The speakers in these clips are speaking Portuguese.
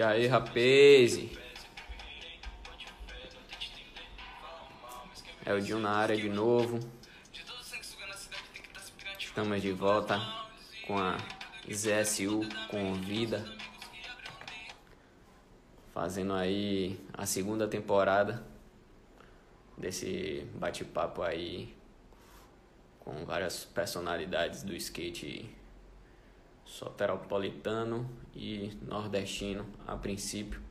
E aí, rapaz? É o Dinho na área de novo. Estamos de volta com a ZSU Convida. Fazendo aí a segunda temporada desse bate-papo aí com várias personalidades do skate soteropolitano e nordestino a princípio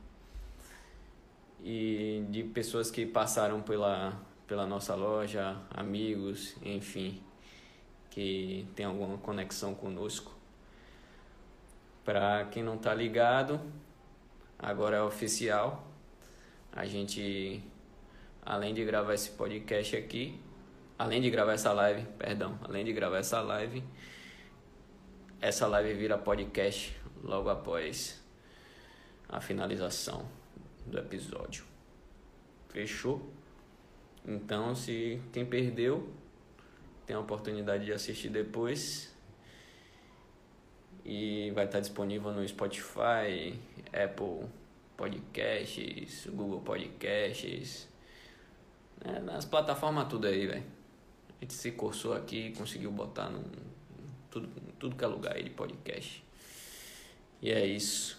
e de pessoas que passaram pela, pela nossa loja, amigos, enfim, que tem alguma conexão conosco. Para quem não tá ligado, agora é oficial. A gente, além de gravar esse podcast aqui, além de gravar essa live, perdão, além de gravar essa live, essa live vira podcast logo após a finalização do episódio. Fechou? Então, se quem perdeu tem a oportunidade de assistir depois e vai estar disponível no Spotify, Apple Podcasts, Google Podcasts, né? nas plataformas tudo aí, velho. A gente se cursou aqui e conseguiu botar num tudo, tudo que é lugar aí de podcast. E é isso.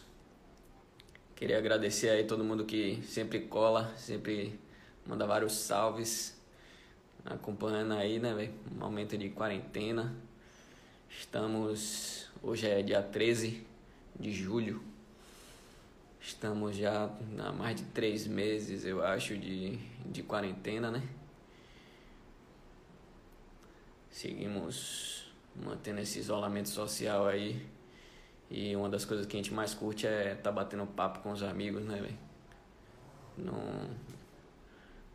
Queria agradecer aí todo mundo que sempre cola, sempre manda vários salves, acompanhando aí, né, velho? Momento de quarentena. Estamos. Hoje é dia 13 de julho. Estamos já há mais de três meses, eu acho, de, de quarentena, né? Seguimos mantendo esse isolamento social aí. E uma das coisas que a gente mais curte é tá batendo papo com os amigos, né, velho? Não,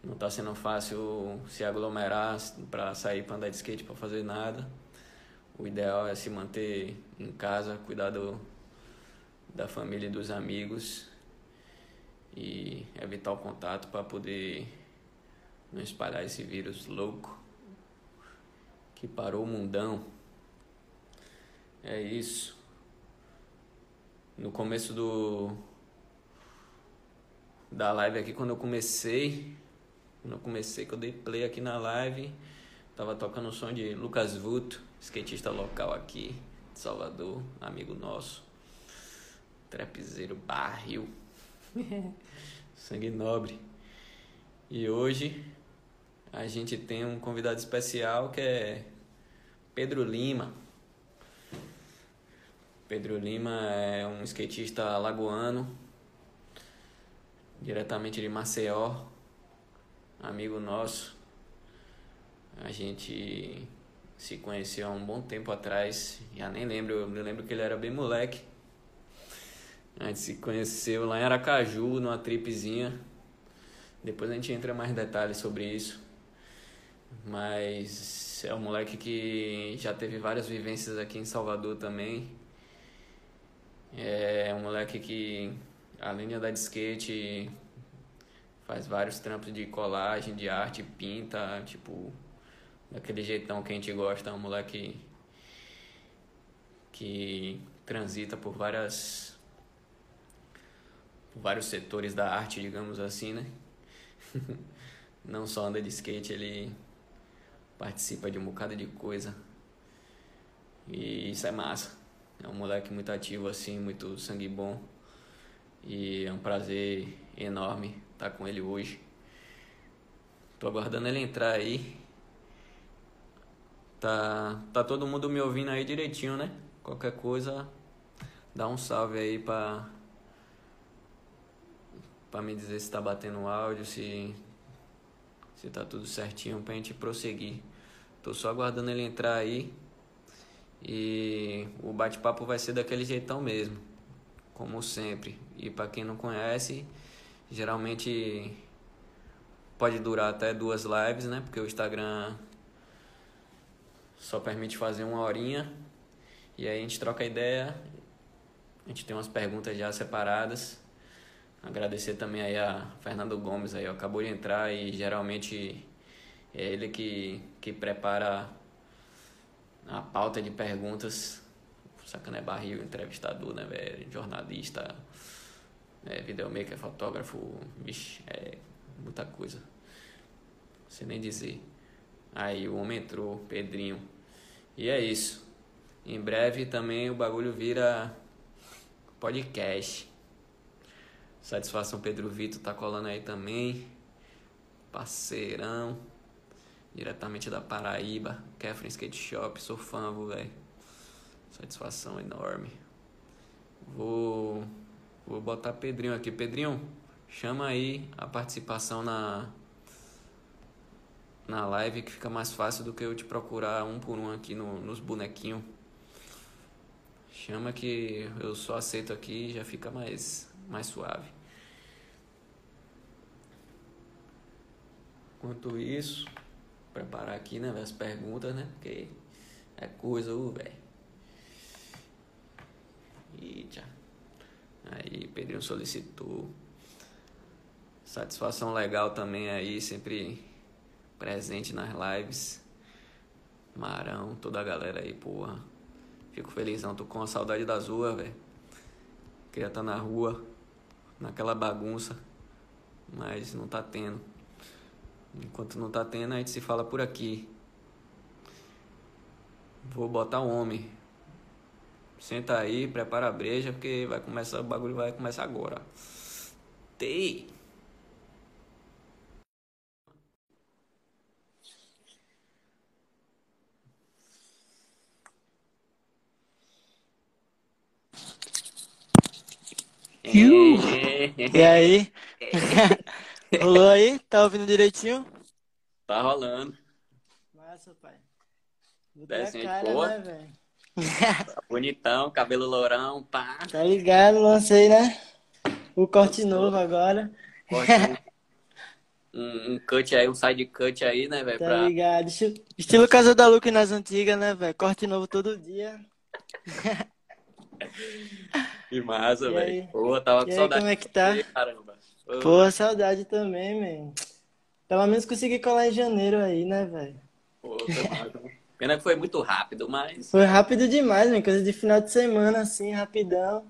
não tá sendo fácil se aglomerar para sair para andar de skate, para fazer nada. O ideal é se manter em casa, cuidar do, da família e dos amigos e evitar o contato para poder não espalhar esse vírus louco que parou o mundão. É isso. No começo do da live aqui, quando eu comecei, quando eu comecei, que eu dei play aqui na live, tava tocando o som de Lucas Vuto, skatista local aqui de Salvador, amigo nosso, trapzeiro barril, sangue nobre. E hoje a gente tem um convidado especial que é Pedro Lima. Pedro Lima é um skatista alagoano, diretamente de Maceió, amigo nosso. A gente se conheceu há um bom tempo atrás, já nem lembro, eu lembro que ele era bem moleque. A gente se conheceu lá em Aracaju, numa tripezinha. Depois a gente entra mais detalhes sobre isso. Mas é um moleque que já teve várias vivências aqui em Salvador também é um moleque que, além de andar de skate, faz vários trampos de colagem, de arte, pinta, tipo, daquele jeitão que a gente gosta. É um moleque que transita por várias por vários setores da arte, digamos assim, né? Não só anda de skate, ele participa de um bocado de coisa. E isso é massa. É um moleque muito ativo, assim, muito sangue bom. E é um prazer enorme estar com ele hoje. Tô aguardando ele entrar aí. Tá, tá todo mundo me ouvindo aí direitinho, né? Qualquer coisa, dá um salve aí pra, pra me dizer se tá batendo o áudio, se, se tá tudo certinho pra gente prosseguir. Tô só aguardando ele entrar aí. E o bate-papo vai ser daquele jeitão mesmo, como sempre. E para quem não conhece, geralmente pode durar até duas lives, né? Porque o Instagram só permite fazer uma horinha. E aí a gente troca ideia. A gente tem umas perguntas já separadas. Agradecer também aí a Fernando Gomes aí, ó, acabou de entrar e geralmente é ele que, que prepara a pauta de perguntas. Sacana é barril, entrevistador, né, velho? Jornalista, é videomaker, fotógrafo, vixe, é muita coisa. Não sei nem dizer. Aí o homem entrou, Pedrinho. E é isso. Em breve também o bagulho vira podcast. Satisfação Pedro Vitor tá colando aí também. Parceirão. Diretamente da Paraíba. Catherine Skate Shop. Sou fã, velho. Satisfação enorme. Vou. Vou botar Pedrinho aqui. Pedrinho, chama aí a participação na. Na live que fica mais fácil do que eu te procurar um por um aqui no, nos bonequinhos. Chama que eu só aceito aqui e já fica mais, mais suave. Enquanto isso, preparar aqui, né, as perguntas, né? Porque é coisa, velho. Eita. Aí, Pedrinho solicitou. Satisfação legal também aí, sempre presente nas lives. Marão, toda a galera aí, porra. Fico felizão, tô com a saudade das ruas, velho. Queria estar tá na rua, naquela bagunça, mas não tá tendo. Enquanto não tá tendo, a gente se fala por aqui. Vou botar um homem. Senta aí, prepara a breja, porque vai começar, o bagulho vai começar agora. Tei! E aí? Rolou aí? Tá ouvindo direitinho? Tá rolando. Massa, pai. Desenho cara, boa. Né, bonitão, cabelo lourão, pá. Tá ligado, lancei, né? O corte novo agora. Corte um, um cut aí, um side cut aí, né, velho? Tá pra... ligado. Estilo Casa da Luke nas antigas, né, velho? Corte novo todo dia. Que massa, velho. Pô, tava com e saudade. Aí, como é que tá? Caramba. Pô, saudade também, man. Pelo menos consegui colar em janeiro aí, né, velho? Pô, Pena que foi muito rápido, mas. Foi rápido demais, man. Coisa de final de semana, assim, rapidão.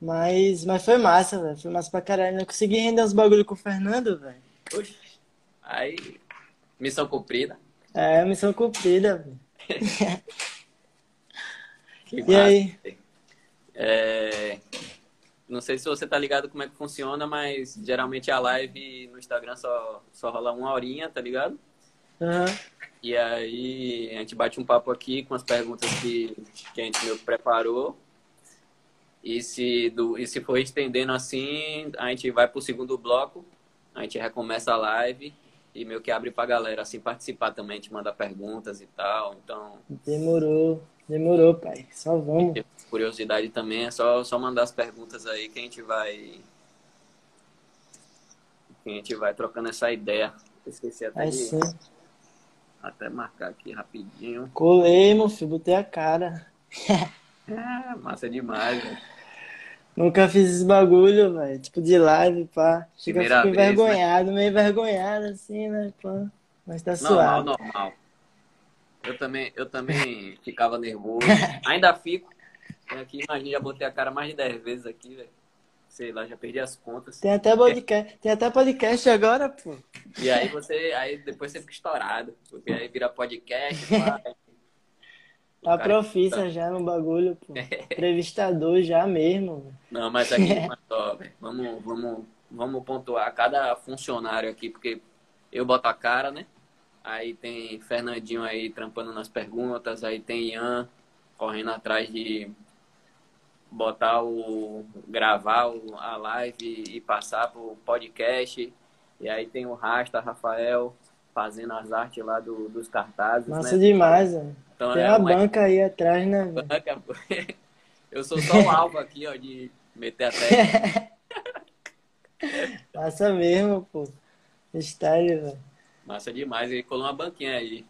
Mas, mas foi massa, velho. Foi massa pra caralho. Eu consegui render uns bagulho com o Fernando, velho. Aí. Missão cumprida. É, missão cumprida, velho. e massa, aí? É... Não sei se você tá ligado como é que funciona, mas geralmente a live no Instagram só, só rola uma horinha, tá ligado? Uhum. E aí a gente bate um papo aqui com as perguntas que, que a gente meio que preparou. E se, do, e se for estendendo assim, a gente vai pro segundo bloco, a gente recomeça a live e meio que abre pra galera assim participar também, a gente manda perguntas e tal. Então. Demorou. Demorou, pai. Só vamos. Curiosidade também, é só, só mandar as perguntas aí que a gente vai. Que a gente vai trocando essa ideia. Esqueci até de... sim. Até marcar aqui rapidinho. Colei, meu filho, botei a cara. é, massa demais, velho. Nunca fiz esse bagulho, velho. Tipo de live, pá. Chega, Primeira fico vez, né? envergonhado, né? meio envergonhado, assim, né, pá. Mas tá normal, suave. Normal, Eu também, eu também ficava nervoso. Ainda fico. Aqui, imagina, já botei a cara mais de 10 vezes aqui, velho. Sei lá, já perdi as contas. Tem até podcast, tem até podcast agora, pô. E aí você, aí depois você fica estourado. Porque aí vira podcast, pá. Tá profissa já no bagulho, pô. Entrevistador já mesmo. Não, mas aqui, mas, ó, véio, vamos, vamos, vamos pontuar cada funcionário aqui, porque eu boto a cara, né? Aí tem Fernandinho aí trampando nas perguntas, aí tem Ian correndo atrás de botar o. gravar o, a live e passar pro podcast. E aí tem o Rasta, Rafael, fazendo as artes lá do, dos cartazes. Massa né? demais, velho. Então, tem é uma uma banca aí atrás, né? banca. Eu sou só o alvo aqui, ó, de meter a técnica. Massa mesmo, pô. Style, velho. Massa demais. Ele colou uma banquinha aí.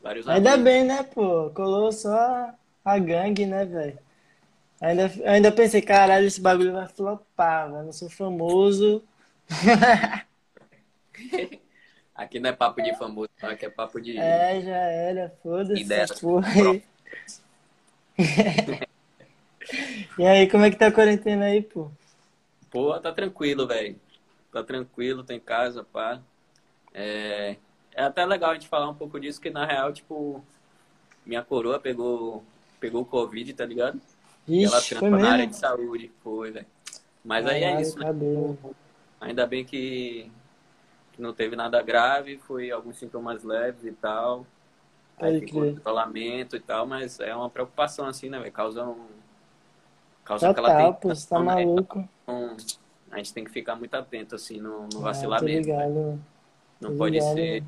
Vários Ainda amigos. bem, né, pô? Colou só a gangue, né, velho? Ainda, ainda pensei, caralho, esse bagulho vai flopar, velho. Não sou famoso. Aqui não é papo de famoso, não. Aqui é papo de. É, já era. Foda-se porra. E aí, como é que tá a quarentena aí, pô? Pô, tá tranquilo, velho. Tá tranquilo, tô em casa, pá. É, é até legal a gente falar um pouco disso, que na real, tipo, minha coroa pegou, pegou Covid, tá ligado? Ixi, ela trampa na mesmo? área de saúde, foi, velho. Mas aí é isso, né? Ainda bem que, que não teve nada grave, foi alguns sintomas leves e tal. Aí ficou crer. isolamento e tal, mas é uma preocupação, assim, né, velho? Causa um. Causa aquela pô, você tá né? maluco. Então, a gente tem que ficar muito atento, assim, no, no Ah, vacilamento. né? ligado. Não tô pode ligado. ser.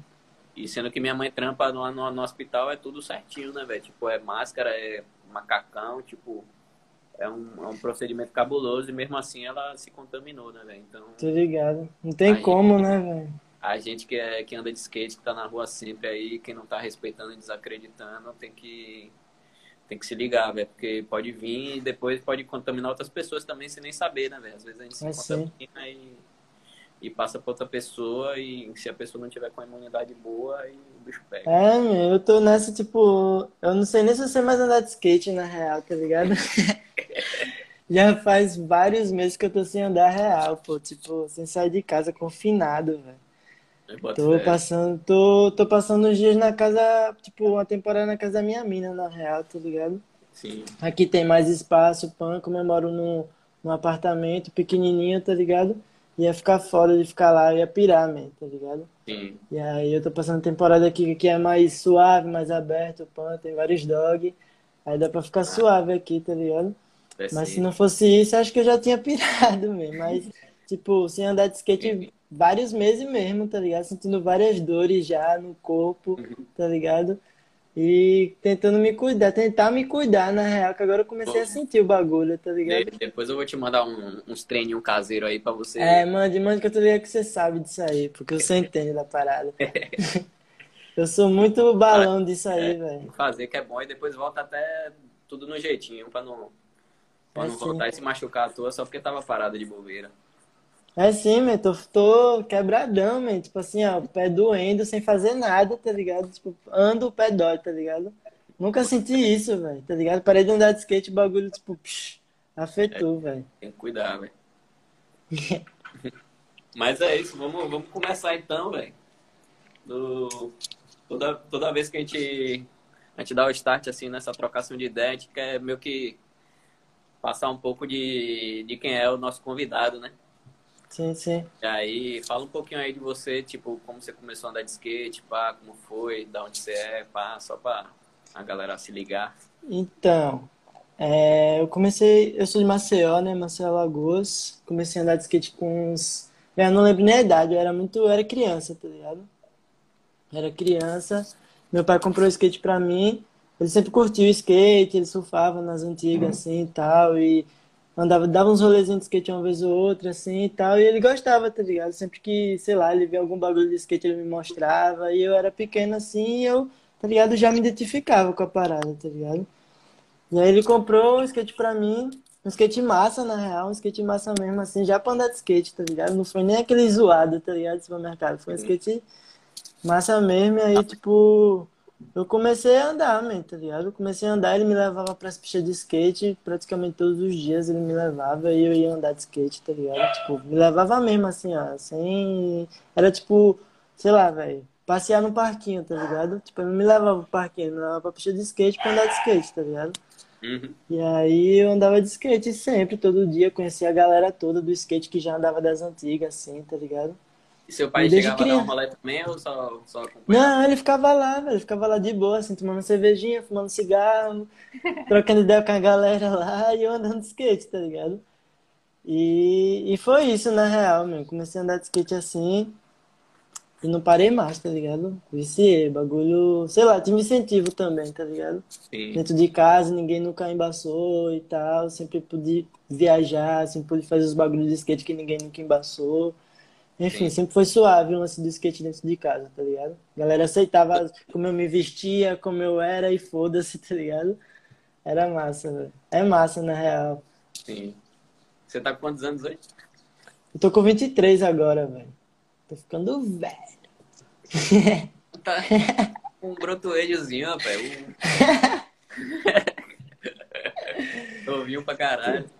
E sendo que minha mãe trampa no, no, no hospital, é tudo certinho, né, velho? Tipo, é máscara, é macacão, tipo, é um, é um procedimento cabuloso e mesmo assim ela se contaminou, né, velho? Então, Tô ligado. Não tem como, né, velho? a gente que, é, que anda de skate, que tá na rua sempre aí, quem não tá respeitando e desacreditando, tem que, tem que se ligar, velho, porque pode vir e depois pode contaminar outras pessoas também sem nem saber, né, velho? Às vezes a gente se É sim. contamina e, e passa pra outra pessoa e se a pessoa não tiver com a imunidade boa, aí o bicho pega. É, meu, eu tô nessa, tipo, eu não sei nem se eu sei mais andar de skate, na real, tá ligado? Já faz vários meses que eu tô sem andar real, pô, tipo, sem sair de casa, confinado, velho. Tô fé. passando, tô, tô passando uns dias na casa, tipo, uma temporada na casa da minha mina, na real, tá ligado? Sim, Aqui tem mais espaço, pan, como eu moro num, num apartamento pequenininho, tá ligado? Ia ficar foda de ficar lá, ia pirar, man, tá ligado? sim. E aí eu tô passando temporada aqui que é mais suave, mais aberto, pan, tem vários dog. Aí dá pra ficar suave aqui, tá ligado? É Mas se não fosse isso, acho que eu já tinha pirado mesmo. Mas, tipo, sem andar de skate vários meses mesmo, tá ligado? Sentindo várias dores já no corpo, tá ligado? E tentando me cuidar, tentar me cuidar, na real, que agora eu comecei a sentir o bagulho, tá ligado? De- Depois eu vou te mandar um- uns treininhos caseiros aí pra você. É, mande, mande que eu tô ligado que você sabe disso aí, porque você entende da parada. Eu sou muito balão disso aí, velho. fazer que é bom e depois volta até tudo no jeitinho pra não, É não sim. voltar e se machucar à toa só porque tava parado de bobeira. É sim, man, tô, tô quebradão, man. Tipo assim, ó, o pé doendo sem fazer nada, tá ligado? Tipo, ando, o pé dói, tá ligado? Nunca senti isso, velho, tá ligado? Parei de andar de skate, o bagulho, tipo, psh, afetou, velho. Tem que cuidar, velho. Mas é isso, vamos, vamos começar então, velho. Do- Toda, toda vez que a gente, a gente dá o start assim nessa trocação de ideia, a gente quer meio que passar um pouco de, de quem é o nosso convidado, né? Sim, sim. E aí, fala um pouquinho aí de você, tipo, como você começou a andar de skate, pá, como foi, da onde você é, pá, só pra a galera se ligar. Então, é, eu comecei, eu sou de Maceió, né? Maceió, Alagoas. Comecei a andar de skate com uns, eu não lembro nem a idade, eu era muito, eu era criança, tá ligado? Era criança, meu pai comprou o skate pra mim. Ele sempre curtiu o skate, ele surfava nas antigas assim e tal, e andava, dava uns rolezinhos de skate uma vez ou outra assim e tal, e ele gostava, tá ligado? Sempre que, sei lá, ele via algum bagulho de skate, ele me mostrava, e eu era pequeno assim, e eu, tá ligado, já me identificava com a parada, tá ligado? E aí ele comprou um skate pra mim, um skate massa, na real, um skate massa mesmo, assim, já pra andar de skate, tá ligado? Não foi nem aquele zoado, tá ligado, de supermercado, foi um skate massa mesmo, e aí, tipo, eu comecei a andar, man, tá ligado? Eu comecei a andar, ele me levava pras pistas de skate, praticamente todos os dias ele me levava e eu ia andar de skate, tá ligado? Tipo, me levava mesmo, assim, ó, sem... Era tipo, sei lá, velho, passear no parquinho, tá ligado? Tipo, ele não me levava pro parquinho, ele me levava pra pista de skate pra andar de skate, tá ligado? Uhum. E aí eu andava de skate sempre, todo dia, conhecia a galera toda do skate que já andava das antigas, assim, tá ligado? E seu pai Desde chegava a dar um rolê também ou só, só acompanhava? Não, ele ficava lá, velho, ele ficava lá de boa, assim, tomando cervejinha, fumando cigarro, trocando ideia com a galera lá e eu andando de skate, tá ligado? E, e foi isso, na real, meu. Comecei a andar de skate assim e não parei mais, tá ligado? Viciei, bagulho, sei lá, tive incentivo também, tá ligado? Sim. Dentro de casa, ninguém nunca embaçou e tal, sempre pude viajar, sempre pude fazer os bagulhos de skate que ninguém nunca embaçou. Enfim, Sim. sempre foi suave o lance do skate dentro de casa, tá ligado? A galera aceitava como eu me vestia, como eu era e foda-se, tá ligado? Era massa, velho. É massa, na real. Sim. Você tá com quantos anos hoje? Eu tô com 23 agora, velho. Tô ficando velho. Tá com um brotoelhozinho, rapaz. Novinho pra caralho.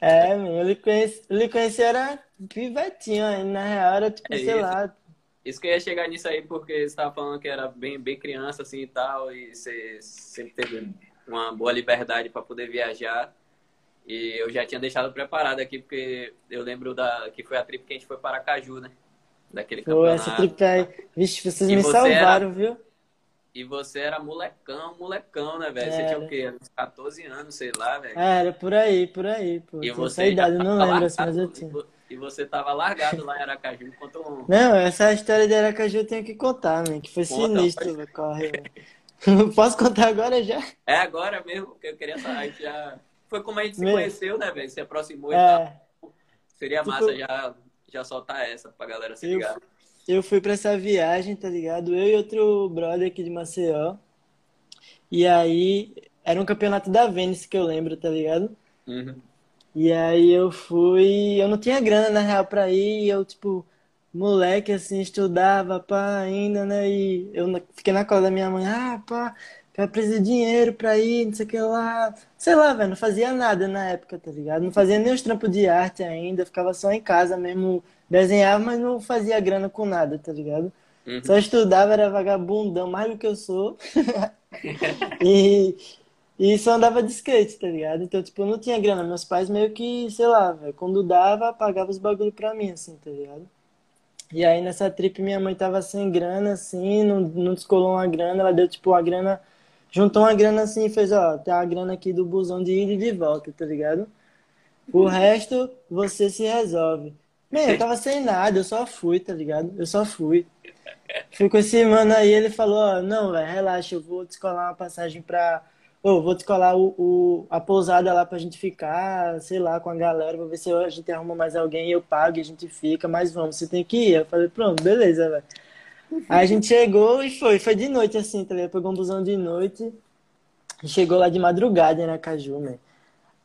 É, meu, eu lhe conheci, eu lhe conheci era pivetinho, aí, na real era tipo, É sei isso. lá. Isso que eu ia chegar nisso aí, porque você tava falando que era bem, bem criança, assim, e tal, e você sempre teve uma boa liberdade para poder viajar. E eu já tinha deixado preparado aqui, porque eu lembro da que foi a trip que a gente foi para Aracaju, né? Daquele Pô, essa campeonato. trip aí. Vixe, vocês E me você salvaram, viu? E você era molecão, molecão, né, velho? Você tinha o Era. quê? Uns 14 anos, sei lá, velho. Era por aí, por aí, pô. E essa você já idade, eu não tava lembro assim, mas eu tinha. E você tava largado lá em Aracaju enquanto um. Não, essa história de Aracaju eu tenho que contar, man, que foi Conta, sinistro, velho, corre. Posso contar agora já? É agora mesmo que eu queria saber. a gente já... Foi como a gente se Meu. conheceu, né, velho? Se aproximou e tal. É, Seria tipo, massa já, já soltar essa pra galera se eu, ligar. eu fui pra essa viagem, tá ligado? Eu e outro brother aqui de Maceió. E aí, era um campeonato da Vênice que eu lembro, tá ligado? Uhum. E aí eu fui, eu não tinha grana na real pra ir, e eu tipo, moleque assim, estudava, pá, ainda, né? E eu fiquei na cola da minha mãe, ah, pá, eu preciso de dinheiro pra ir, não sei o que lá. Sei lá, velho, não fazia nada na época, tá ligado? Não fazia nem os trampos de arte ainda, ficava só em casa mesmo, desenhava, mas não fazia grana com nada, tá ligado? Uhum. Só estudava, era vagabundão, mais do que eu sou. E, e só andava de skate, tá ligado? Então, tipo, eu não tinha grana. Meus pais meio que, sei lá, velho, quando dava, pagava os bagulho pra mim, assim, tá ligado? E aí nessa trip minha mãe tava sem grana, assim, não, não descolou uma grana, ela deu, tipo, uma grana, juntou uma grana assim e fez, ó, tem a grana aqui do busão de ida e de volta, tá ligado? O resto você se resolve. Bem, eu tava sem nada, eu só fui, tá ligado? Eu só fui. Fui com esse mano aí, ele falou, ó, não, velho, relaxa, eu vou descolar uma passagem pra. Vou descolar o, o- a pousada lá pra gente ficar, sei lá, com a galera, vou ver se a gente arruma mais alguém eu pago e a gente fica, mas vamos, você tem que ir. Eu falei, pronto, beleza, velho. Aí a gente chegou e foi, foi de noite assim, tá ligado? Pegou um busão de noite e chegou lá de madrugada em Aracaju, né?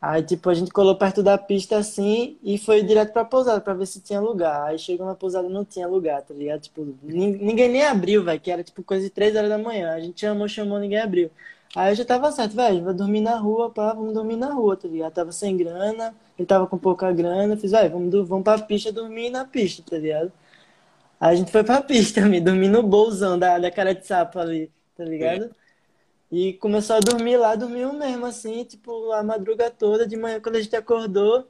Aí, tipo, a gente colou perto da pista assim e foi direto pra pousada pra ver se tinha lugar. Aí chegou na pousada não tinha lugar, tá ligado? Tipo, nin- ninguém nem abriu, velho, que era tipo coisa de 3 horas da manhã. A gente chamou, chamou, ninguém abriu. Aí eu já tava certo, velho, vai dormir na rua, pá, vamos dormir na rua, tá ligado? Tava sem grana, ele tava com pouca grana, fiz, velho, vamos, vamos pra pista dormir na pista, tá ligado? Aí a gente foi pra pista, me dormir no bolsão da, da cara de sapo ali, tá ligado? E começou a dormir lá, dormiu mesmo, assim, tipo, a madruga toda, de manhã, quando a gente acordou,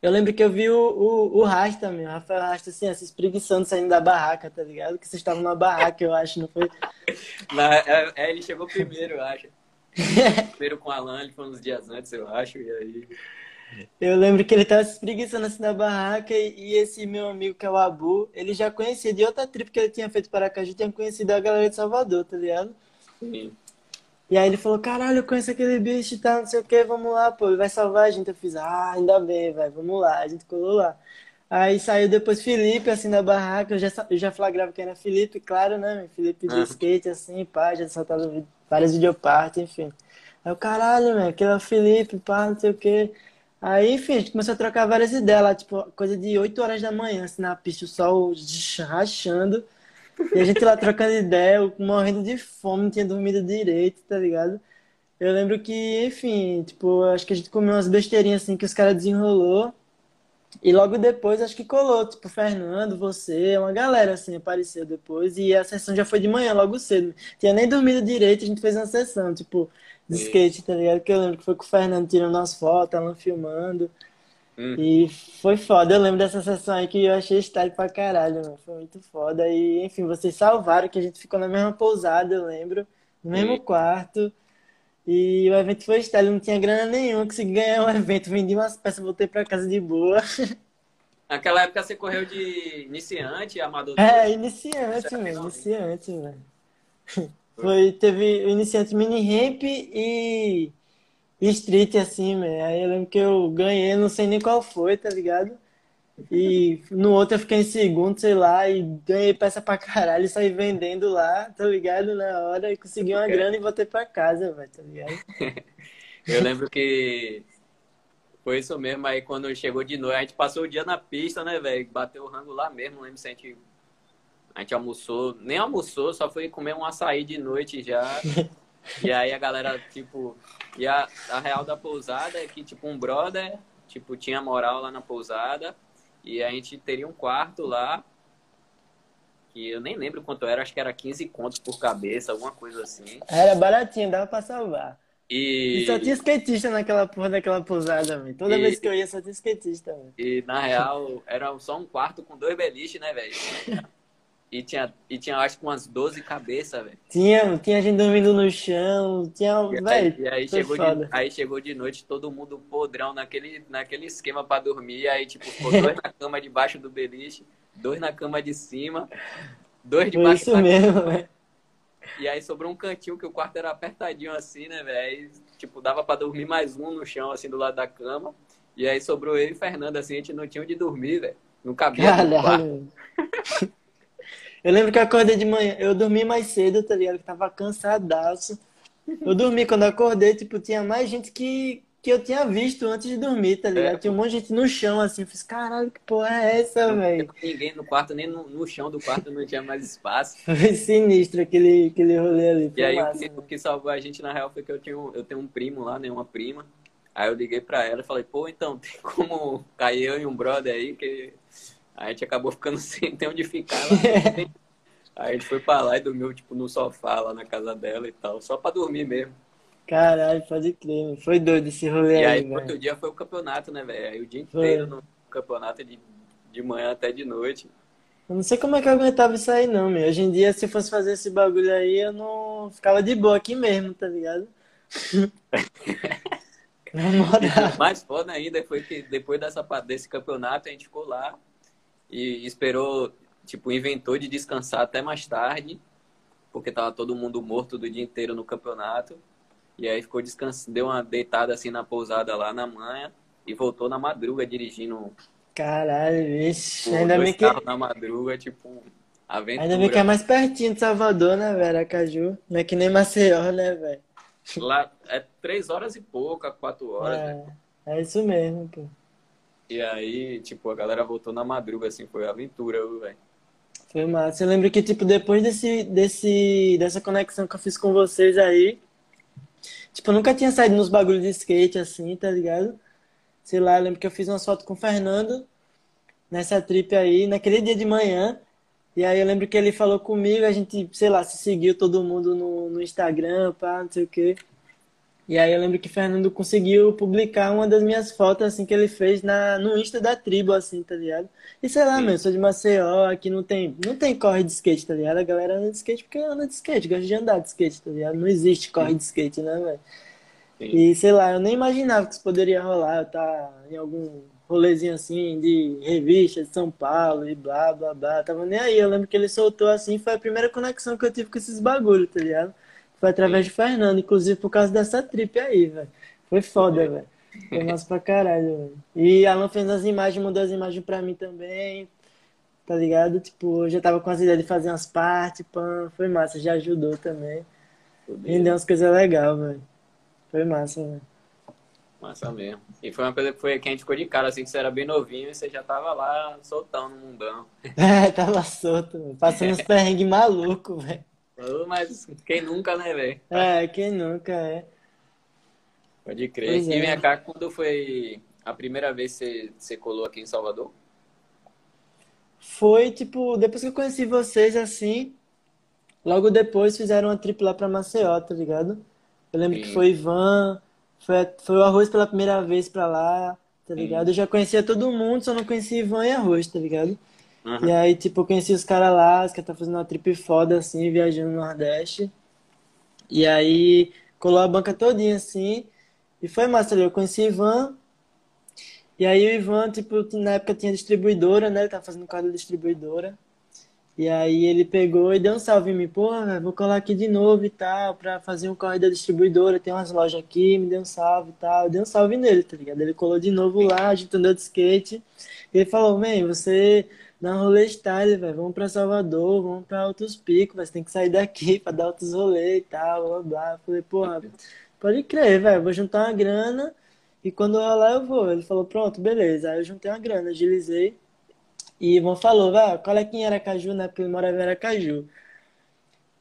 eu lembro que eu vi o, o, o Rasta, meu, o Rafael Rasta, assim, se espreguiçando, saindo da barraca, tá ligado? Que vocês estavam numa barraca, eu acho, não foi? É, é, ele chegou primeiro, eu acho. Primeiro com o Alan, ele foi uns dias antes, eu acho, e aí. Eu lembro que ele tava se espreguiçando assim na barraca e, e esse meu amigo que é o Abu, ele já conhecia de outra trip que ele tinha feito para Aracaju, tinha conhecido a galera de Salvador, tá ligado? Sim. E aí ele falou, caralho, eu conheço aquele bicho e tal, não sei o que, vamos lá, pô, ele vai salvar a gente. Eu fiz, ah, ainda bem, velho, vamos lá. A gente colou lá. Aí saiu depois Felipe, assim, da barraca, eu já, eu já flagrava que era Felipe, claro, né, meu? Felipe de skate, assim, pá, já soltava vi- várias videopartes, enfim. Aí o caralho, meu, aquele é o Felipe, pá, não sei o que. Aí, enfim, a gente começou a trocar várias ideias lá, tipo, coisa de 8 horas da manhã, assim, na pista, o sol rachando. E a gente lá trocando ideia, eu morrendo de fome, não tinha dormido direito, tá ligado? Eu lembro que, enfim, tipo, acho que a gente comeu umas besteirinhas assim que os caras desenrolou. E logo depois acho que colou, tipo, Fernando, você, uma galera assim apareceu depois. E a sessão já foi de manhã, logo cedo. Tinha nem dormido direito, a gente fez uma sessão, tipo, de Sim. skate, tá ligado? Que eu lembro que foi com o Fernando tirando umas fotos, Alan filmando. Hum. E foi foda. Eu lembro dessa sessão aí que eu achei style pra caralho, mano. Foi muito foda. E, enfim, vocês salvaram que a gente ficou na mesma pousada, eu lembro, no mesmo Sim. quarto. E o evento foi style, não tinha grana nenhuma, consegui ganhar um evento, vendi umas peças, voltei pra casa de boa. Naquela época você correu de iniciante, amador É, iniciante, mano, iniciante, velho. Foi, teve o iniciante mini ramp e street, assim, velho. Aí eu lembro que eu ganhei, não sei nem qual foi, tá ligado? E no outro eu fiquei em segundo, sei lá, e ganhei peça pra caralho e saí vendendo lá, tá ligado? Na hora e consegui uma grana e voltei pra casa, velho, tá ligado? Eu lembro que foi isso mesmo. Aí quando chegou de noite, a gente passou o dia na pista, né, velho? Bateu o rango lá mesmo. Não lembro se a gente, a gente almoçou. Nem almoçou, só foi comer um açaí de noite já. E aí a galera, tipo. E a, a real da pousada é que, tipo, um brother tipo, tinha moral lá na pousada. E a gente teria um quarto lá. Que eu nem lembro quanto era, acho que era 15 contos por cabeça, alguma coisa assim. Era baratinho, dava pra salvar. E, E só tinha skatista naquela porra daquela pousada, velho. Toda E- vez que eu ia só tinha skatista, velho. e na real, era só um quarto com dois beliches, né, velho? E tinha, e tinha, acho que umas 12 cabeças, velho. Tinha, tinha gente dormindo no chão, tinha, E aí, velho, e aí foi chegou foda. de, aí chegou de noite, todo mundo podrão naquele, naquele esquema pra dormir. Aí, tipo, ficou dois na cama debaixo do beliche, dois na cama de cima, dois Foi debaixo isso da mesmo, velho. E aí sobrou um cantinho que o quarto era apertadinho assim, né, velho? Aí, Tipo, dava pra dormir mais um no chão, assim, do lado da cama. E aí sobrou eu e Fernando, assim, a gente não tinha onde dormir, velho. Não cabia. Caralho. Eu lembro que eu acordei de manhã, eu dormi mais cedo, tá ligado? Que tava cansadaço. Eu dormi quando eu acordei, tipo, tinha mais gente que, que eu tinha visto antes de dormir, tá ligado? É. Tinha um monte de gente no chão, assim. Eu fiz, caralho, que porra é essa, velho? ninguém no quarto, nem no, no chão do quarto não tinha mais espaço. Foi sinistro aquele, aquele rolê ali. E aí o massa, que, velho. o que salvou a gente, na real, foi que eu, tinha um, eu tenho um primo lá, né? Uma prima. Aí eu liguei pra ela e falei, pô, então, tem como cair eu e um brother aí, que a gente acabou ficando sem ter onde ficar lá. A gente foi pra lá e dormiu, tipo, no sofá lá na casa dela e tal, só pra dormir mesmo. Caralho, pode crer. Foi doido esse rolê E aí, outro dia foi o campeonato, né, velho? Aí o dia Foi. inteiro no campeonato de, de manhã até de noite. Eu não sei como é que eu aguentava isso aí, não, meu. Hoje em dia, se fosse fazer esse bagulho aí, eu não ficava de boa aqui mesmo, tá ligado? Na moral. O mais foda ainda foi que depois dessa, desse campeonato a gente ficou lá e esperou, tipo, inventou de descansar até mais tarde, porque tava todo mundo morto do dia inteiro no campeonato. E aí ficou descansando, deu uma deitada assim na pousada lá na manhã e voltou na madruga dirigindo Caralho, vixe. Ainda dois bem que, na madruga, tipo, aventura. ainda bem que é mais pertinho de Salvador, né, velho? Aracaju. Não é que nem Maceió, né, velho? Lá é três horas e pouca, quatro horas, né? É, é isso mesmo, pô. E aí, tipo, a galera voltou na madruga, assim, foi aventura, velho. Foi massa. Eu lembro que, tipo, depois desse, desse, dessa conexão que eu fiz com vocês aí, tipo, eu nunca tinha saído nos bagulhos de skate assim, tá ligado? Sei lá, eu lembro que eu fiz uma foto com o Fernando nessa trip aí, naquele dia de manhã. E aí eu lembro que ele falou comigo, a gente, sei lá, se seguiu todo mundo no, no Instagram, pá, não sei o quê. E aí eu lembro que o Fernando conseguiu publicar uma das minhas fotos, assim, que ele fez na, no Insta da tribo, assim, tá ligado? E sei lá, meu, eu sou de Maceió, aqui não tem, não tem corre de skate, tá ligado? A galera anda de skate porque anda de skate, gosta de andar de skate, tá ligado? Não existe corre de skate, né, velho? E sei lá, eu nem imaginava que isso poderia rolar, eu tá em algum rolezinho assim de revista de São Paulo e blá blá blá, tava nem aí. Eu lembro que ele soltou assim, foi a primeira conexão que eu tive com esses bagulhos, tá ligado? Foi através de Fernando, inclusive por causa dessa trip aí, velho. Foi foda, velho. Foi massa pra caralho, velho. E Alan fez as imagens, mandou as imagens pra mim também, tá ligado? Tipo, eu já tava com as ideias de fazer umas partes, pã. Foi massa, já ajudou também. Rendeu umas coisas legais, velho. Foi massa, velho. Massa mesmo. E foi uma coisa que, foi, que a gente ficou de cara, assim, que você era bem novinho e você já tava lá soltão no mundão. É, tava solto, velho. Passando uns perrengues malucos, velho. Mas quem nunca, né, velho? É, quem nunca é. Pode crer. Pois E é. vem cá, quando foi a primeira vez que você, colou aqui em Salvador? Foi, tipo, depois que eu conheci vocês, assim, logo depois fizeram uma trip lá pra Maceió, tá ligado? Eu lembro que Sim. foi Ivan, foi, foi o Arroz pela primeira vez pra lá, tá Sim. ligado? Eu já conhecia todo mundo, só não conhecia Ivan e Arroz, tá ligado? E Aham. aí, tipo, eu conheci os caras lá, os caras tá fazendo uma trip foda, assim, viajando no Nordeste. E aí, colou a banca todinha, assim, e foi massa ali. Eu conheci Ivan, e aí o Ivan, tipo, na época tinha distribuidora, né? Ele tava fazendo da distribuidora. E aí ele pegou e deu um salve em mim, velho, vou colar aqui de novo e tal, pra fazer um corre da distribuidora, tem umas lojas aqui, me deu um salve e tal. Eu dei um salve nele, tá ligado? Ele colou de novo lá, a gente andou de skate. E ele falou, man, você dá um rolê style, velho, vamos pra Salvador, vamos pra Altos Picos, mas tem que sair daqui pra dar outros rolês e tal, blá blá. Eu falei, porra, pode crer, velho, vou juntar uma grana e quando rolar eu vou. Ele falou, pronto, beleza. Aí eu juntei uma grana, agilizei. E Ivan falou, vai, cola aqui em Aracaju, né? Porque ele morava em Aracaju.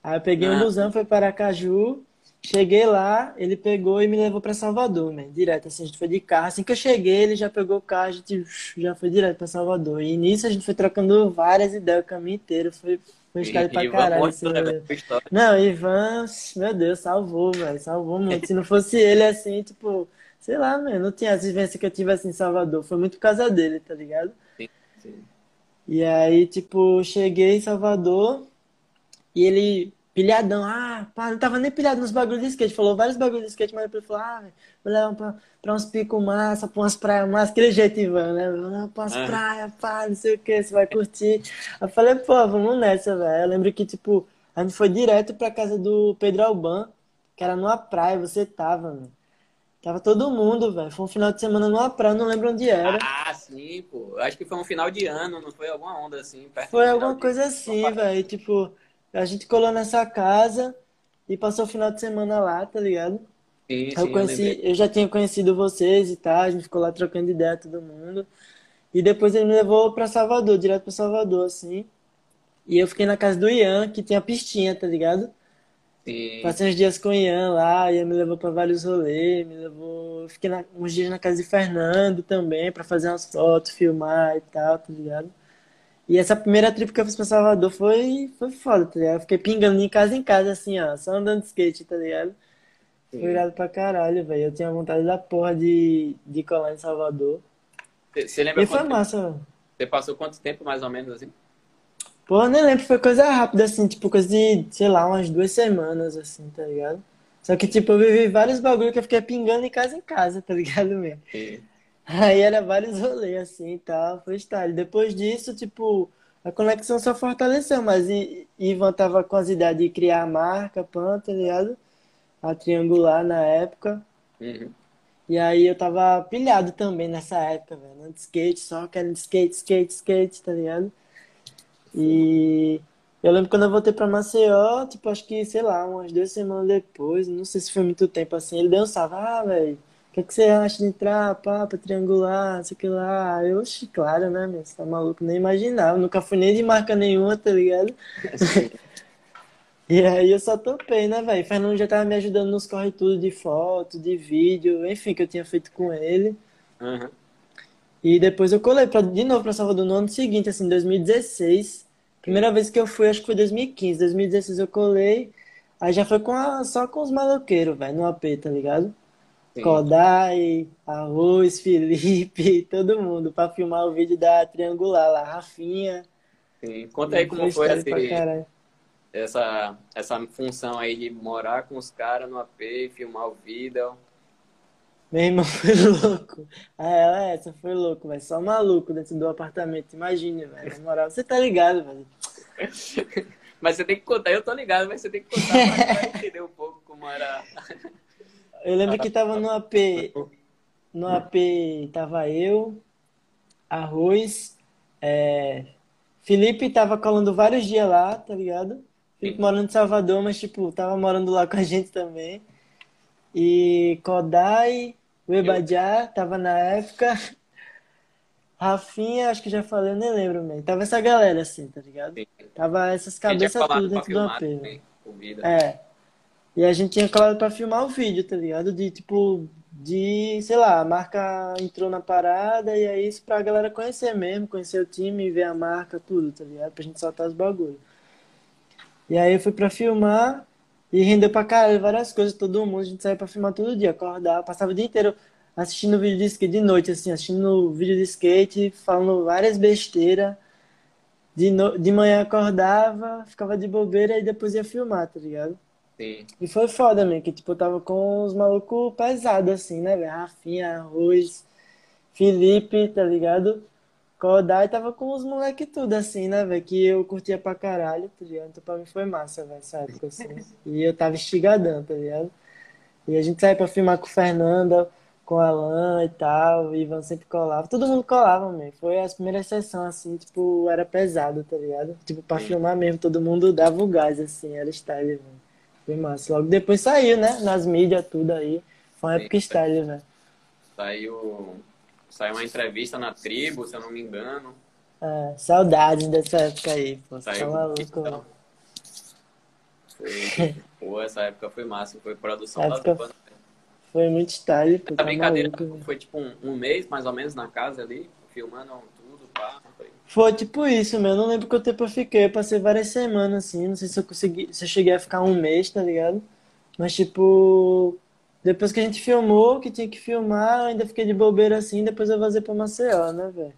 Aí eu peguei um Ah. busão, fui para Aracaju. Cheguei lá, ele pegou e me levou pra Salvador, man, direto, assim, a gente foi de carro. Assim que eu cheguei, ele já pegou o carro, a gente já foi direto pra Salvador. E nisso a gente foi trocando várias ideias o caminho inteiro, foi, história pra Ivan caralho, assim, mostrou, né. Não, Ivan, meu Deus, salvou, velho, salvou muito. Se não fosse ele, assim, tipo, sei lá, mano, não tinha as vivências que eu tive, assim, em Salvador. Foi muito por causa dele, tá ligado? Sim, sim. E aí, tipo, cheguei em Salvador e ele, pilhadão, ah, pá, não tava nem pilhado nos bagulhos de skate. Falou vários bagulhos de skate, mas depois falou, ah, vou levar pra, pra uns picos massa, pra umas praias massa, aquele jeito, Ivan, né? Vou levar pra umas Ah, praias, pá, não sei o que, você vai curtir. Eu falei, pô, vamos nessa, velho. Eu lembro que, tipo, a gente foi direto pra casa do Pedro Alban, que era numa praia, você tava, mano. Tava todo mundo, velho. Foi um final de semana numa praia, eu não lembro onde era. Ah, sim, pô. Acho que foi um final de ano, não foi alguma onda assim, Foi alguma coisa assim, velho. Tipo, a gente colou nessa casa e passou o final de semana lá, tá ligado? Sim, eu sim, eu conheci, lembrei. eu já tinha conhecido vocês e tal, a gente ficou lá trocando ideia, todo mundo. E depois ele me levou pra Salvador, direto pra Salvador, assim. E eu fiquei na casa do Ian, que tinha pistinha, tá ligado? Sim, Passei uns dias com o Ian lá, Ian me levou pra vários rolês, me levou. eu Fiquei na- uns dias na casa de Fernando também, pra fazer umas fotos, filmar e tal, tá ligado? E essa primeira trip que eu fiz pra Salvador foi, foi foda, tá ligado? Eu fiquei pingando de casa em casa, assim, ó, só andando de skate, tá ligado? Foi sim. irado pra caralho, velho. Eu tinha vontade da porra de, de colar em Salvador. Você lembra E foi tempo? massa, velho. Você passou quanto tempo, mais ou menos, assim? Pô, nem lembro, foi coisa rápida, assim, tipo, coisa de, sei lá, umas duas semanas, assim, tá ligado? Só que, tipo, eu vivi vários bagulho que eu fiquei pingando em casa em casa, tá ligado, mesmo? Sim. Aí era vários rolês, assim, e tal, foi style. Depois disso, tipo, a conexão só fortaleceu, mas I- Ivan tava com as ideias de criar a marca, pan, tá ligado? A Triangular na época. Uhum. E aí eu tava pilhado também nessa época, velho, andando de skate, só querendo skate, skate, skate, tá ligado? E eu lembro quando eu voltei pra Maceió, tipo, acho que, sei lá, umas duas semanas depois, não sei se foi muito tempo assim, ele deu um salve, ah, velho, que que você acha de entrar, pra triangular, sei que lá. Eu, oxi, claro, né, meu, você tá maluco, nem imaginava, nunca fui nem de marca nenhuma, tá ligado? E aí eu só topei, né, velho? Fernando já tava me ajudando nos corre tudo de foto, de vídeo, enfim, que eu tinha feito com ele. Uhum. E depois eu colei pra, de novo pra Salvador no ano seguinte, assim, 2016. Primeira vez que eu fui, acho que foi 2015. 2016 eu colei. Aí já foi com a- só com os maloqueiros, velho, no AP, tá ligado? Sim. Kodai, Arroz, Felipe, todo mundo, pra filmar o vídeo da Triangular lá, Rafinha. Sim. Conta aí como foi esse, essa, essa função aí de morar com os caras no AP, filmar o vídeo. Meu irmão foi louco. Ah, ela, essa foi louco, velho. Só maluco dentro do apartamento. Imagine, velho. Na moral, você tá ligado, velho. Mas você tem que contar, eu tô ligado, mas você tem que contar pra entender um pouco como era. Eu lembro que tava no AP, no AP tava eu, Arroz, é, Felipe tava colando vários dias lá, tá ligado? Felipe morando em Salvador, mas tipo, tava morando lá com a gente também. E Kodai, o. Ebadiá tava na época. Rafinha, acho que já falei, eu nem lembro, mesmo. Tava essa galera assim, tá ligado? Tava essas cabeças tudo dentro do AP, vídeo. É. E a gente tinha colado pra filmar o vídeo, tá ligado? De tipo, de, sei lá, a marca entrou na parada e é isso pra galera conhecer mesmo, conhecer o time, ver a marca, tudo, tá ligado? Pra gente soltar os bagulhos. E aí eu fui pra filmar e rendeu pra caralho várias coisas, todo mundo, a gente saía pra filmar todo dia, acordava, passava o dia inteiro assistindo vídeo de skate de noite, assim, assistindo vídeo de skate, falando várias besteiras. De, no... de manhã acordava, ficava de bobeira e depois ia filmar, tá ligado? Sim. E foi foda, man, que tipo, eu tava com os malucos pesados, assim, né, velho? Rafinha, Arroz, Felipe, tá ligado? Kodai tava com os moleque tudo, assim, né, velho? Que eu curtia pra caralho, tá ligado? Então pra mim foi massa, velho, essa época, assim. E eu tava estigadão, tá ligado? E a gente saía pra filmar com o Fernando, com Alan e tal, o Ivan sempre colava. Todo mundo colava, man. Foi as primeiras sessões, assim, tipo, era pesado, tá ligado? Tipo, pra Sim. filmar mesmo, todo mundo dava o gás, assim, era style, velho. Foi massa. Logo depois saiu, né? Nas mídias, tudo aí. Foi uma Sim. época style, velho. Saiu, saiu uma entrevista na tribo, se eu não me engano. É, saudades dessa época aí, pô. Tá Saiu maluco, então. Foi, Pô, essa época foi massa, foi produção Essa da época banda. foi muito style, pô, A tá brincadeira maluco. foi tipo um, um mês, mais ou menos, na casa ali, filmando tudo, pá. Foi... Tipo isso, meu. Eu não lembro quanto tempo eu fiquei. Eu passei várias semanas assim. Não sei se eu consegui, se eu cheguei a ficar um mês, tá ligado? Mas tipo, depois que a gente filmou, que tinha que filmar, eu ainda fiquei de bobeira assim. Depois eu vazei pra Maceió, né, velho?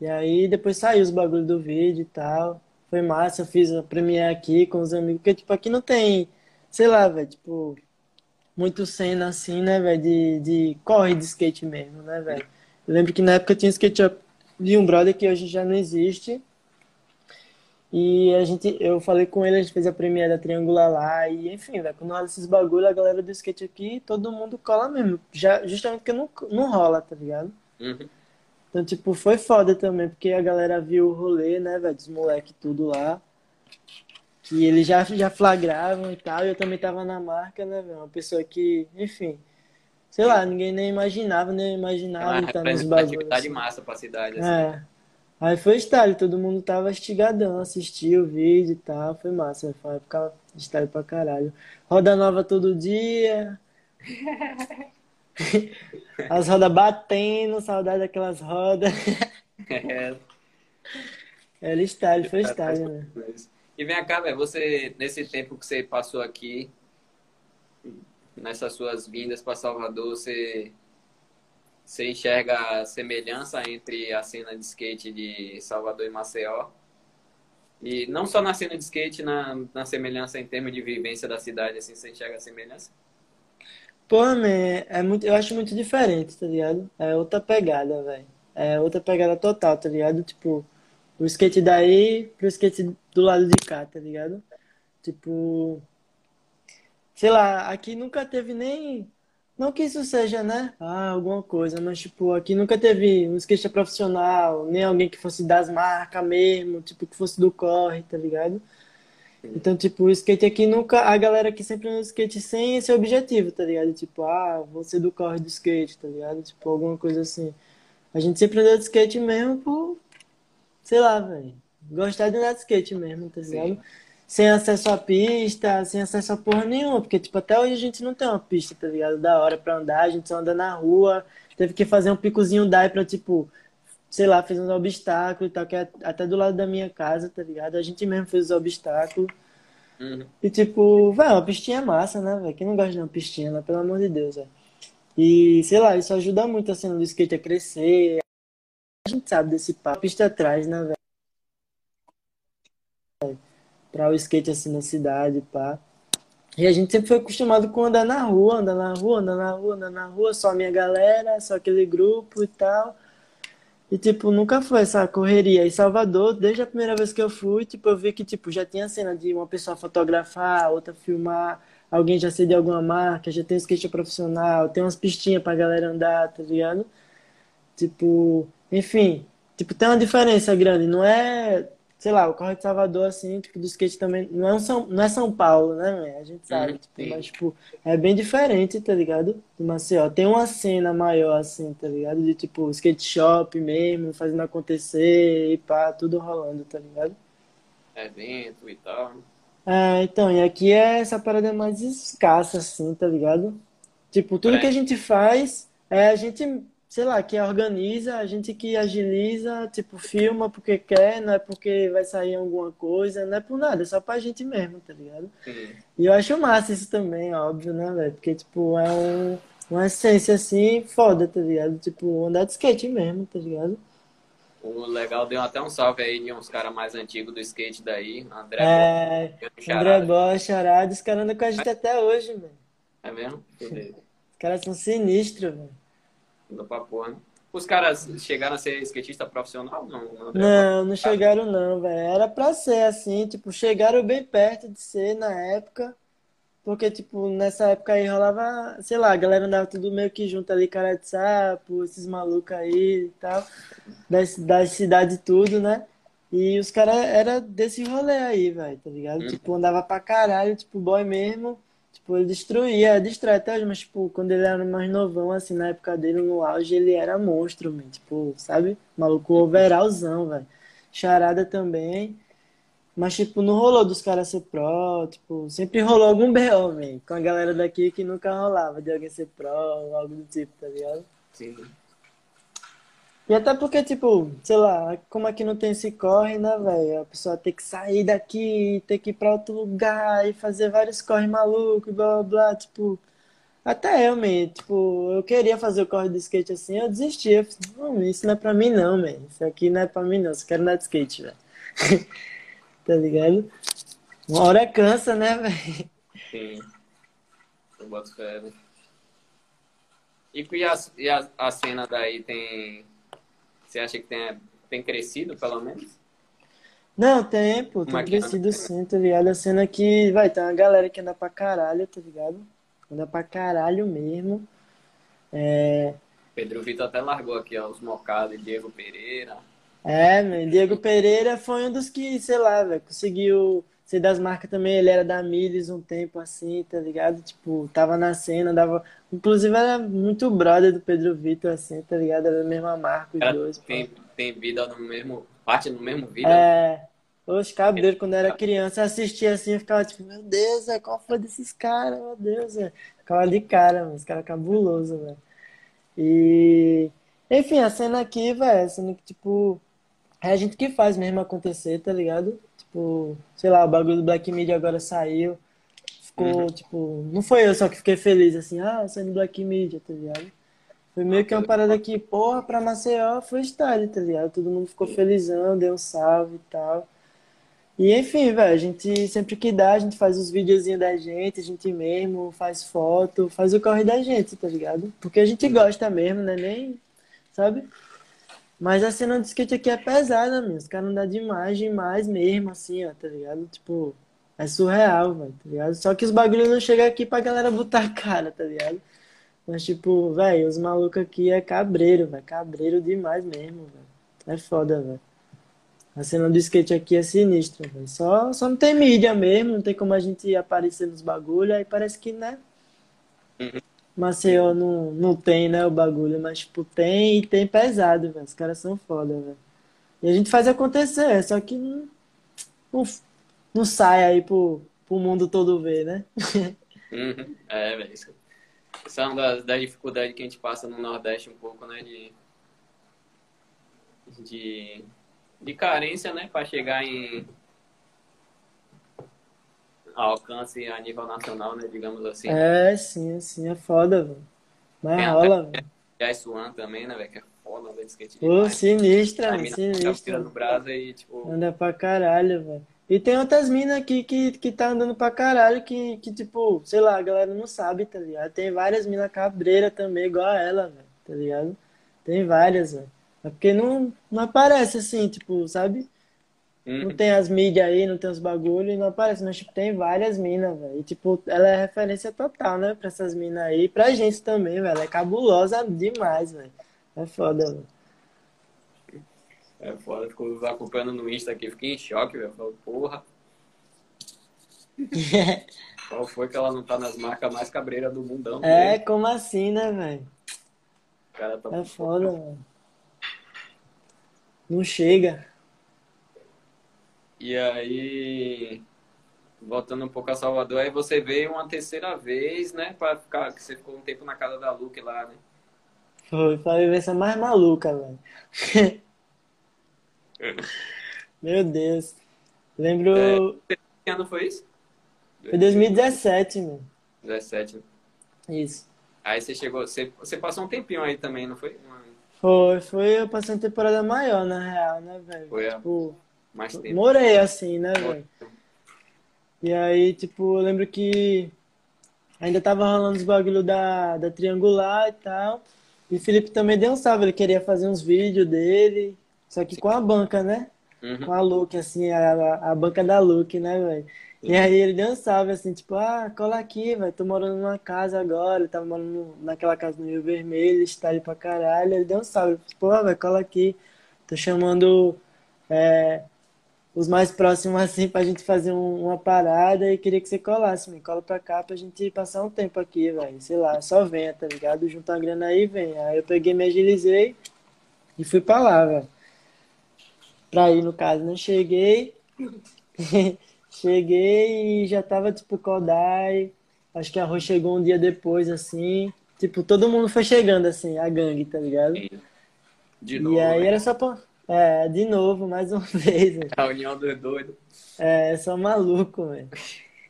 E aí depois saiu os bagulho do vídeo e tal. Foi massa. Eu fiz a premiere aqui com os amigos. Porque tipo, aqui não tem, sei lá, velho, tipo, muito cena assim, né, velho? De, de corre de skate mesmo, né, velho? Eu lembro que na época tinha skate de um brother que hoje já não existe. E a gente, eu falei com ele, a gente fez a premiere da Triangular lá, e enfim, velho, quando rola esses bagulho, a galera do skate aqui, todo mundo cola mesmo. Já, justamente porque não, não rola, tá ligado? Uhum. Então, tipo, foi foda também, porque a galera viu o rolê, né, velho, dos moleques tudo lá. Que eles já, já flagravam e tal, e eu também tava na marca, né, velho? Uma pessoa que, enfim, sei lá, ninguém nem imaginava, nem É imaginava uma estar nos bagulhos. representatividade assim. massa pra cidade, assim. É. Aí foi style, todo mundo tava estigadão, assistiu o vídeo e tal, foi massa, foi época style pra caralho. Roda nova todo dia, as rodas batendo, saudade daquelas rodas. É, Era style, foi style, né? E vem cá, velho, você, nesse tempo que você passou aqui, nessas suas vindas para Salvador, você, você enxerga a semelhança entre a cena de skate de Salvador e Maceió? E não só na cena de skate, na, na semelhança em termos de vivência da cidade, assim, você enxerga a semelhança? Pô, man, é muito, eu acho muito diferente, tá ligado? É outra pegada, velho. É outra pegada total, tá ligado? Tipo, o skate daí pro skate do lado de cá, tá ligado? Tipo, sei lá, aqui nunca teve nem. Não que isso seja, né? Ah, alguma coisa, mas tipo, aqui nunca teve um skatista profissional, nem alguém que fosse das marcas mesmo, tipo, que fosse do corre, tá ligado? Então, tipo, o skate aqui nunca. A galera aqui sempre no skate sem esse objetivo, tá ligado? Tipo, ah, vou ser do corre do skate, tá ligado? Tipo, alguma coisa assim. A gente sempre andou de skate mesmo por, sei lá, velho. Gostar de andar de skate mesmo, tá ligado? Sim. Sem acesso à pista, sem acesso a porra nenhuma. Porque, tipo, até hoje a gente não tem uma pista, tá ligado? Da hora pra andar, a gente só anda na rua. Teve que fazer um picozinho dai pra, tipo, sei lá, fez uns obstáculos e tal, que é até do lado da minha casa, tá ligado? A gente mesmo fez os obstáculos. Uhum. E tipo, vai, uma pistinha é massa, né, velho? Quem não gosta de uma pistinha, né? Pelo amor de Deus, velho. E, sei lá, isso ajuda muito a cena do skate a crescer. A gente sabe desse papo. A pista atrás, né, velho? Pra o skate assim na cidade, pá. E a gente sempre foi acostumado com andar na rua, andar na rua, andar na rua, andar na rua, só a minha galera, só aquele grupo e tal. E, tipo, nunca foi essa correria. E Salvador, desde a primeira vez que eu fui, tipo, eu vi que, tipo, já tinha cena de uma pessoa fotografar, outra filmar, alguém já de alguma marca, já tem skate profissional, tem umas pistinhas pra galera andar, tá ligado? Tipo, enfim, tipo, tem uma diferença grande. Não é, sei lá, o Corre de Salvador, assim, tipo, do skate também, não é, São, não é São Paulo, né, man? A gente sabe, Uhum, tipo, mas, tipo, é bem diferente, tá ligado? Do Maceió. Tem uma cena maior, assim, tá ligado? De, tipo, skate shop mesmo, fazendo acontecer e pá, tudo rolando, tá ligado? Evento e tal. É, então, e aqui é essa parada mais escassa, assim, tá ligado? Tipo, tudo que a É. gente faz é a gente, sei lá, que organiza, a gente que agiliza, tipo, filma porque quer, não é porque vai sair alguma coisa, não é por nada, é só pra gente mesmo, tá ligado? Sim. E eu acho massa isso também, óbvio, né, velho? Porque, tipo, é um, uma essência, assim, foda, tá ligado? Tipo, andar de skate mesmo, tá ligado? O legal deu até um salve aí de uns caras mais antigos do skate daí, André É, André. Bosch, Charada, os caras andam com a gente até hoje, mano. É mesmo? Os caras são sinistros, velho. Pra porra, né? Os caras chegaram a ser skatista profissional? Não, o André Bo- Não, não chegaram não, velho. Era pra ser assim, tipo, chegaram bem perto de ser na época, porque, tipo, nessa época aí rolava, sei lá, a galera andava tudo meio que junto ali, cara de sapo, esses malucos aí e tal, das, das cidades tudo, né? E os caras era desse rolê aí, velho, tá ligado? Hum. Tipo, andava pra caralho, tipo, boy mesmo, tipo, ele destruía, destrói até hoje, mas, tipo, quando ele era mais novão, assim, na época dele, no auge, ele era monstro, man, tipo, sabe? Maluco overallzão, velho. Charada também. Mas, tipo, não rolou dos caras ser pró, tipo, sempre rolou algum BO, com a galera daqui que nunca rolava de alguém ser pró algo do tipo, tá ligado? Sim. E até porque, tipo, sei lá, como aqui não tem esse corre, né, velho? A pessoa tem que sair daqui, ter que ir pra outro lugar e fazer vários corre malucos, blá blá blá, tipo. Até eu, man, tipo, eu queria fazer o corre de skate assim, eu desistia. Eu falei, isso não é pra mim não, man. Isso aqui não é pra mim não, só quero andar de skate, velho. Tá ligado? Uma hora cansa, né, velho? Sim. Eu boto fé, né? E, e, a, e a, a cena daí tem. Você acha que tem, tem crescido, pelo menos? Não, tem, pô, tem é é? crescido sim, tá ligado? A cena que, vai, tem uma galera que anda pra caralho, tá ligado? Anda pra caralho mesmo. É, Pedro Vitor até largou aqui, ó, os mocados, Diego Pereira. é, meu, Diego Pereira foi um dos que, sei lá, velho, conseguiu ser das marcas também, ele era da Miles um tempo assim, tá ligado? Tipo, tava na cena, dava. Inclusive era muito brother do Pedro Vitor, assim, tá ligado? Era da mesma marca, os Cara, dois, pô. tem, tem vida no mesmo. Parte no mesmo vídeo. É, os cabreiros, quando eu era criança, eu assistia assim, eu ficava tipo, meu Deus, velho, qual foi desses caras, meu Deus, velho. Ficava de cara, mano, os caras cabuloso, velho. E, enfim, a cena aqui, velho, a cena que, tipo, é a gente que faz mesmo acontecer, tá ligado? Tipo, sei lá, o bagulho do Black Media agora saiu, ficou, Uhum. tipo, não foi eu só que fiquei feliz, assim, ah, saindo do Black Media, tá ligado? Foi meio que uma parada que, porra, pra Maceió foi style, tá ligado? Todo mundo ficou felizão, deu um salve e tal. E enfim, velho, a gente sempre que dá, a gente faz os videozinhos da gente, a gente mesmo faz foto, faz o corre da gente, tá ligado? Porque a gente gosta mesmo, né? Nem, sabe? Mas a cena do skate aqui é pesada, meu. Os caras andam demais, demais mesmo, assim, ó, tá ligado? Tipo, é surreal, velho, tá ligado? Só que os bagulhos não chegam aqui pra galera botar a cara, tá ligado? Mas, tipo, velho, os malucos aqui é cabreiro, velho. Cabreiro demais mesmo, velho. É foda, velho. A cena do skate aqui é sinistra, velho. Só, só não tem mídia mesmo, não tem como a gente aparecer nos bagulhos, aí parece que, né? Maceió não, não tem, né, o bagulho, mas, tipo, tem e tem pesado, velho. Os caras são foda, velho. E a gente faz acontecer, só que não, não, não sai aí pro, pro mundo todo ver, né? Uhum. É, velho. Isso, isso é uma das, das dificuldades que a gente passa no Nordeste um pouco, né? De, de, de carência, né? Pra chegar em alcance a nível nacional, né? Digamos assim. É, sim, sim, é foda, velho. Mas Tem rola, velho. Jai Suan também, né, velho? Que é foda, andar de skate Pô, sinistra, mano, sinistra. no brasa e, tipo, Anda pra caralho, velho. E tem outras minas aqui que, que tá andando pra caralho que, que, tipo, sei lá, a galera não sabe, tá ligado? Tem várias minas cabreiras também, igual a ela, velho, tá ligado? Tem várias, velho. É porque não, não aparece assim, tipo, sabe? Não uhum. tem as mídias aí, não tem os bagulhos, não aparece, mas, tipo, tem várias minas, velho. E, tipo, ela é referência total, né, pra essas minas aí. Pra gente também, velho. É cabulosa demais, velho. É foda, velho. É foda, ficou acompanhando no Insta aqui, fiquei em choque, velho. Falei, porra, qual foi que ela não tá nas marcas mais cabreiras do mundão? É, mesmo? como assim, né, velho? Cara tá É foda, velho. Não chega. E aí, voltando um pouco a Salvador, aí você veio uma terceira vez, né? Pra ficar, que você ficou um tempo na casa da Luke lá, né? Foi pra vivência mais maluca, velho. Meu Deus. Lembro. Que ano foi isso? Foi 2017, meu. 17. né? Isso. Aí você chegou, você, você passou um tempinho aí também, não foi? Foi, foi. Eu passei uma temporada maior, na real, né, velho? Foi, é. Mais tempo. morei assim, né, velho? E aí, tipo, eu lembro que ainda tava rolando os bagulho da, da Triangular e tal. E o Felipe também deu um salve, ele queria fazer uns vídeos dele, só que com a banca, né? Uhum. Com a Look, assim, a, a, banca da Look, né, velho? E aí ele deu um salve, assim, tipo, ah, cola aqui, velho, tô morando numa casa agora, ele tava morando naquela casa no Rio Vermelho, está ali pra caralho, ele deu um salve, tipo, ó, velho, cola aqui, tô chamando é, os mais próximos, assim, pra gente fazer um- uma parada e queria que você colasse, me cola pra cá pra gente passar um tempo aqui, velho, sei lá, só venha, tá ligado? Junta uma grana aí e vem. Aí eu peguei, me agilizei e fui pra lá, velho. Pra ir, no caso, né? Cheguei, Cheguei e já tava, tipo, Kodai. Acho que a Rô chegou um dia depois, assim. Tipo, todo mundo foi chegando, assim, a gangue, tá ligado? De novo. E aí né? era só pra... É, de novo, mais uma vez, velho. A união dos doidos. É, só maluco, velho.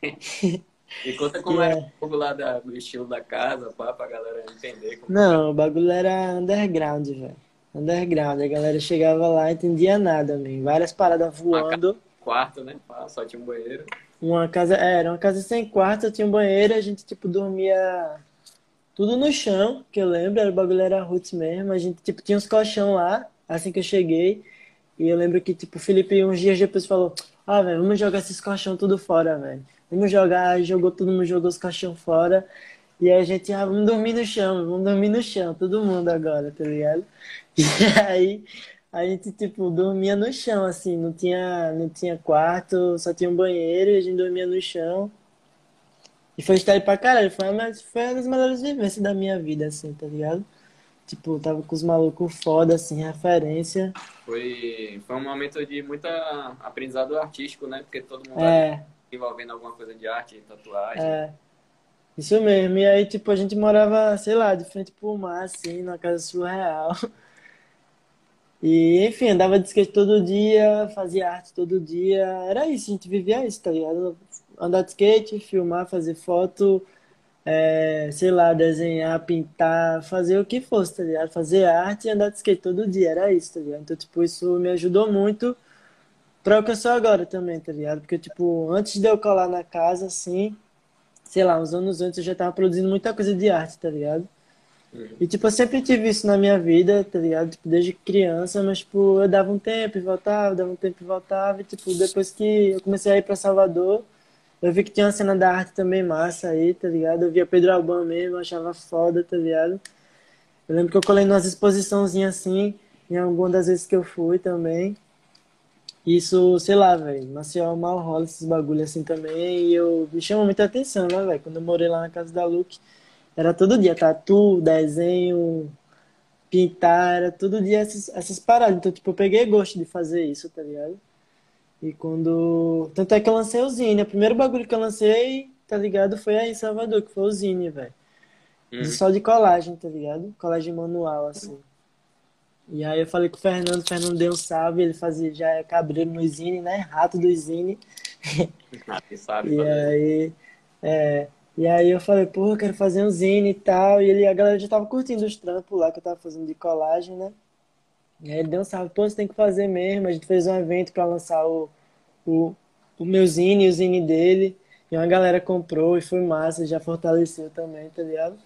E conta como E era é- um pouco lá da- do estilo da casa, pá, pra galera entender Não, o bagulho era underground, velho. Underground. A galera chegava lá e entendia nada, man. Várias paradas voando. quarto, né? Pá, só tinha um banheiro. Uma casa, é, era uma casa sem quarto, tinha um banheiro, a gente, tipo, dormia tudo no chão, que eu lembro, era, o bagulho era roots mesmo. A gente, tipo, tinha uns colchão lá, assim que eu cheguei. E eu lembro que, tipo, o Felipe, uns dias depois, falou: Ah, velho, vamos jogar esses colchão tudo fora, velho. Vamos jogar, jogou todo mundo, jogou os colchão fora. E aí a gente, ah, vamos dormir no chão, vamos dormir no chão, todo mundo agora, tá ligado? E aí a gente, tipo, dormia no chão, assim, não tinha, não tinha quarto, só tinha um banheiro e a gente dormia no chão. E foi estar pra caralho, foi uma, foi uma das melhores vivências da minha vida, assim, tá ligado? Tipo, tava com os malucos foda, assim, referência. Foi, foi um momento de muito aprendizado artístico, né? Porque todo mundo ali É, envolvendo alguma coisa de arte, tatuagem. é, isso mesmo. E aí, tipo, a gente morava, sei lá, de frente pro mar, assim, numa casa surreal. E, enfim, andava de skate todo dia, fazia arte todo dia. Era isso, a gente vivia isso, tá ligado? Andar de skate, filmar, fazer foto, é, sei lá, desenhar, pintar, fazer o que fosse, tá ligado? Fazer arte e andar de skate todo dia, era isso, tá ligado? Então, tipo, isso me ajudou muito pra o que eu sou agora também, tá ligado? Porque, tipo, antes de eu colar na casa, assim, sei lá, uns anos antes eu já tava produzindo muita coisa de arte, tá ligado? Uhum. E, tipo, eu sempre tive isso na minha vida, tá ligado? Tipo, desde criança, mas, tipo, eu dava um tempo e voltava, dava um tempo e voltava. E, tipo, depois que eu comecei a ir pra Salvador, eu vi que tinha uma cena da arte também massa aí, tá ligado? Eu via Pedro Alban mesmo, achava foda, tá ligado? Eu lembro que eu colei numas exposiçãozinhas assim, em alguma das vezes que eu fui também. Isso, sei lá, velho, Maceió mal rola esses bagulho assim também. E eu me chama muita atenção, né, velho? Quando eu morei lá na casa da Luke, era todo dia tatu, desenho, pintar, era todo dia essas, essas paradas. Então, tipo, eu peguei gosto de fazer isso, tá ligado? E quando. Tanto é que eu lancei o Zine. O primeiro bagulho que eu lancei, tá ligado? Foi aí em Salvador, que foi o Zine, velho. Uhum. De só de colagem, tá ligado? Colagem manual, assim. E aí eu falei com o Fernando, o Fernando deu um salve, ele fazia, já é cabreiro no Zine, né? Rato do Zine. Quem sabe E aí, é, e aí eu falei, eu quero fazer um zine e tal. E ele, a galera já tava curtindo os trampos lá que eu tava fazendo de colagem, né? E aí ele deu um salve, pô, você tem que fazer mesmo. A gente fez um evento pra lançar o, o, o meu zine o zine dele. E uma galera comprou e foi massa, já fortaleceu também, tá ligado?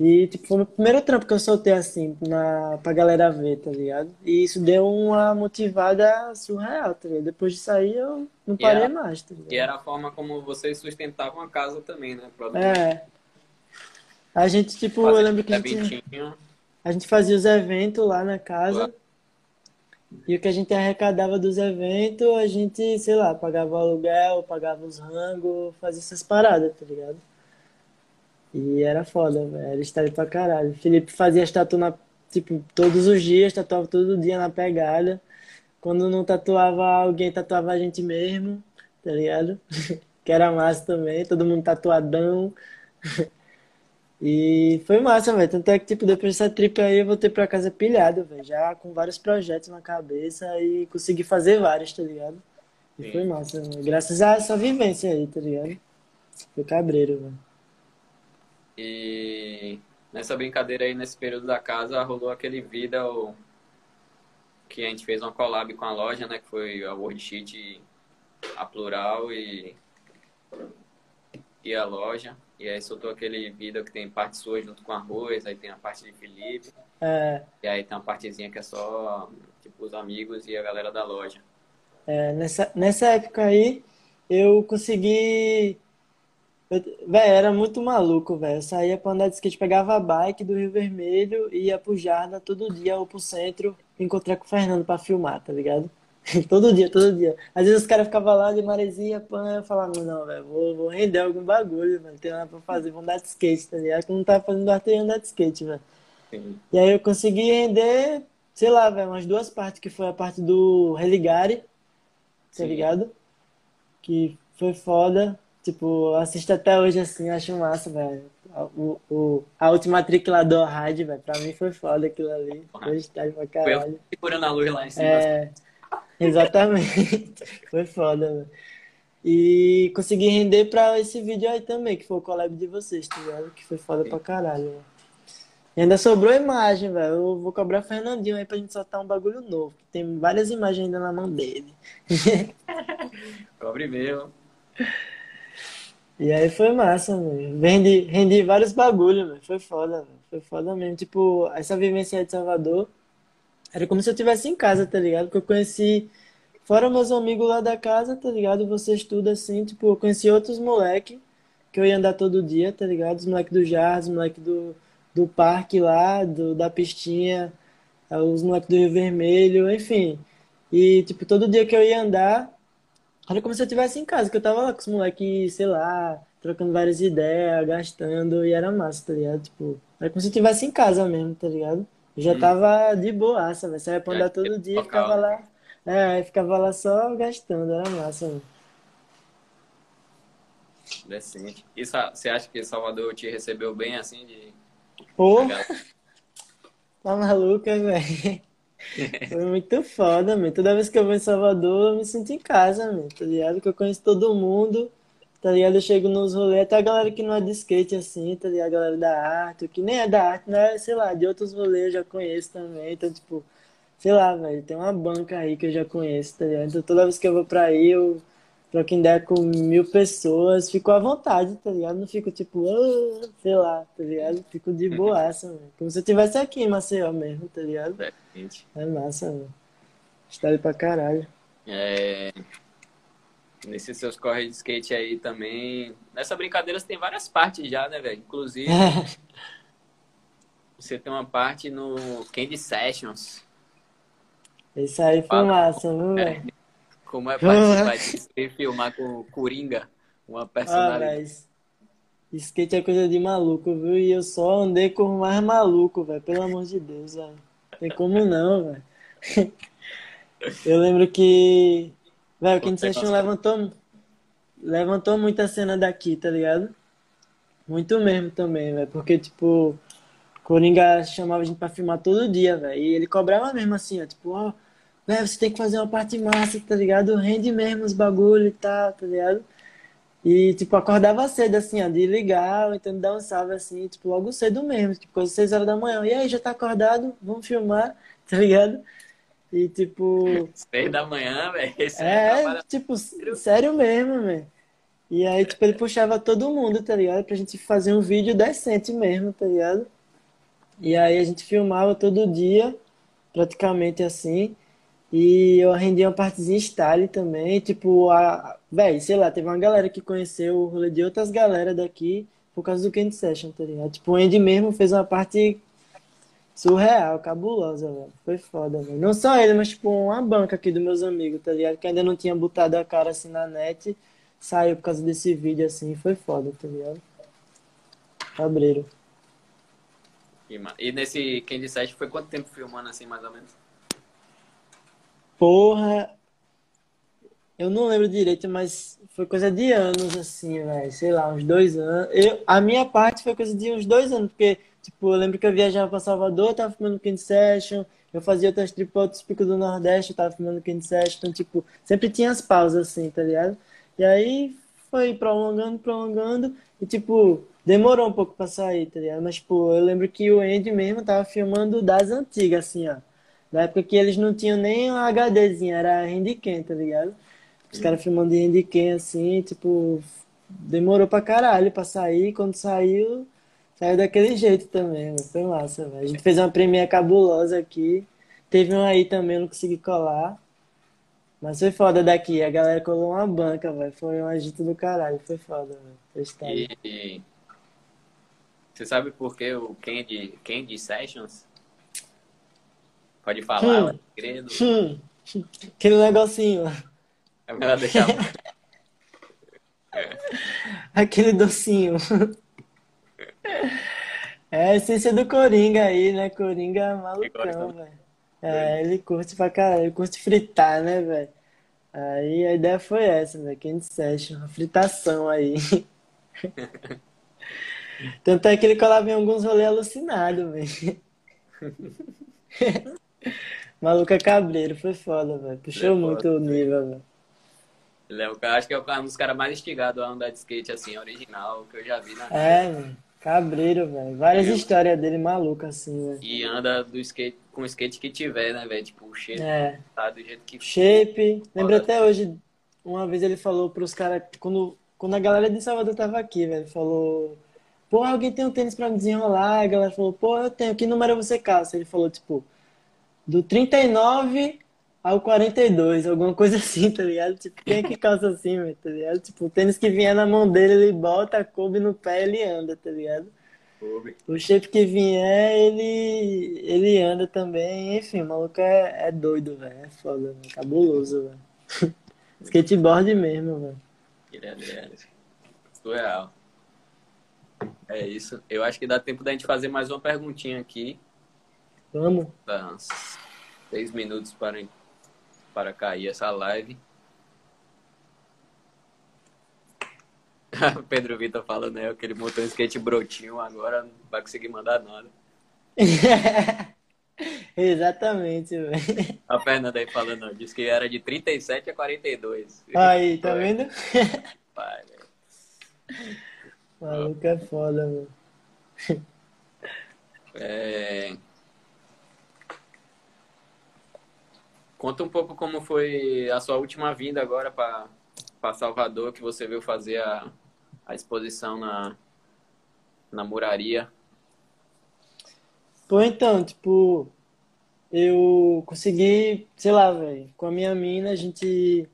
E, tipo, foi o meu primeiro trampo que eu soltei, assim, na, pra galera ver, tá ligado? E isso deu uma motivada surreal, tá ligado? Depois de sair, eu não parei era, mais, tá ligado? e era a forma como vocês sustentavam a casa também, né? É, a gente, tipo, eu fazendo lembro que a gente. A gente fazia os eventos lá na casa e o que a gente arrecadava dos eventos, a gente, sei lá, pagava o aluguel, pagava os rangos, fazia essas paradas, tá ligado? E era foda, velho, era estar pra caralho. O Felipe fazia as tatu na, tipo, todos os dias, tatuava todo dia na pegada. Quando não tatuava alguém, tatuava a gente mesmo, tá ligado? Que era massa também, todo mundo tatuadão. E foi massa, velho. Tanto é que, tipo, depois dessa trip aí eu voltei pra casa pilhado, velho. Já com vários projetos na cabeça e consegui fazer vários, tá ligado? E foi Sim. massa, velho. Graças a essa vivência aí, tá ligado? Foi cabreiro, velho. E nessa brincadeira aí, nesse período da casa, rolou aquele vida o- que a gente fez uma collab com a loja, né? Que foi a World Sheet, a Plural e, e a loja. E aí soltou aquele vídeo que tem parte sua junto com arroz, aí tem a parte de Felipe, É, e aí tem uma partezinha que é só, tipo, os amigos e a galera da loja. é, nessa, nessa época aí, eu consegui. Eu, velho, era muito maluco, velho. Eu saía pra andar de skate, pegava a bike do Rio Vermelho e ia pro Jarda todo dia ou pro centro encontrar com o Fernando pra filmar, tá ligado? Todo dia, todo dia. Às vezes os caras ficavam lá de maresia, pã, eu falava, não, velho, vou, vou render algum bagulho, velho. Tem nada pra fazer, vou andar de skate, tá ligado? Que eu não tava fazendo arte, eu andar de skate, velho. E aí eu consegui render, sei lá, velho, umas duas partes, que foi a parte do Religare, tá Sim. ligado? que foi foda. Tipo, assisto até hoje assim, acho massa, velho. O, o, a última trick lá do velho, pra mim foi foda aquilo ali. Tarde pra caralho. Foi segurando a luz lá em cima. É, exatamente. foi foda, velho. E consegui render pra esse vídeo aí também, que foi o collab de vocês, tá ligado? Que foi foda pra caralho, velho. E ainda sobrou imagem, velho. Eu vou cobrar Fernandinho aí pra gente soltar um bagulho novo. Tem várias imagens ainda na mão dele. Cobre mesmo. E aí foi massa, velho. Rendi, rendi vários bagulhos, velho. Foi foda, velho. Foi foda mesmo. Tipo, essa vivência aí de Salvador era como se eu estivesse em casa, tá ligado? Porque eu conheci, fora meus amigos lá da casa, tá ligado? Você estuda assim, tipo, eu conheci outros moleque que eu ia andar todo dia, tá ligado? Os moleques do Jardim, os moleques do, do parque lá, do, da pistinha, os moleques do Rio Vermelho, enfim. E, tipo, todo dia que eu ia andar, era como se eu estivesse em casa, que eu tava lá com os moleques, sei lá, trocando várias ideias, gastando, e era massa, tá ligado? Tipo, era como se eu estivesse em casa mesmo, tá ligado? Já hum. tava de boaça, velho. Saia pra andar todo dia, ficava lá. É, ficava lá só gastando, era massa, velho. Decente. E você acha que Salvador te recebeu bem assim de. Pô! Tá maluca, velho. Foi muito foda, meu. Toda vez que eu vou em Salvador, eu me sinto em casa, meu. Tá ligado? Que eu conheço todo mundo. Tá ligado? Eu chego nos rolês, até a galera que não é de skate assim, tá ligado? A galera da arte, que nem é da arte, né? Sei lá, de outros rolês eu já conheço também. Então, tipo, sei lá, velho, tem uma banca aí que eu já conheço, tá ligado? Então toda vez que eu vou pra aí, eu troco ideia com mil pessoas, fico à vontade, tá ligado? Não fico tipo, oh, sei lá, tá ligado? Fico de boaça, velho. Como se eu estivesse aqui em Maceió mesmo, tá ligado? É massa, velho. História pra caralho. É... Nesses seus corre de skate aí também. Nessa brincadeira você tem várias partes já, né, velho? Inclusive, você tem uma parte no Candy Sessions. Isso aí foi Fala, massa, viu, é, velho? Como é participar disso e filmar com o Coringa, uma personalidade. Ah, skate é coisa de maluco, viu? E eu só andei com o mais maluco, velho. Pelo amor de Deus, velho. Tem como não, velho. Eu lembro que Velho, o Session levantou, levantou muita cena daqui, tá ligado? Muito mesmo também, velho. Porque, tipo, Coringa chamava a gente pra filmar todo dia, velho. E ele cobrava mesmo assim, ó. Tipo, ó, velho, você tem que fazer uma parte massa, tá ligado? Rende mesmo os bagulho e tal, tá ligado? E, tipo, acordava cedo, assim, ó, de ligar, então dar um salve, assim, tipo, logo cedo mesmo, tipo, coisa 6 horas da manhã. E aí, já tá acordado? Vamos filmar, tá ligado? E tipo. Seis da manhã, velho. É, tipo, sério mesmo, velho. E aí, tipo, ele puxava todo mundo, tá ligado? Pra gente fazer um vídeo decente mesmo, tá ligado? E aí a gente filmava todo dia, praticamente assim. E eu rendia uma partezinha style também. Tipo, a. Véi, sei lá, teve uma galera que conheceu o rolê de outras galera daqui por causa do Candy Session, tá ligado? Tipo, o Andy mesmo fez uma parte surreal, cabulosa, velho. Foi foda, velho. Não só ele, mas tipo uma banca aqui dos meus amigos, tá ligado? Que ainda não tinha botado a cara assim na net. Saiu por causa desse vídeo assim, foi foda, tá ligado? Cabreiro. E nesse Candy Session foi quanto tempo filmando assim, mais ou menos? Porra, eu não lembro direito, mas foi coisa de anos, assim, velho. Sei lá, uns dois anos. Eu, a minha parte foi coisa de uns dois anos, porque Tipo, eu lembro que eu viajava para Salvador, tava filmando Candy Session, eu fazia outras trips para outros picos do Nordeste, tava filmando Candy Session, então, tipo, sempre tinha as pausas assim, tá ligado? E aí foi prolongando, prolongando, e tipo, demorou um pouco pra sair, tá ligado? Mas, tipo, eu lembro que o Andy mesmo tava filmando das antigas, assim, ó. Da época que eles não tinham nem um HDzinho, era Handycam, tá ligado? Os caras filmando de Handycam, assim, tipo, demorou pra caralho pra sair, quando saiu Saiu daquele jeito também, foi massa, velho. A gente fez uma premiere cabulosa aqui. Teve um aí também, não consegui colar. Mas foi foda daqui. A galera colou uma banca, velho. Foi um agito do caralho. Foi foda, velho. E... Você sabe por que o Candy, Candy Sessions? Pode falar, hum. segredo. Hum. Aquele negocinho. É melhor deixar. Aquele docinho. É a essência do Coringa aí, né? Coringa é malucão, velho. É, ele curte pra caralho, ele curte fritar, né, velho? Aí a ideia foi essa, velho. Candy Session, uma fritação aí. Tanto é que ele colava em alguns rolês alucinados, velho. Maluca Cabreiro, foi foda, velho. Puxou Ele é muito foda. o nível, velho. Ele é o cara, acho que é um dos caras mais instigados a andar de skate, assim, original, que eu já vi na vida. É, velho. Cabreiro, velho. Várias Eu- histórias dele malucas, assim, velho. E anda do skate, com o skate que tiver, né, velho? Tipo, o shape É. tá do jeito que Shape. Lembro até hoje, uma vez ele falou pros caras, quando, quando a galera de Salvador tava aqui, velho, falou, pô, alguém tem um tênis pra me desenrolar? A galera falou, pô, eu tenho, que número você calça? Ele falou, tipo, do 39 ao 42, alguma coisa assim, tá ligado? Tipo, quem é que calça assim, velho, tá ligado? Tipo, o tênis que vinha na mão dele, ele bota, coube no pé, ele anda, tá ligado? coube. O shape que vier, ele, ele anda também. Enfim, o maluco é, é doido, velho. É foda, velho. Cabuloso, velho. Skateboard mesmo, velho. É, ele é surreal. É isso. Eu acho que dá tempo da gente fazer mais uma perguntinha aqui. Vamos. Tá seis minutos para, para cair essa live. Pedro Vitor falando né, que ele montou um skate brotinho, agora não vai conseguir mandar nada. Exatamente, velho. A Fernanda aí falando, disse que era de 37 a 42. Aí, tá vendo? Pai, maluco é foda, velho. É... Conta um pouco como foi a sua última vinda agora para Salvador, que você veio fazer a, a exposição na, na muraria. Pô, então, tipo, eu consegui, sei lá, velho, com a minha mina, a gente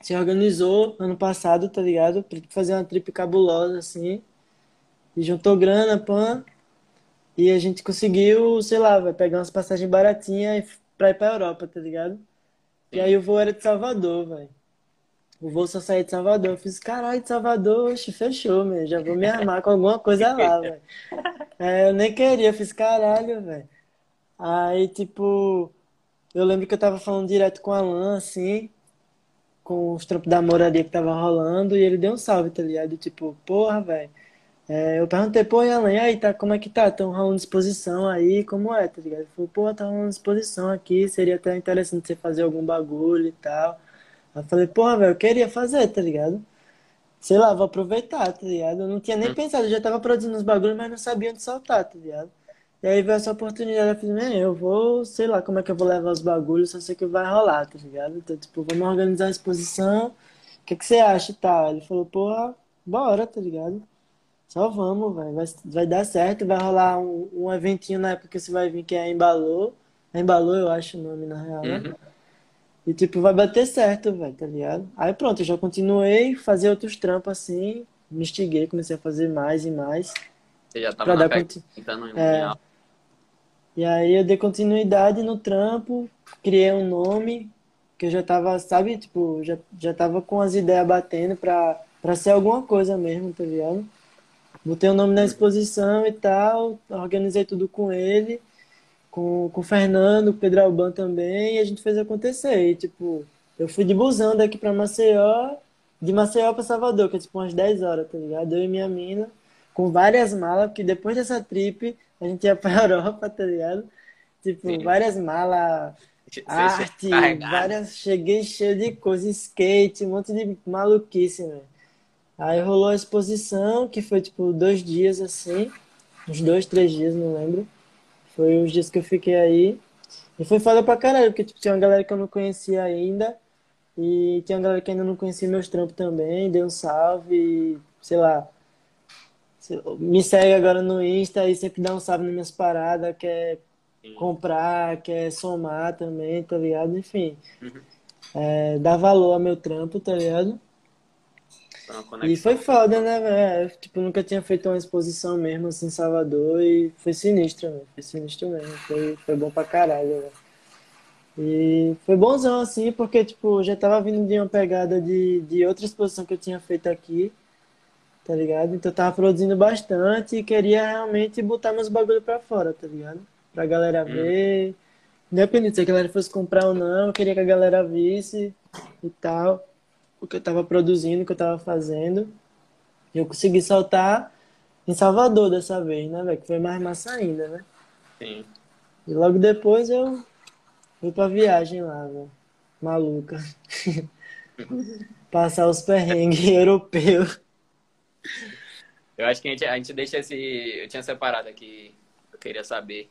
se organizou ano passado, tá ligado? Pra fazer uma trip cabulosa, assim. E juntou grana, pan. E a gente conseguiu, sei lá, vai pegar umas passagens baratinhas e pra ir pra Europa, tá ligado? E aí o voo era de Salvador, velho. O voo só saía de Salvador. Eu fiz, caralho, de Salvador, oxe, fechou, meu. Já vou me armar com alguma coisa lá, velho. É, eu nem queria, eu fiz, caralho, velho. Aí, tipo, eu lembro que eu tava falando direto com o Alan, assim, com os trampos da moraria que tava rolando, e ele deu um salve, tá ligado? Tipo, porra, velho. É, eu perguntei, pô, e Alan, e aí, tá, como é que tá? Tão rolando exposição aí, como é, tá ligado? Ele falou, pô, tá rolando exposição aqui, seria até interessante você fazer algum bagulho e tal. Aí eu falei, porra, velho, eu queria fazer, tá ligado? Sei lá, vou aproveitar, tá ligado? Eu não tinha nem pensado, eu já tava produzindo uns bagulhos, mas não sabia onde soltar, tá ligado? E aí veio essa oportunidade, eu falei, "Man, eu vou, sei lá como é que eu vou levar os bagulhos, só sei que vai rolar, tá ligado? Então, tipo, vamos organizar a exposição, o que que você acha e tal? Ele falou, porra, bora, tá ligado? Só vamos, velho, vai, vai dar certo, vai rolar um, um eventinho na época que você vai vir, que é Embalou, Embalou eu acho o nome, na real, né? Uhum. E, tipo, vai bater certo, velho, tá ligado? Aí pronto, eu já continuei fazer outros trampos assim, me instiguei, comecei a fazer mais e mais. Você já tava na dar conti- tentando em É. em- E aí eu dei continuidade no trampo, criei um nome, que eu já tava, sabe, tipo, já, já tava com as ideias batendo pra, pra ser alguma coisa mesmo, tá ligado? Botei o nome na exposição e tal, organizei tudo com ele, com, com o Fernando, com o Pedro Alban também, e a gente fez acontecer. E, tipo, eu fui de busão daqui pra Maceió, de Maceió pra Salvador, que é tipo umas 10 horas, tá ligado? Eu e minha mina, com várias malas, porque depois dessa trip a gente ia pra Europa, tá ligado? Tipo, Sim. várias malas, arte, carregado. várias. Cheguei cheio de coisa, skate, um monte de maluquice, velho. Aí rolou a exposição, que foi tipo dois dias assim, uns dois, três dias, não lembro. Foi os dias que eu fiquei aí. E foi foda pra caralho, porque tipo, tinha uma galera que eu não conhecia ainda. E tinha uma galera que ainda não conhecia meus trampos também. Deu um salve, e, sei lá. Me segue agora no Insta e sempre dá um salve nas minhas paradas, quer comprar, quer somar também, tá ligado? Enfim, Uhum. é, dá valor ao meu trampo, tá ligado? Foi uma E foi foda, né, velho? Eu, Tipo, nunca tinha feito uma exposição mesmo assim em Salvador e foi sinistro. Foi sinistro mesmo. Foi, foi bom pra caralho, velho. E foi bonzão assim, porque, tipo, já tava vindo de uma pegada de, de outra exposição que eu tinha feito aqui, tá ligado? Então eu tava produzindo bastante e queria realmente botar meus bagulho pra fora, tá ligado? Pra galera ver. Independente se a galera fosse comprar ou não, eu queria que a galera visse. e tal, o que eu tava produzindo, o que eu tava fazendo. E eu consegui soltar em Salvador dessa vez, né, velho? Que foi mais massa ainda, né? Sim. E logo depois eu fui pra viagem lá, velho. Maluca. Passar os perrengues europeus. Eu acho que a gente, a gente deixa esse. Eu tinha separado aqui, eu queria saber.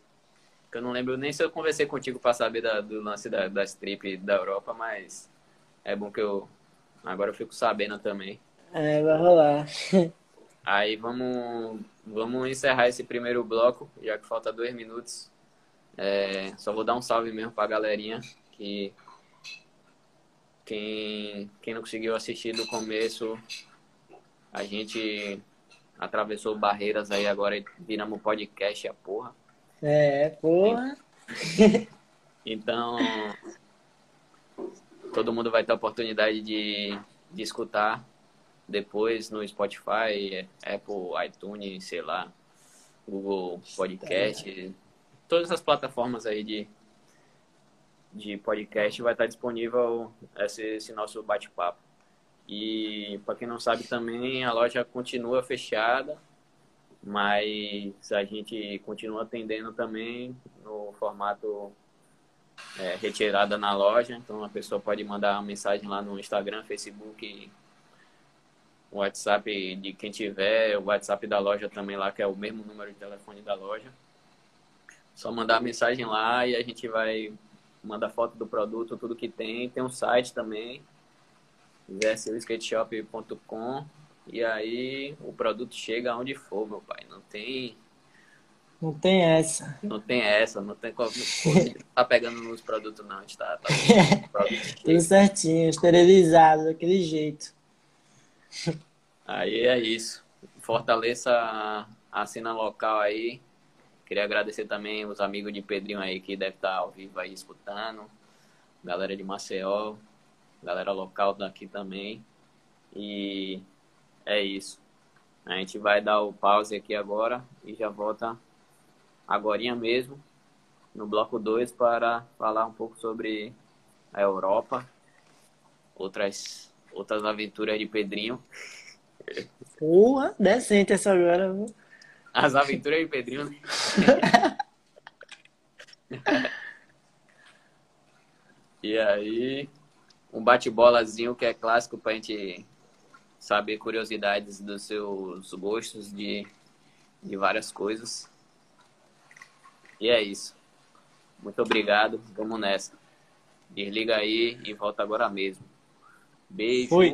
Que eu não lembro nem se eu conversei contigo pra saber da, do lance da, das trip da Europa, mas é bom que eu. Agora eu fico sabendo também. É, vai rolar. Aí vamos, vamos encerrar esse primeiro bloco, já que falta dois minutos. É, só vou dar um salve mesmo pra galerinha que quem, quem não conseguiu assistir do começo, a gente atravessou barreiras aí agora viramos podcast a porra. É, porra. Então, todo mundo vai ter a oportunidade de, de escutar depois no Spotify, Apple, iTunes, sei lá, Google Podcast, todas as plataformas aí de, de podcast vai estar disponível esse, esse nosso bate-papo. E para quem não sabe também, a loja continua fechada, mas a gente continua atendendo também no formato é, retirada na loja. Então a pessoa pode mandar uma mensagem lá no Instagram, Facebook, WhatsApp de quem tiver, o WhatsApp da loja também lá, que é o mesmo número de telefone da loja. Só mandar a mensagem lá e a gente vai mandar foto do produto, tudo que tem. Tem um site também, versilskateshop.com e aí o produto chega aonde for, meu pai. Não tem. Não tem essa. Não tem essa, não tem como. tá pegando nos produtos, não. A gente tá. tá Tudo certinho, esterilizado, daquele jeito. Aí é isso. Fortaleça a, a cena local aí. Queria agradecer também os amigos de Pedrinho aí que deve estar ao vivo aí escutando. Galera de Maceió, galera local daqui também. E é isso. A gente vai dar o pause aqui agora e já volta agora mesmo no bloco 2 para falar um pouco sobre a Europa, outras outras aventuras de Pedrinho. Porra, decente essa agora. As aventuras de Pedrinho. Né? e aí, um bate-bolazinho que é clássico pra gente saber curiosidades dos seus gostos de, de várias coisas. E é isso. Muito obrigado. Vamos nessa. Desliga aí e volta agora mesmo. Beijo. Fui.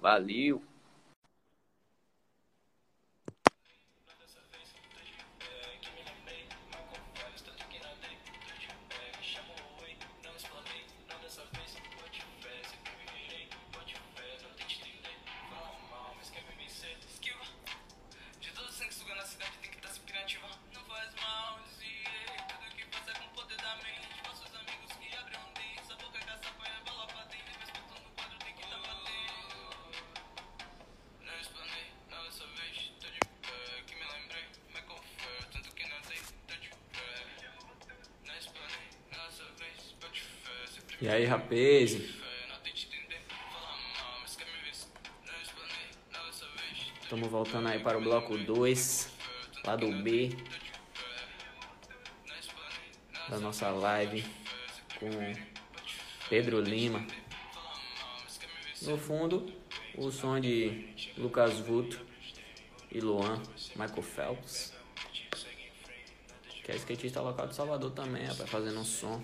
Valeu. E aí, rapaz? Estamos voltando aí para o bloco 2, lado B da nossa live com Pedro Lima. No fundo, o som de Lucas Vuto e Luan, Michael Phelps. Que é skatista local de Salvador também, rapaz, fazendo um som.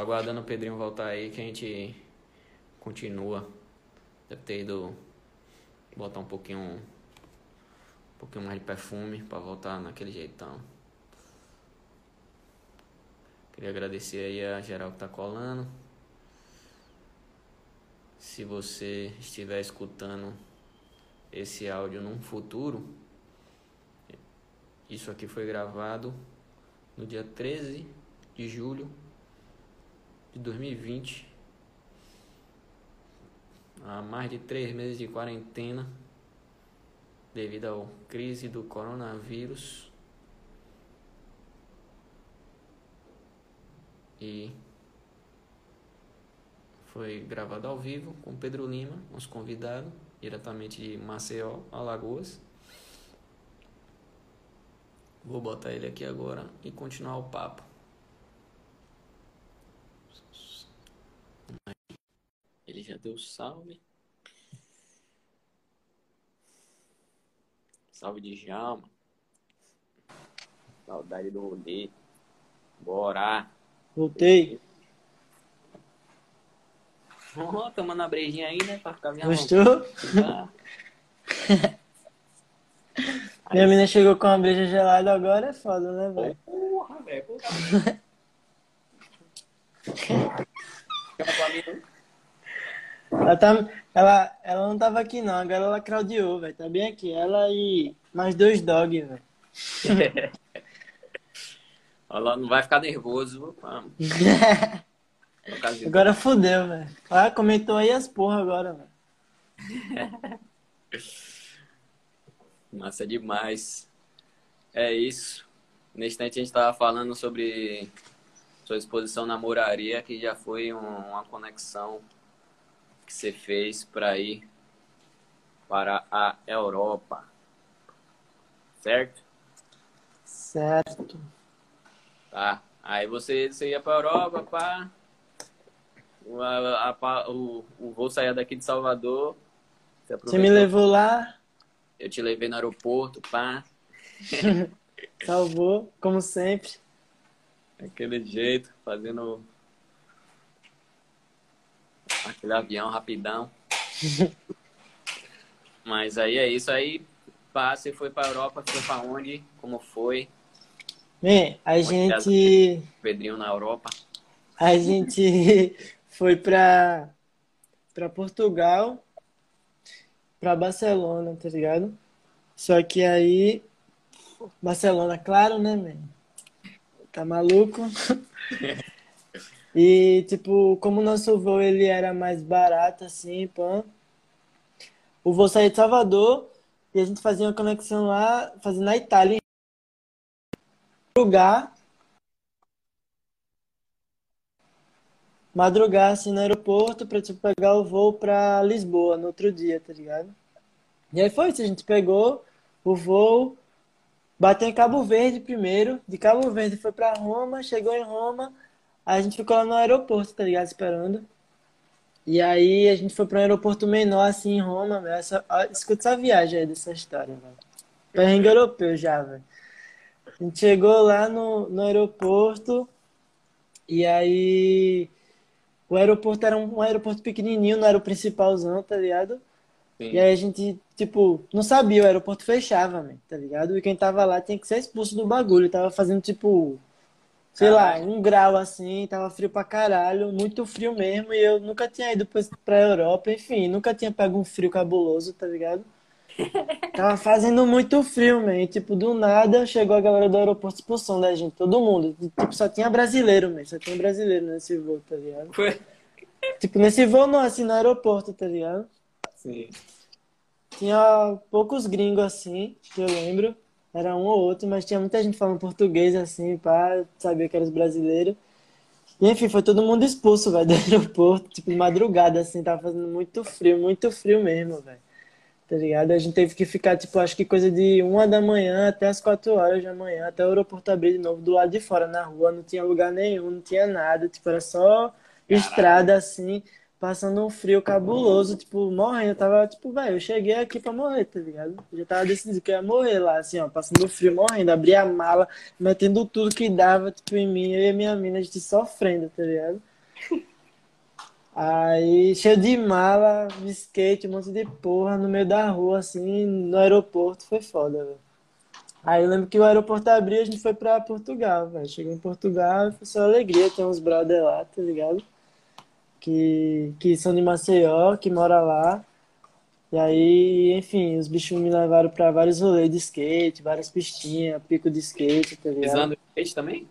Aguardando o Pedrinho voltar aí que a gente continua. Deve ter ido botar um pouquinho um pouquinho mais de perfume para voltar naquele jeitão. Queria agradecer aí a geral que tá colando. Se você estiver escutando esse áudio num futuro, isso aqui foi gravado no dia 13 de julho de 2020. Há mais de três meses de quarentena devido à crise do coronavírus. E foi gravado ao vivo com Pedro Lima, nosso convidado, diretamente de Maceió, Alagoas. Vou botar ele aqui agora e continuar o papo. Ele já deu salve. Salve de Jalma. Saudade do rolê. Bora. Voltei. Ó, oh, tomando a brejinha aí, né? Pra ficar minha Gostou? Ah. Minha menina chegou com uma breja gelada agora, é foda, né, velho? Porra, velho. Porra. Chama pra mim, não? Ela, tá, ela, ela não tava aqui não, agora ela craudiou, velho. Tá bem aqui. Ela e mais dois dogs, velho. Ela não vai ficar nervoso. Vamos. Agora fodeu, velho. Ah, comentou aí as porra agora, velho. Massa demais. É isso. Nesse instante a gente tava falando sobre sua exposição na Moraria, que já foi um- uma conexão que você fez para ir para a Europa. Certo? Certo. Tá. Aí você, você ia para a Europa, pá. O, a- a- o, o voo saía daqui de Salvador. Você Você, me levou lá, Eu te levei no aeroporto, pá. salvou, como sempre. Aquele jeito, fazendo aquele avião rapidão. Mas aí é isso aí. Pá, você foi pra Europa, foi pra onde? Como foi? Bem, a gente, Pedrinho na Europa. a gente foi pra, pra Portugal, pra Barcelona, tá ligado? Só que aí, Barcelona, claro, né, man? Tá maluco? E, tipo, como o nosso voo ele era mais barato, assim, pã, o voo saía de Salvador e a gente fazia uma conexão lá, fazendo na Itália, lugar, madrugar, assim, no aeroporto pra, tipo, pegar o voo pra Lisboa no outro dia, tá ligado? E aí foi isso, a gente pegou o voo, bateu em Cabo Verde primeiro, de Cabo Verde foi pra Roma, chegou em Roma, a gente ficou lá no aeroporto, tá ligado? Esperando. E aí a gente foi pra um aeroporto menor, assim, em Roma, velho. Essa, escuta essa viagem aí dessa história, velho. Perrengue europeu já, velho. A gente chegou lá no, no aeroporto, e aí o aeroporto era um, um aeroporto pequenininho, não era o principalzão, tá ligado? Sim. E aí a gente, tipo, não sabia, o aeroporto fechava, man, tá ligado? E quem tava lá tinha que ser expulso do bagulho. Tava fazendo, tipo, sei lá, um grau assim, tava frio pra caralho, muito frio mesmo. E eu nunca tinha ido pra, Europa, enfim, nunca tinha pego um frio cabuloso, tá ligado? Tava fazendo muito frio, man. E, tipo, do nada chegou a galera do aeroporto expulsão da gente, todo mundo. Tipo, só tinha brasileiro, man. Só tinha brasileiro nesse voo, tá ligado? Foi? Tipo, nesse voo não, assim, no aeroporto, tá ligado? Sim. Tinha poucos gringos assim, que eu lembro. Era um ou outro, mas tinha muita gente falando português assim, pá, sabia que eram os brasileiros. E enfim, foi todo mundo expulso, velho, do aeroporto, tipo, de madrugada, assim, tava fazendo muito frio, muito frio mesmo, velho. Tá ligado? A gente teve que ficar, tipo, acho que coisa de uma da manhã até as quatro horas da manhã, até o aeroporto abrir de novo, do lado de fora, na rua, não tinha lugar nenhum, não tinha nada, tipo, era só estrada assim, passando um frio cabuloso, tipo, morrendo. Eu tava, tipo, velho, eu cheguei aqui pra morrer, tá ligado? Eu já tava decidido que eu ia morrer lá, assim, ó, passando frio, morrendo, abri a mala, metendo tudo que dava, tipo, em mim, eu e a minha mina, a gente sofrendo, tá ligado? Aí, cheio de mala, de skate, um monte de porra no meio da rua, assim, no aeroporto, foi foda, velho. Aí eu lembro que o aeroporto abriu e a gente foi pra Portugal, velho. Chegou em Portugal e foi só alegria, tem uns brother lá, tá ligado? Que, que são de Maceió, que mora lá. E aí, enfim, os bichos me levaram pra vários rolês de skate, várias pistinhas, pico de skate, tá Eles ligado? andam de skate também?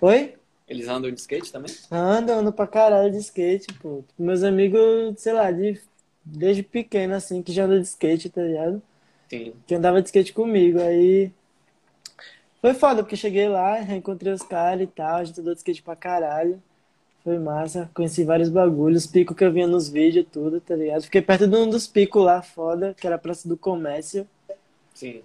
Oi? Eles andam de skate também? Ando, ando pra caralho de skate, pô. Meus amigos, sei lá, de, desde pequeno, assim, que já andam de skate, tá ligado? Sim. Que andava de skate comigo. Aí Foi foda, porque cheguei lá, reencontrei os caras e tal, a gente andou de skate pra caralho. Foi massa, conheci vários bagulhos, picos que eu via nos vídeos, tudo, tá ligado? Fiquei perto de um dos picos lá, foda, que era a Praça do Comércio. Sim.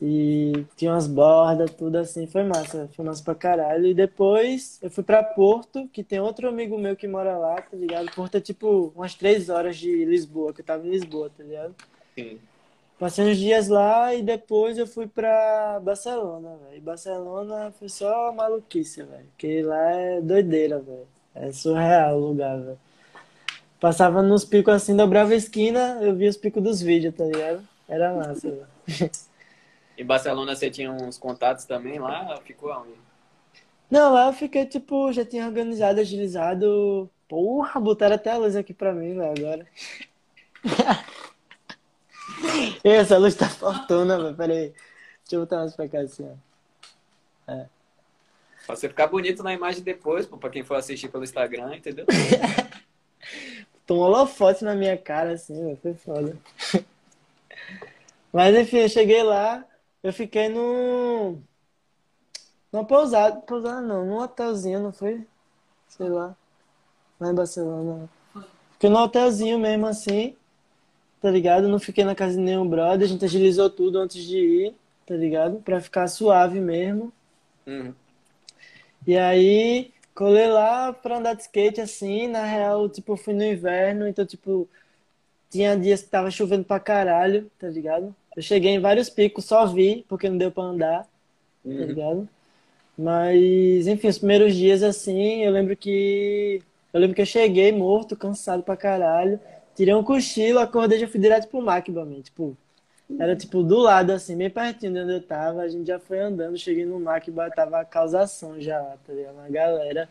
E tinha umas bordas, tudo assim, foi massa, foi massa pra caralho. E depois eu fui pra Porto, que tem outro amigo meu que mora lá, tá ligado? Porto é tipo umas três horas de Lisboa, que eu tava em Lisboa, tá ligado? Sim. Passei uns dias lá e depois eu fui pra Barcelona, velho. E Barcelona foi só maluquice, velho. Porque lá é doideira, velho. É surreal o lugar, velho. Passava nos picos assim, dobrava a esquina, eu via os picos dos vídeos, tá ligado? Era massa, velho. Em Barcelona você tinha uns contatos também lá? Ficou aonde? Não, lá eu fiquei, tipo, já tinha organizado, agilizado. Porra, botaram até a luz aqui pra mim, velho, agora. Essa luz tá faltando, velho. Pera aí. Deixa eu botar mais pra cá assim, ó. É. Pra você ficar bonito na imagem depois, pô, pra quem for assistir pelo Instagram, entendeu? Tomou holofote na minha cara, assim, velho. Foi foda. Mas enfim, eu cheguei lá, eu fiquei no. Numa pousada. Pousada não, num hotelzinho, não foi? Sei lá. Lá em Barcelona. Fiquei num hotelzinho mesmo assim, tá ligado? Não fiquei na casa de nenhum brother, a gente agilizou tudo antes de ir, tá ligado? Pra ficar suave mesmo. Uhum. E aí, colei lá pra andar de skate assim, na real, tipo, fui no inverno, então, tipo, tinha dias que tava chovendo pra caralho, tá ligado? Eu cheguei em vários picos, só vi, porque não deu pra andar, tá Uhum. ligado? Mas, enfim, os primeiros dias assim, eu lembro que. Eu lembro que eu cheguei morto, cansado pra caralho. Tirei um cochilo, acordei e já fui direto pro Macba, man. Tipo, era tipo do lado, assim, bem pertinho de onde eu tava. A gente já foi andando, cheguei no Macba, tava a causação já, tá ligado? Uma galera.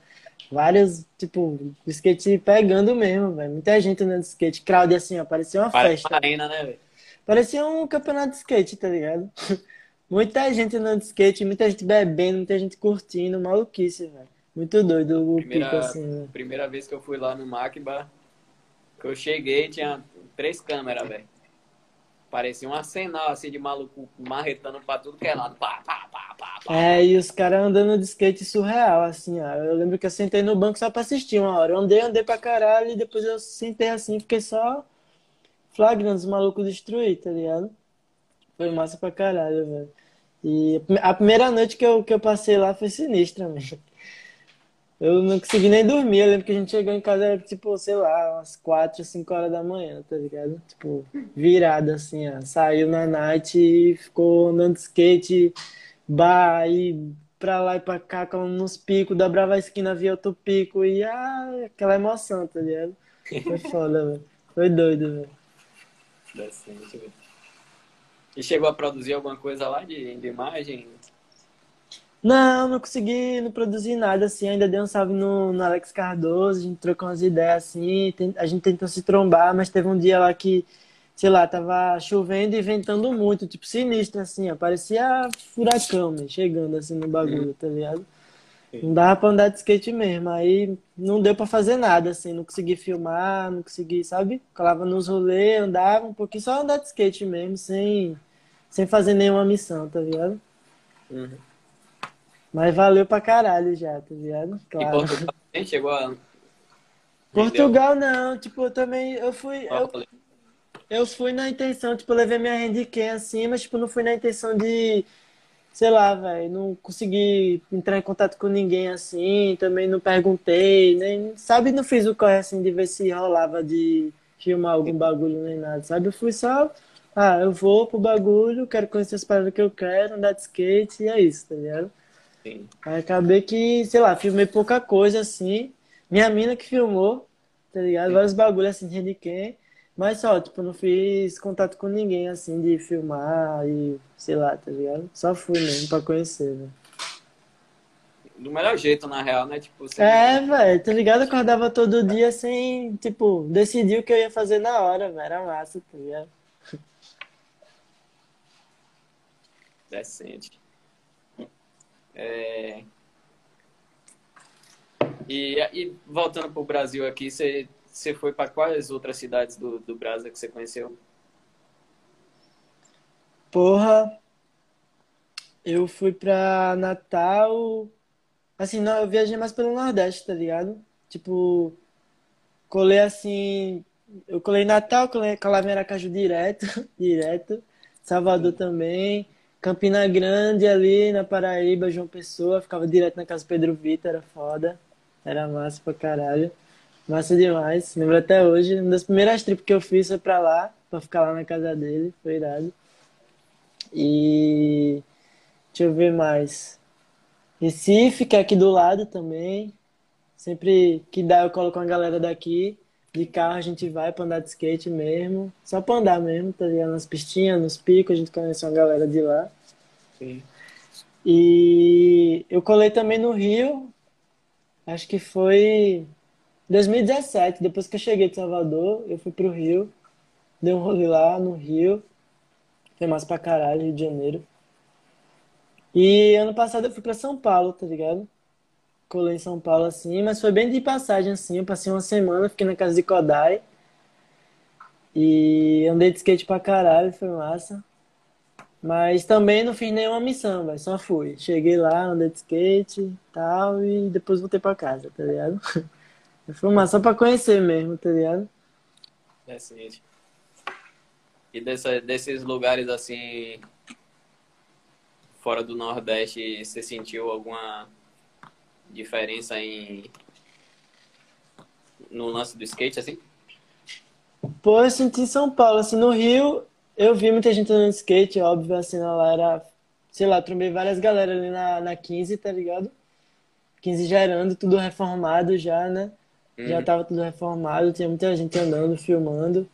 Vários, tipo, skate pegando mesmo, velho. Muita gente andando de skate. Crowd assim, ó, parecia uma Parece festa. uma arena, né, velho? Parecia um campeonato de skate, tá ligado? Muita gente andando de skate, muita gente bebendo, muita gente curtindo, maluquice, velho. Muito doido o pico Primeira, assim, velho. primeira vez que eu fui lá no Macba, eu cheguei, tinha três câmeras, velho. Parecia um arsenal, assim, de maluco marretando pra tudo que é lado. Pá, pá, pá, pá, pá. É, e os caras andando de skate surreal, assim, ó. Eu lembro que eu sentei no banco só pra assistir uma hora. Eu andei, andei pra caralho, e depois eu sentei assim, fiquei só flagrando os malucos destruir, tá ligado? Foi massa pra caralho, velho. E a primeira noite que eu, que eu passei lá foi sinistra, mesmo. Eu não consegui nem dormir. Eu lembro que a gente chegou em casa, era tipo, sei lá, umas 4, 5 horas da manhã, tá ligado? Tipo, virada assim, ó. Saiu na night e ficou andando de skate, bar, e pra lá e pra cá, com nos picos, dobrava a esquina, via outro pico, e ah, aquela emoção, tá ligado? Foi foda, velho. Foi doido, velho. Velho. E chegou a produzir alguma coisa lá de, de imagem? Não, não consegui não produzir nada assim. Ainda dei um salve no, no Alex Cardoso, a gente trocou umas ideias assim. tem- A gente tentou se trombar, mas teve um dia lá que, sei lá, tava chovendo e ventando muito, tipo sinistro assim, ó. Parecia furacão, man, chegando assim no bagulho, tá ligado? Não dava pra andar de skate mesmo. Aí não deu pra fazer nada, assim. Não consegui filmar, não consegui, sabe? Colava nos rolês, andava um pouquinho, só andar de skate mesmo, sem, sem fazer nenhuma missão, tá ligado? Uhum. Mas valeu pra caralho já, tá ligado? E Claro. Portugal também chegou a. Portugal não, tipo, eu também, eu fui, eu, eu fui na intenção, tipo, eu levei minha handicap assim, mas tipo, não fui na intenção de, sei lá, velho, não consegui entrar em contato com ninguém assim, também não perguntei, nem, sabe, não fiz o corre assim de ver se rolava de filmar algum bagulho nem nada, sabe? Eu fui só, ah, eu vou pro bagulho, quero conhecer as paradas que eu quero, andar de skate e é isso, tá ligado? Sim. Aí acabei que, sei lá, filmei pouca coisa assim. Minha mina que filmou, tá ligado? Vários bagulhos assim de handicam. Mas só, tipo, não fiz contato com ninguém assim de filmar e sei lá, tá ligado? Só fui mesmo pra conhecer, velho. Do melhor jeito, na real, né? Tipo, você... É, velho, tá ligado? Eu acordava todo dia sem, tipo, decidir o que eu ia fazer na hora, velho. Era massa, tá ligado? Decente. É... E, e voltando pro Brasil aqui, você, você foi para quais outras cidades do, do Brasil que você conheceu? Porra. Eu fui pra Natal. Assim, não, eu viajei mais pelo Nordeste, tá ligado? Tipo, colei assim. Eu colei Natal, colei, colava em Aracaju direto, direto. Salvador Sim. também. Campina Grande ali na Paraíba, João Pessoa. Ficava direto na casa do Pedro Vitor, era foda. Era massa pra caralho. Massa demais. Lembro até hoje. Uma das primeiras trips que eu fiz foi pra lá, pra ficar lá na casa dele. Foi irado. E. Deixa eu ver mais. Recife, que é aqui do lado também. Sempre que dá, eu coloco uma galera daqui. De carro a gente vai pra andar de skate mesmo. Só pra andar mesmo, tá ligado? Nas pistinhas, nos picos, a gente conhece uma galera de lá. Sim. E eu colei também no Rio, acho que foi 2017, depois que eu cheguei de Salvador, eu fui pro Rio, dei um rolê lá no Rio, foi massa pra caralho, Rio de Janeiro. E ano passado eu fui pra São Paulo, tá ligado? Colei em São Paulo assim, mas foi bem de passagem assim, eu passei uma semana, fiquei na casa de Kodai e andei de skate pra caralho, foi massa. Mas também não fiz nenhuma missão, velho. Só fui. Cheguei lá, andei de skate e tal, e depois voltei pra casa, tá ligado? Foi massa só pra conhecer mesmo, tá ligado? Recente. E dessa, desses lugares assim, fora do Nordeste, você sentiu alguma diferença em no lance do skate, assim? Pô, eu senti em São Paulo, assim, no Rio, eu vi muita gente andando de skate, óbvio, assim, lá era, sei lá, trombei várias galera ali na, na 15, tá ligado? 15 gerando, tudo reformado já, né? Já Uhum. tava tudo reformado, tinha muita gente andando, filmando.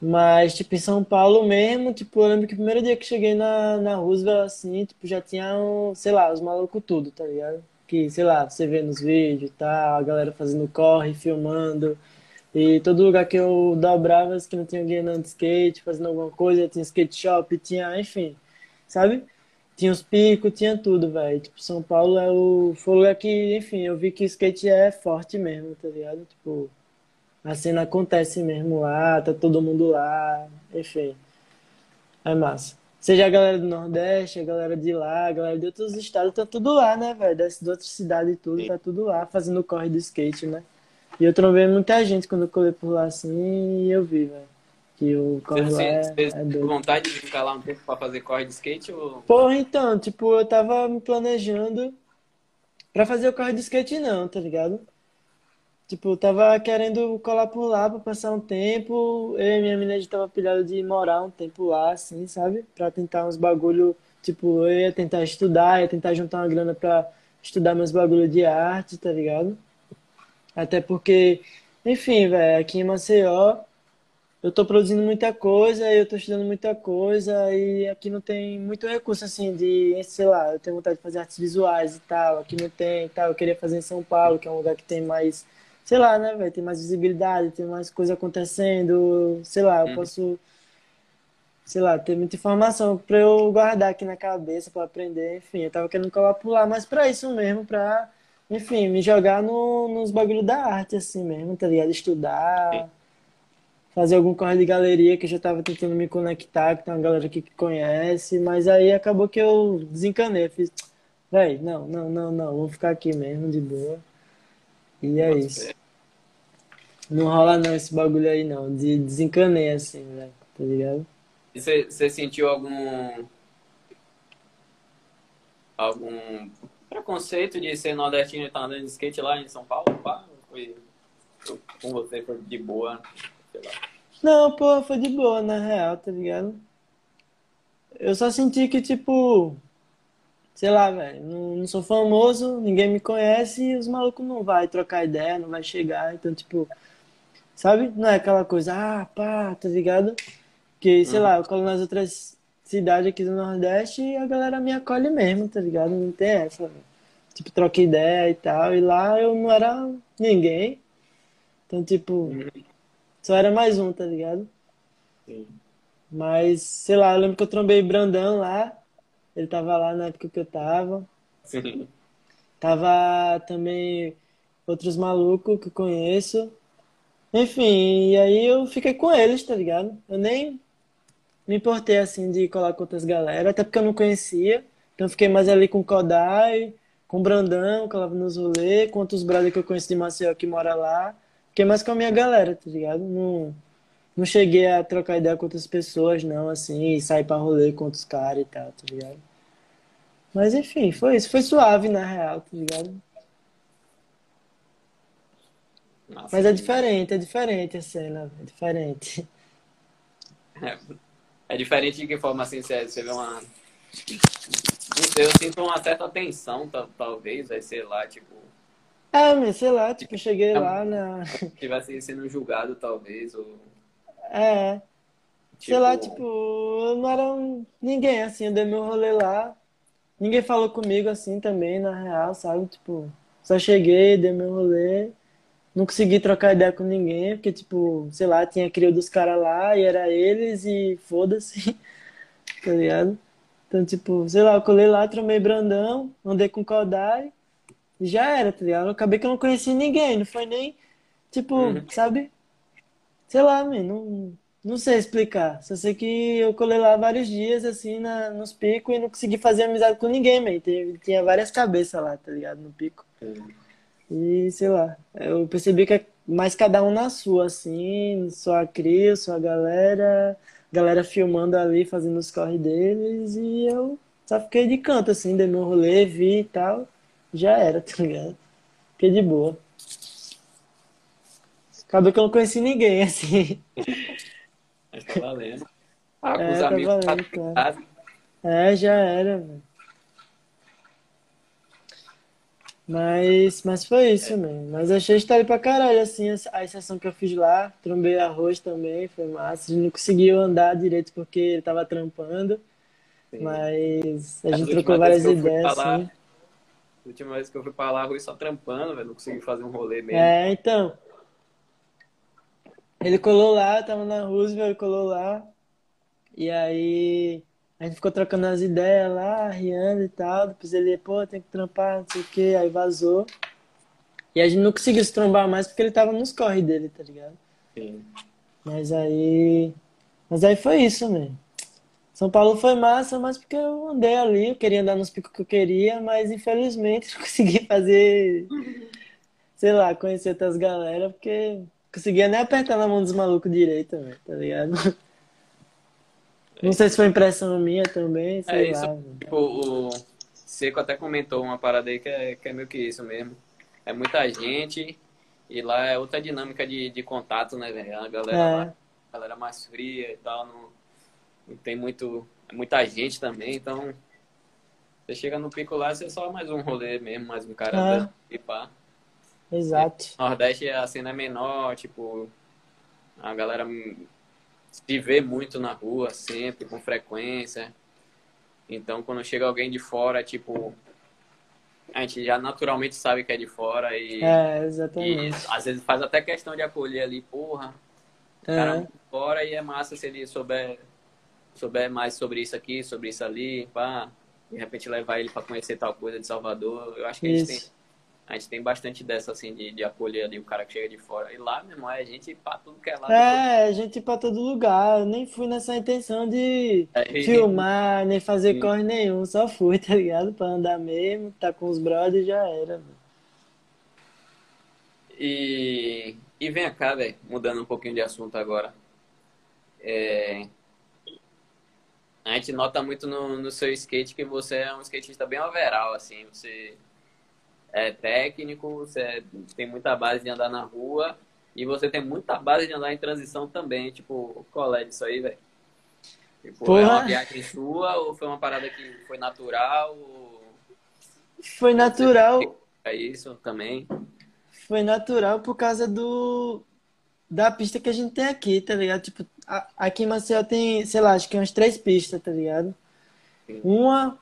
Mas, tipo, em São Paulo mesmo, tipo, eu lembro que o primeiro dia que cheguei na, na Roosevelt, assim, tipo, já tinha, um, sei lá, os malucos tudo, tá ligado? Que, sei lá, você vê nos vídeos e tal, a galera fazendo corre, filmando. E todo lugar que eu dobrava, que não tinha alguém andando de skate, fazendo alguma coisa, tinha skate shop, tinha, enfim, sabe? Tinha os picos, tinha tudo, velho. Tipo, São Paulo é o, foi o lugar que, enfim, eu vi que skate é forte mesmo, tá ligado? Tipo, a cena acontece mesmo lá, tá todo mundo lá, enfim, é massa. Seja a galera do Nordeste, a galera de lá, a galera de outros estados, tá tudo lá, né, velho? Das de outras cidades e tudo, tá tudo lá, fazendo o corre do skate, né? E eu trombei muita gente quando eu colei por lá assim e eu vi, velho, que o Você, corre lá você, é, você é teve doido. vontade de ficar lá um tempo pra fazer corre de skate ou Porra, então, tipo, eu tava me planejando pra fazer o corre do skate não, tá ligado? Tipo, tava querendo colar por lá pra passar um tempo. Eu e minha menina tava pilhado de morar um tempo lá, assim, sabe? Pra tentar uns bagulho. Tipo, eu ia tentar estudar, ia tentar juntar uma grana pra estudar meus bagulho de arte, tá ligado? Até porque, enfim, velho, aqui em Maceió eu tô produzindo muita coisa, eu tô estudando muita coisa e aqui não tem muito recurso assim de, sei lá, eu tenho vontade de fazer artes visuais e tal, aqui não tem e tal. Eu queria fazer em São Paulo, que é um lugar que tem mais, sei lá, né, velho, tem mais visibilidade, tem mais coisa acontecendo, sei lá, eu Uhum. posso, sei lá, ter muita informação pra eu guardar aqui na cabeça pra aprender, enfim, eu tava querendo lá, mas pra isso mesmo, pra, enfim, me jogar no, nos bagulho da arte assim mesmo, tá ligado? Sim. Estudar fazer algum corre de galeria que eu já tava tentando me conectar, que tem uma galera aqui que conhece, mas aí acabou que eu desencanei. Fiz, véi, não, não, não, não, vou ficar aqui mesmo, de boa. E é isso. Não rola não esse bagulho aí não, de desencanei assim, velho, tá ligado? E você, você sentiu algum algum preconceito de ser nordestino e estar andando de skate lá em São Paulo? Pá? Foi, foi com você foi de boa, sei lá. Não, pô, foi de boa, na real, tá ligado? Eu só senti que, tipo, sei lá, velho, não, não sou famoso, ninguém me conhece e os malucos não vai trocar ideia, não vai chegar, então, tipo, sabe? Não é aquela coisa, ah, pá, tá ligado? Que, sei Uhum. lá, eu colo nas outras cidades aqui do Nordeste e a galera me acolhe mesmo, tá ligado? Não tem essa. Tipo, troca ideia e tal, e lá eu não era ninguém, então, tipo, Uhum. só era mais um, tá ligado? Sim. Mas, sei lá, eu lembro que eu trombei Brandão lá. Ele tava lá na época que eu tava. Sim. Tava também outros malucos que eu conheço. Enfim, e aí eu fiquei com eles, tá ligado? Eu nem me importei assim de colar com outras galera, até porque eu não conhecia. Então fiquei mais ali com o Kodai, com o Brandão, que eu nos rolês, com outros brothers que eu conheço de Maceió que mora lá. Fiquei mais com a minha galera, tá ligado? Não, não cheguei a trocar ideia com outras pessoas, não, assim, e sair pra rolê com outros caras e tal, tá ligado? Mas enfim, foi isso. Foi suave, na real, tá ligado? Nossa, Mas é diferente, é diferente a cena, é diferente. É, é diferente de que forma assim você, você vê uma. Eu sinto uma certa tensão, tal- talvez, vai sei lá, tipo, É, mas sei lá, tipo, cheguei lá na. tivesse sendo julgado, talvez, ou É, sei lá, tipo, tipo, eu não era um- ninguém, assim, eu dei meu rolê lá. Ninguém falou comigo assim também, na real, sabe? Tipo, só cheguei, dei meu rolê. Não consegui trocar ideia com ninguém, porque, tipo, sei lá, tinha crio dos caras lá e era eles e foda-se, tá ligado? Então, tipo, sei lá, eu colei lá, tromei Brandão, andei com Kodai e já era, tá ligado? Acabei que eu não conheci ninguém, não foi nem, tipo, Uhum. sabe? Sei lá, man, não, não sei explicar. Só sei que eu colei lá vários dias, assim, na, nos picos e não consegui fazer amizade com ninguém, man. Teve- Tinha várias cabeças lá, tá ligado? No pico. E sei lá, eu percebi que é mais cada um na sua, assim, sua cria, sua galera, galera filmando ali, fazendo os corre deles, e eu só fiquei de canto, assim, dei meu rolê, vi e tal, já era, tá ligado? Fiquei de boa. Acabou que eu não conheci ninguém, assim. mas tá valendo. Ah, com É, os tá amigos tá valendo, casa. É, já era, velho. Mas, mas foi isso, mano. Mas achei história pra caralho, assim, a a sessão que eu fiz lá. Trombei arroz também, foi massa. A gente não conseguiu andar direito porque ele tava trampando, Sim. mas a As gente trocou várias ideias, assim. a última vez que eu fui pra lá, Rui só trampando, velho, não consegui fazer um rolê mesmo. É, então. Ele colou lá, tava na Roosevelt, ele colou lá. E aí a gente ficou trocando as ideias lá, riando e tal. Depois ele, pô, tem que trampar, não sei o quê. Aí vazou. E a gente não conseguiu se trombar mais porque ele tava nos corre dele, tá ligado? Sim. Mas aí. Mas aí foi isso, mesmo. São Paulo foi massa, mas porque eu andei ali, eu queria andar nos picos que eu queria, mas infelizmente não consegui fazer, sei lá, conhecer outras galera, porque conseguia nem apertar na mão dos malucos direito, velho, tá ligado? Não sei se foi impressão minha também, É sei isso, lá, tipo, o Seco até comentou uma parada aí que é, que é meio que isso mesmo. É muita gente e lá é outra dinâmica de, de contato, né, velho? A galera lá, É, a galera mais fria e tal, não, não tem muito, é muita gente também, então você chega no pico lá, você é só mais um rolê mesmo, mais um cara é, e pá. exato. Nordeste a cena é menor, tipo, a galera se vê muito na rua sempre, com frequência. Então, quando chega alguém de fora, tipo, a gente já naturalmente sabe que é de fora e, É, e às vezes faz até questão de acolher ali, porra, o cara é de fora e é massa se ele souber, souber mais sobre isso aqui, sobre isso ali, pá, de repente levar ele para conhecer tal coisa de Salvador. Eu acho que a gente tem, isso. A gente tem bastante dessa, assim, de, de acolher ali o cara que chega de fora. E lá, meu irmão, é gente pra tudo que é lado. É, gente ir pra todo lugar. Eu nem fui nessa intenção de É, filmar, nem fazer Sim. corre nenhum. Só fui, tá ligado? Pra andar mesmo, tá com os brothers e já era. E, e vem cá, velho, mudando um pouquinho de assunto agora. É, a gente nota muito no, no seu skate que você é um skatista bem overall, assim. Você é técnico, você é- tem muita base de andar na rua e você tem muita base de andar em transição também. Tipo, qual é disso aí, velho? Tipo, é uma viagem sua ou foi uma parada que foi natural? Ou foi natural, é isso também? foi natural por causa do da pista que a gente tem aqui, tá ligado? Tipo, a- aqui em Maceió tem, sei lá, acho que umas três pistas, tá ligado? Sim. Uma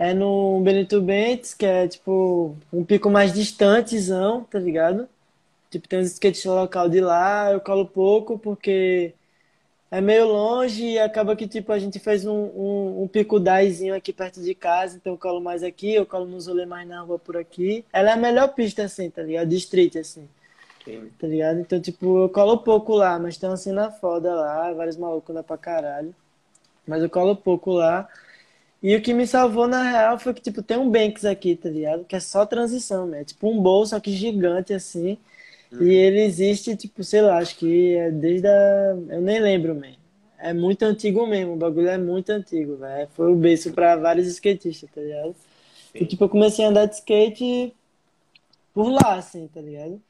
é no Benito Bentes, que é tipo um pico mais distantezão, tá ligado? Tipo, tem uns skates local de lá, eu colo pouco porque é meio longe e acaba que tipo a gente fez um, um, um pico dazinho aqui perto de casa, então eu colo mais aqui, eu colo nos rolês mais na rua por aqui. Ela é a melhor pista assim, tá ligado? De street assim, Sim. tá ligado? Então tipo, eu colo pouco lá, mas tem uma cena foda lá, vários malucos lá pra caralho. Mas eu colo pouco lá. E o que me salvou na real foi que, tipo, tem um Banks aqui, tá ligado? Que é só transição, né? Tipo um bowl, só que gigante assim. Uhum. E ele existe, tipo, sei lá, acho que é desde a. Eu nem lembro, man. É muito antigo mesmo, o bagulho é muito antigo, velho. Foi o berço pra vários skatistas, tá ligado? Sim. E, tipo, eu comecei a andar de skate por lá, assim, tá ligado?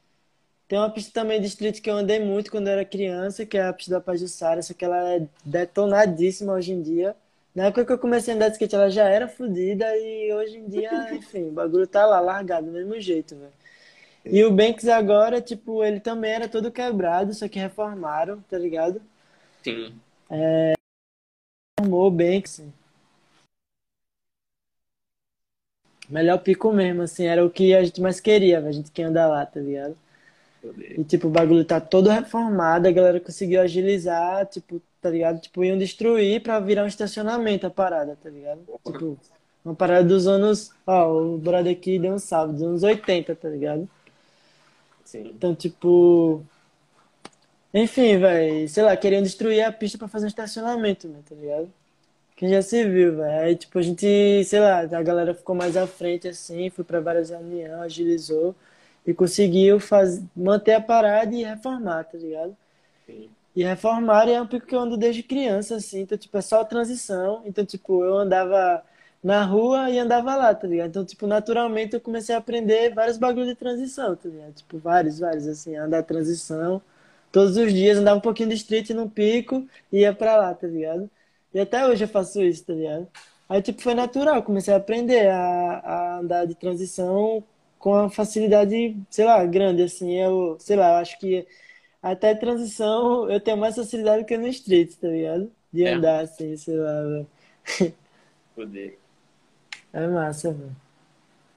Tem uma pista também de street que eu andei muito quando eu era criança, que é a pista da Pajussara, só que ela é detonadíssima hoje em dia. Na época que eu comecei a andar de skate, ela já era fodida e hoje em dia, enfim, o bagulho tá lá, largado, do mesmo jeito, velho. E o Banks agora, tipo, ele também era todo quebrado, só que reformaram, tá ligado? Sim. É... Reformou o Banks. Melhor pico mesmo, assim, era o que a gente mais queria, a gente quer andar lá, tá ligado? E, tipo, o bagulho tá todo reformado, a galera conseguiu agilizar, tipo, tá ligado? Tipo, iam destruir pra virar um estacionamento a parada, tá ligado? Tipo, uma parada dos anos. Ó, o brother aqui deu um salve, dos anos 80, tá ligado? Sim. Então, tipo. Enfim, velho, sei lá, queriam destruir a pista pra fazer um estacionamento, né, tá ligado? Quem já se viu, velho. Aí, tipo, a gente, sei lá, a galera ficou mais à frente, assim, foi pra várias reuniões, agilizou e conseguiu faz... manter a parada e reformar, tá ligado? Sim. E reformar é um pico que eu ando desde criança, assim, então, tipo, é só transição. Então, tipo, eu andava na rua e andava lá, tá ligado? Então, tipo, naturalmente eu comecei a aprender vários bagulhos de transição, tá ligado? Tipo, vários, vários, assim, andar transição. Todos os dias andava um pouquinho de street no pico e ia pra lá, tá ligado? E até hoje eu faço isso, tá ligado? Aí, tipo, foi natural, comecei a aprender a, a andar de transição com uma facilidade, sei lá, grande, assim. Eu, sei lá, eu acho que até transição eu tenho mais facilidade que no street, tá ligado? De é. andar, assim, sei lá, velho. Poder. É massa, velho.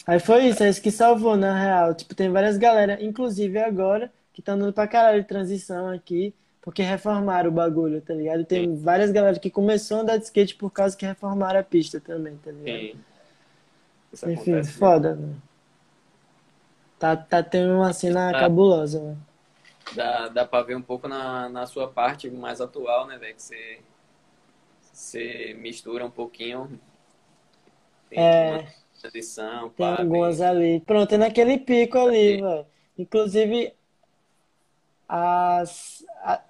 Aí foi isso, é isso que salvou, na real. Tipo, tem várias galera, inclusive agora, que estão andando pra caralho de transição aqui, porque reformaram o bagulho, tá ligado? Tem Sim. várias galera que começou a andar de skate por causa que reformaram a pista também, tá ligado? Sim. Enfim, foda, velho. Tá, tá tendo uma cena tá. cabulosa, velho. Dá, dá pra ver um pouco na, na sua parte mais atual, né, velho? Que você, você mistura um pouquinho tem é, tradição, tem pá, algumas bem... ali. Pronto, é naquele pico ali, velho. Inclusive, as. A...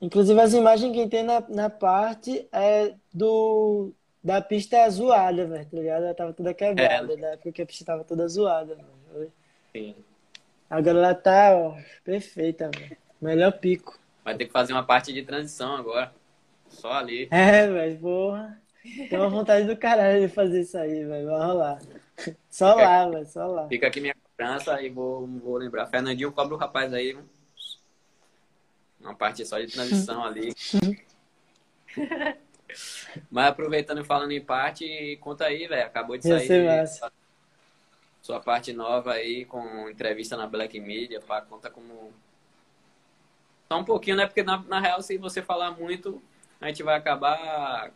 Inclusive as imagens que tem na, na parte é do. Da pista zoada, velho, tá ligado? Ela tava toda quebrada, é. da época que a pista tava toda zoada, velho. Sim. Agora ela tá, ó, perfeita, velho. Melhor pico. Vai ter que fazer uma parte de transição agora. Só ali. É, velho, porra. Tem uma vontade do caralho de fazer isso aí, velho. Vai rolar. Só fica lá, velho. Só lá. Fica aqui minha cobrança e vou, vou lembrar. Fernandinho cobra o rapaz aí. Uma parte só de transição ali. Mas aproveitando e falando em parte, conta aí, velho. Acabou de sair sua parte nova aí com entrevista na Black Media. Pá, conta como. Só um pouquinho, né? Porque na, na real, se você falar muito, a gente vai acabar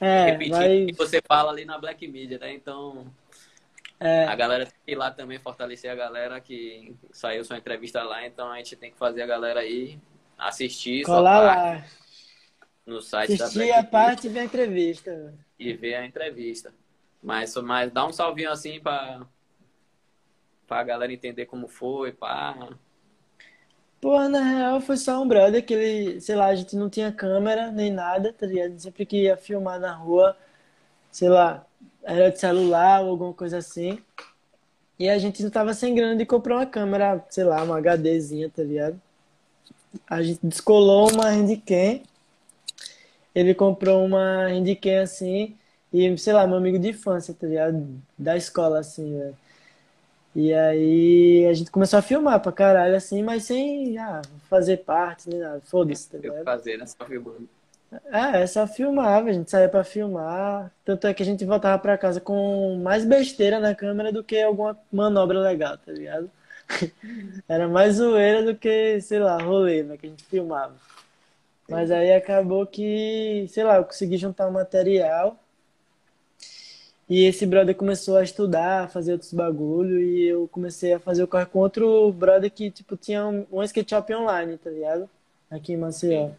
é, repetir vai... o que você fala ali na Black Media, né? Então, é. a galera tem que ir lá também fortalecer a galera que saiu sua entrevista lá, então a gente tem que fazer a galera aí assistir Colar lá. no site assistir da Black a parte e ver a entrevista. E ver a entrevista. Mas, mas dá um salvinho assim pra, pra galera entender como foi, pá. Pô, na real foi só um brother que ele, sei lá, a gente não tinha câmera nem nada, tá ligado? Sempre que ia filmar na rua, sei lá, era de celular ou alguma coisa assim. E a gente não tava sem grana de comprar uma câmera, sei lá, uma HDzinha, tá ligado? A gente descolou uma Handycam. Ele comprou uma Handycam assim. E, sei lá, meu amigo de infância, tá ligado? Da escola, assim, velho. E aí a gente começou a filmar pra caralho, assim, mas sem ah, fazer parte nem nada. Foda-se, tá ligado? fazer, né? Só filmando. É, é só filmava, a gente saía pra filmar. Tanto é que a gente voltava pra casa com mais besteira na câmera do que alguma manobra legal, tá ligado? Era mais zoeira do que, sei lá, rolê, né, que a gente filmava. Mas aí acabou que, sei lá, eu consegui juntar um material e esse brother começou a estudar, a fazer outros bagulho, e eu comecei a fazer o corre com outro brother que, tipo, tinha um, um skate shop online, tá ligado? Aqui em Maceió.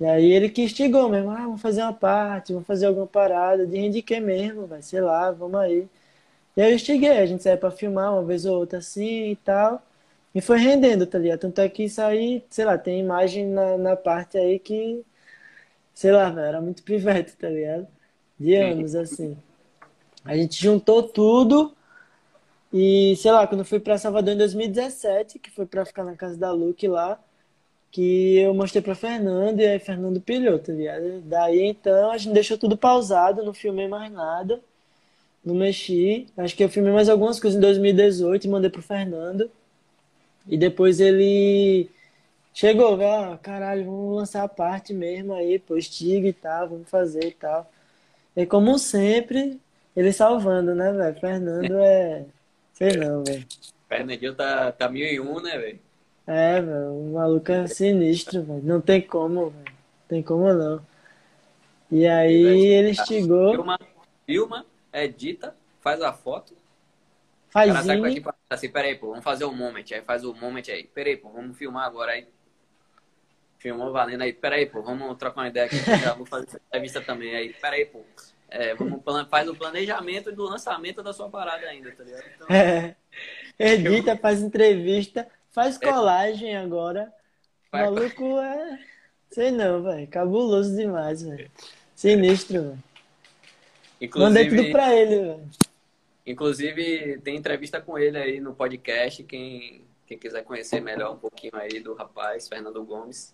E aí ele que instigou mesmo, ah, vamos fazer uma parte, vamos fazer alguma parada, de indiquei mesmo, vai, sei lá, vamos aí. E aí eu instiguei, a gente saiu pra filmar uma vez ou outra assim e tal. E foi rendendo, tá ligado? Tanto é que isso aí, sei lá, tem imagem na, na parte aí que, sei lá, velho, era muito pivete, tá ligado? De anos, assim. A gente juntou tudo e, sei lá, quando fui pra Salvador em 2017, que foi pra ficar na casa da Luke lá, que eu mostrei pra Fernando e aí Fernando pilhou, tá ligado? Daí então a gente deixou tudo pausado, não filmei mais nada, não mexi. Acho que eu filmei mais algumas coisas em 2018 e mandei pro Fernando. E depois ele chegou, velho, ah, caralho, vamos lançar a parte mesmo aí, pô, estiga e tal, vamos fazer e tal. E como sempre, ele salvando, né, velho? Fernando é. Sei não, velho. Fernandinho tá, tá mil e um, né, velho? É, velho, o maluco é sinistro, velho. Não tem como, velho. Tem como não. E aí ele instigou. Filma, filma, edita, faz a foto. Faz a equipe assim, peraí, pô, vamos fazer o um moment. Aí faz o um moment aí. Peraí, pô, vamos filmar agora aí. Filmou valendo aí. Peraí, pô, vamos trocar uma ideia aqui. Já vou fazer essa entrevista também aí. Peraí, pô. É, vamos, faz o planejamento do lançamento da sua parada ainda, tá ligado? Então, É. Edita, faz entrevista, faz colagem agora. Vai- maluco é. Sei não, velho. Cabuloso demais, velho. Sinistro, velho. Mandei tudo inclusive, pra ele, velho. inclusive, tem entrevista com ele aí no podcast. Quem, quem quiser conhecer melhor um pouquinho aí do rapaz, Fernando Gomes.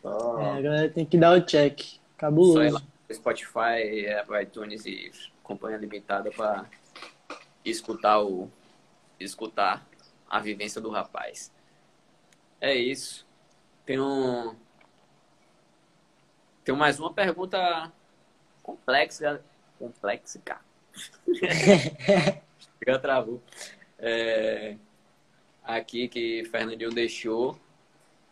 Só, É, a galera tem que dar o check. Cabuloso. Spotify, Apple iTunes e Companhia Limitada pra escutar o escutar a vivência do rapaz. É isso. Tem um tem mais uma pergunta complexa, complexa. Já travou. É, aqui que Fernandinho deixou.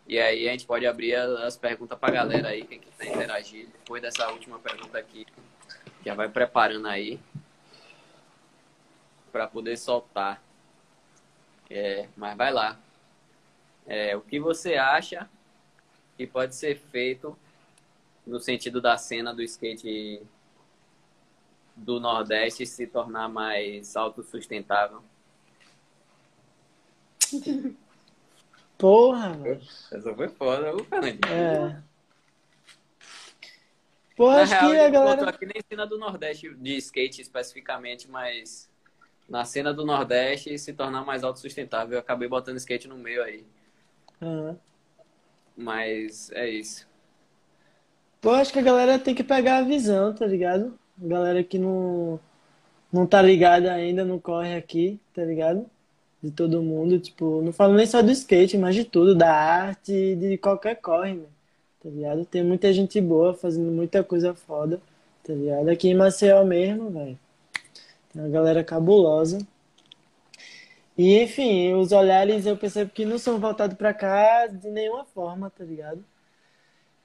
E aí a gente pode abrir as perguntas pra galera aí, quem quiser interagir. Depois dessa última pergunta aqui, já vai preparando aí para poder soltar. É, mas vai lá. É, o que você acha que pode ser feito no sentido da cena do skate do Nordeste se tornar mais autossustentável? Porra, velho. Essa foi foda, viu, Fernandinho? É. Pô, Na acho real, que a ele botou galera. aqui nem cena do Nordeste de skate especificamente, mas na cena do Nordeste se tornar mais autossustentável. Eu acabei botando skate no meio aí. Ah. Mas é isso. Pô, acho que a galera tem que pegar a visão, tá ligado? A galera que não, não tá ligada ainda, não corre aqui, tá ligado? De todo mundo, tipo, não falo nem só do skate, mas de tudo, da arte, de qualquer corre, mano, tá ligado? Tem muita gente boa fazendo muita coisa foda, tá ligado? Aqui em Maceió mesmo, velho. Tem uma galera cabulosa. E, enfim, os olhares eu percebo que não são voltados pra cá de nenhuma forma, tá ligado?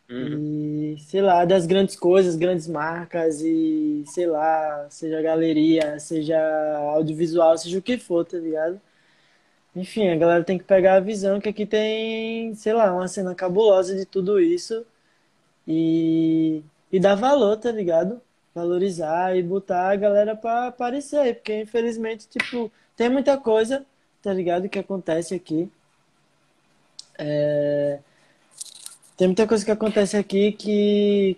Uhum. E, sei lá, das grandes coisas, grandes marcas e, sei lá, seja galeria, seja audiovisual, seja o que for, tá ligado? Enfim, a galera tem que pegar a visão que aqui tem, sei lá, uma cena cabulosa de tudo isso e, e dar valor, tá ligado? Valorizar e botar a galera pra aparecer porque infelizmente, tipo, tem muita coisa, tá ligado, que acontece aqui. É, Tem muita coisa que acontece aqui que,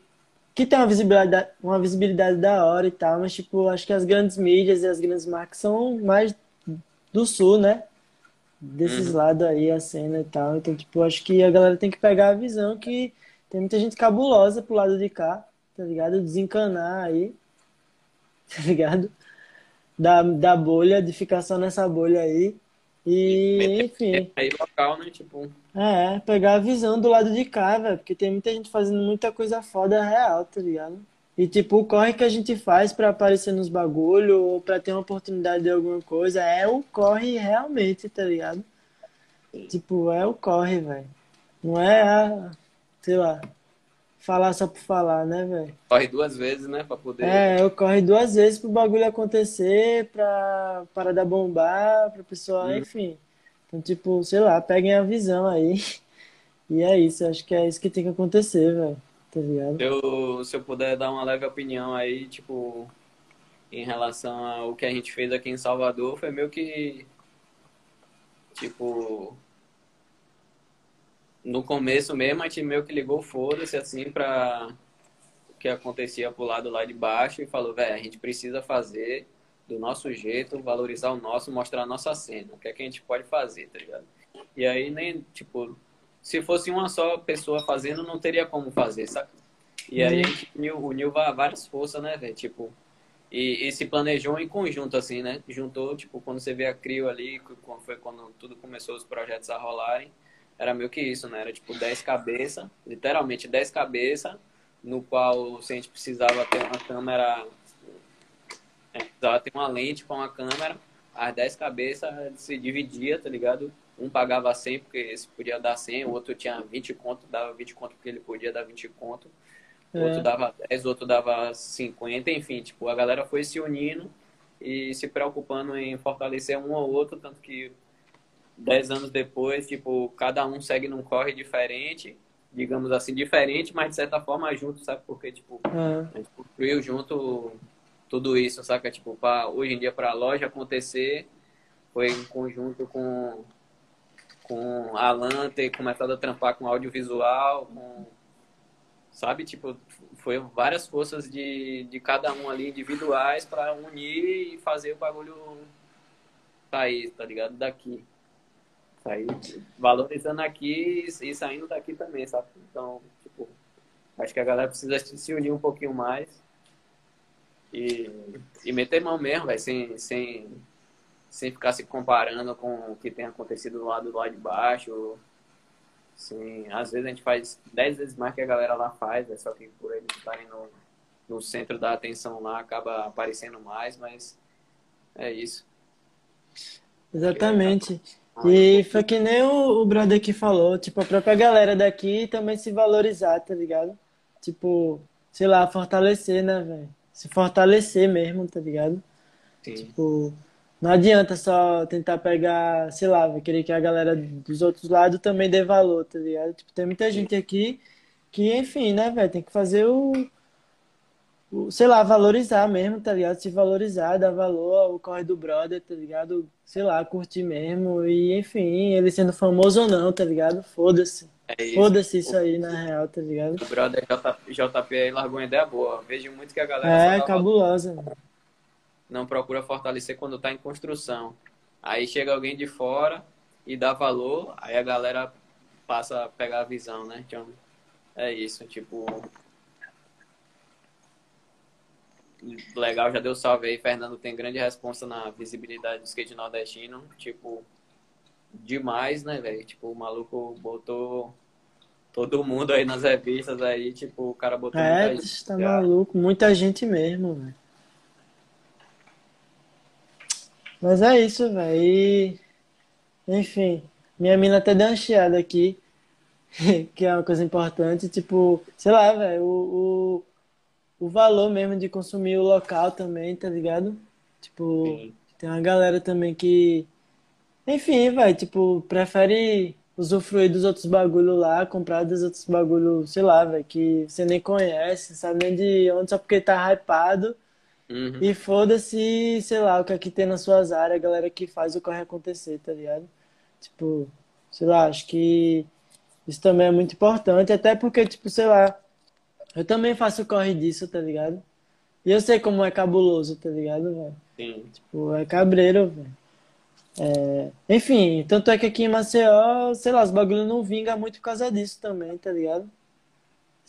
que tem uma visibilidade, uma visibilidade da hora e tal, mas, tipo, acho que as grandes mídias e as grandes marcas são mais do sul, né? Desses Uhum. lados aí, a cena e tal. Então, tipo, acho que a galera tem que pegar a visão que tem muita gente cabulosa pro lado de cá, tá ligado? Desencanar aí, tá ligado? Da, da bolha, de ficar só nessa bolha aí. E, enfim. Aí local, né? Tipo, É, pegar a visão do lado de cá, velho, porque tem muita gente fazendo muita coisa foda real, tá ligado? E tipo, o corre que a gente faz pra aparecer nos bagulho ou pra ter uma oportunidade de alguma coisa é o corre realmente, tá ligado? Tipo, é o corre, velho. Não é, a, sei lá, falar só por falar, né, velho? corre duas vezes, né? Pra poder. É, eu corre duas vezes pro bagulho acontecer, pra parada bombar, pra pessoa, Hum. enfim. Então, tipo, sei lá, peguem a visão aí E é isso, acho que é isso que tem que acontecer, velho. Tá ligado? Eu, se eu puder dar uma leve opinião aí, tipo, em relação ao que a gente fez aqui em Salvador, foi meio que. Tipo. No começo mesmo, a gente meio que ligou foda-se assim pra o que acontecia pro lado lá de baixo e falou, velho, a gente precisa fazer do nosso jeito, valorizar o nosso, mostrar a nossa cena, o que é que a gente pode fazer, tá ligado? E aí nem, tipo, se fosse uma só pessoa fazendo, não teria como fazer, sabe? E aí a gente uniu, uniu várias forças, né, velho? Tipo, e, e, se planejou em conjunto, assim, né? Juntou, tipo, quando você vê a CRIO ali, quando foi quando tudo começou os projetos a rolarem, era meio que isso, né? Era tipo 10 cabeças, literalmente 10 cabeças, no qual se a gente precisava ter uma câmera, é, precisava ter uma lente com uma câmera, as 10 cabeças se dividia, tá ligado? Um pagava 100 porque esse podia dar 100, o outro tinha 20 conto, dava 20 conto porque ele podia dar 20 conto outro é. dava 10, outro dava 50, enfim, tipo, a galera foi se unindo e se preocupando em fortalecer um ou outro, tanto que 10 anos depois, tipo, cada um segue num corre diferente, digamos assim, diferente, mas de certa forma junto, sabe? Porque, tipo, é. a gente construiu junto tudo isso, saca? Tipo, pra, hoje em dia para a loja acontecer, foi em conjunto com, com a Alan ter começado a trampar com audiovisual, com sabe? Tipo, foi várias forças de, de cada um ali, individuais, para unir e fazer o bagulho sair, tá ligado? Daqui. Sair valorizando aqui e saindo daqui também, sabe? Então, tipo, acho que a galera precisa se unir um pouquinho mais e, e meter mão mesmo, velho, sem, sem, sem ficar se comparando com o que tem acontecido do lado do lado de baixo Sim, às vezes a gente faz 10 vezes mais que a galera lá faz, é só que por eles estarem no, no centro da atenção lá acaba aparecendo mais, mas é isso. Exatamente. E foi que nem o, o brother aqui falou, tipo, a própria galera daqui também se valorizar, tá ligado? Tipo, sei lá, fortalecer, né, velho? Se fortalecer mesmo, tá ligado? Sim. Tipo, não adianta só tentar pegar, sei lá, querer que a galera dos outros lados também dê valor, tá ligado? Tipo, tem muita gente aqui que, enfim, né, velho, tem que fazer o, o, sei lá, valorizar mesmo, tá ligado? Se valorizar, dar valor ao corre do brother, tá ligado? Sei lá, curtir mesmo e, enfim, ele sendo famoso ou não, tá ligado? Foda-se. É isso. Foda-se isso aí, na real, tá ligado? O brother JP, JP aí largou uma ideia boa. Vejo muito que a galera. É, cabulosa, mano não procura fortalecer quando está em construção. Aí chega alguém de fora e dá valor, aí a galera passa a pegar a visão, né? Então, é isso, tipo. Legal, já deu salve aí. Fernando tem grande responsa na visibilidade do skate nordestino. Tipo, demais, né, velho? Tipo, o maluco botou todo mundo aí nas revistas aí, tipo, o cara botou é, muita gente. tá maluco, muita gente mesmo, velho. Mas é isso, velho. Enfim, minha mina até deu uma chiada aqui, que é uma coisa importante. Tipo, sei lá, velho, o, o, o valor mesmo de consumir o local também, tá ligado? Tipo, Sim. tem uma galera também que, enfim, vai, tipo, prefere usufruir dos outros bagulho lá, comprar dos outros bagulho, sei lá, velho, que você nem conhece, sabe nem de onde, só porque tá hypado. Uhum. E foda-se, sei lá, o que aqui é tem nas suas áreas, a galera que faz o corre acontecer, tá ligado? Tipo, sei lá, acho que isso também é muito importante, até porque, tipo, sei lá, eu também faço corre disso, tá ligado? E eu sei como é cabuloso, tá ligado, velho? Sim. Tipo, é cabreiro, velho. É... Enfim, tanto é que aqui em Maceió, sei lá, os bagulhos não vingam muito por causa disso também, tá ligado?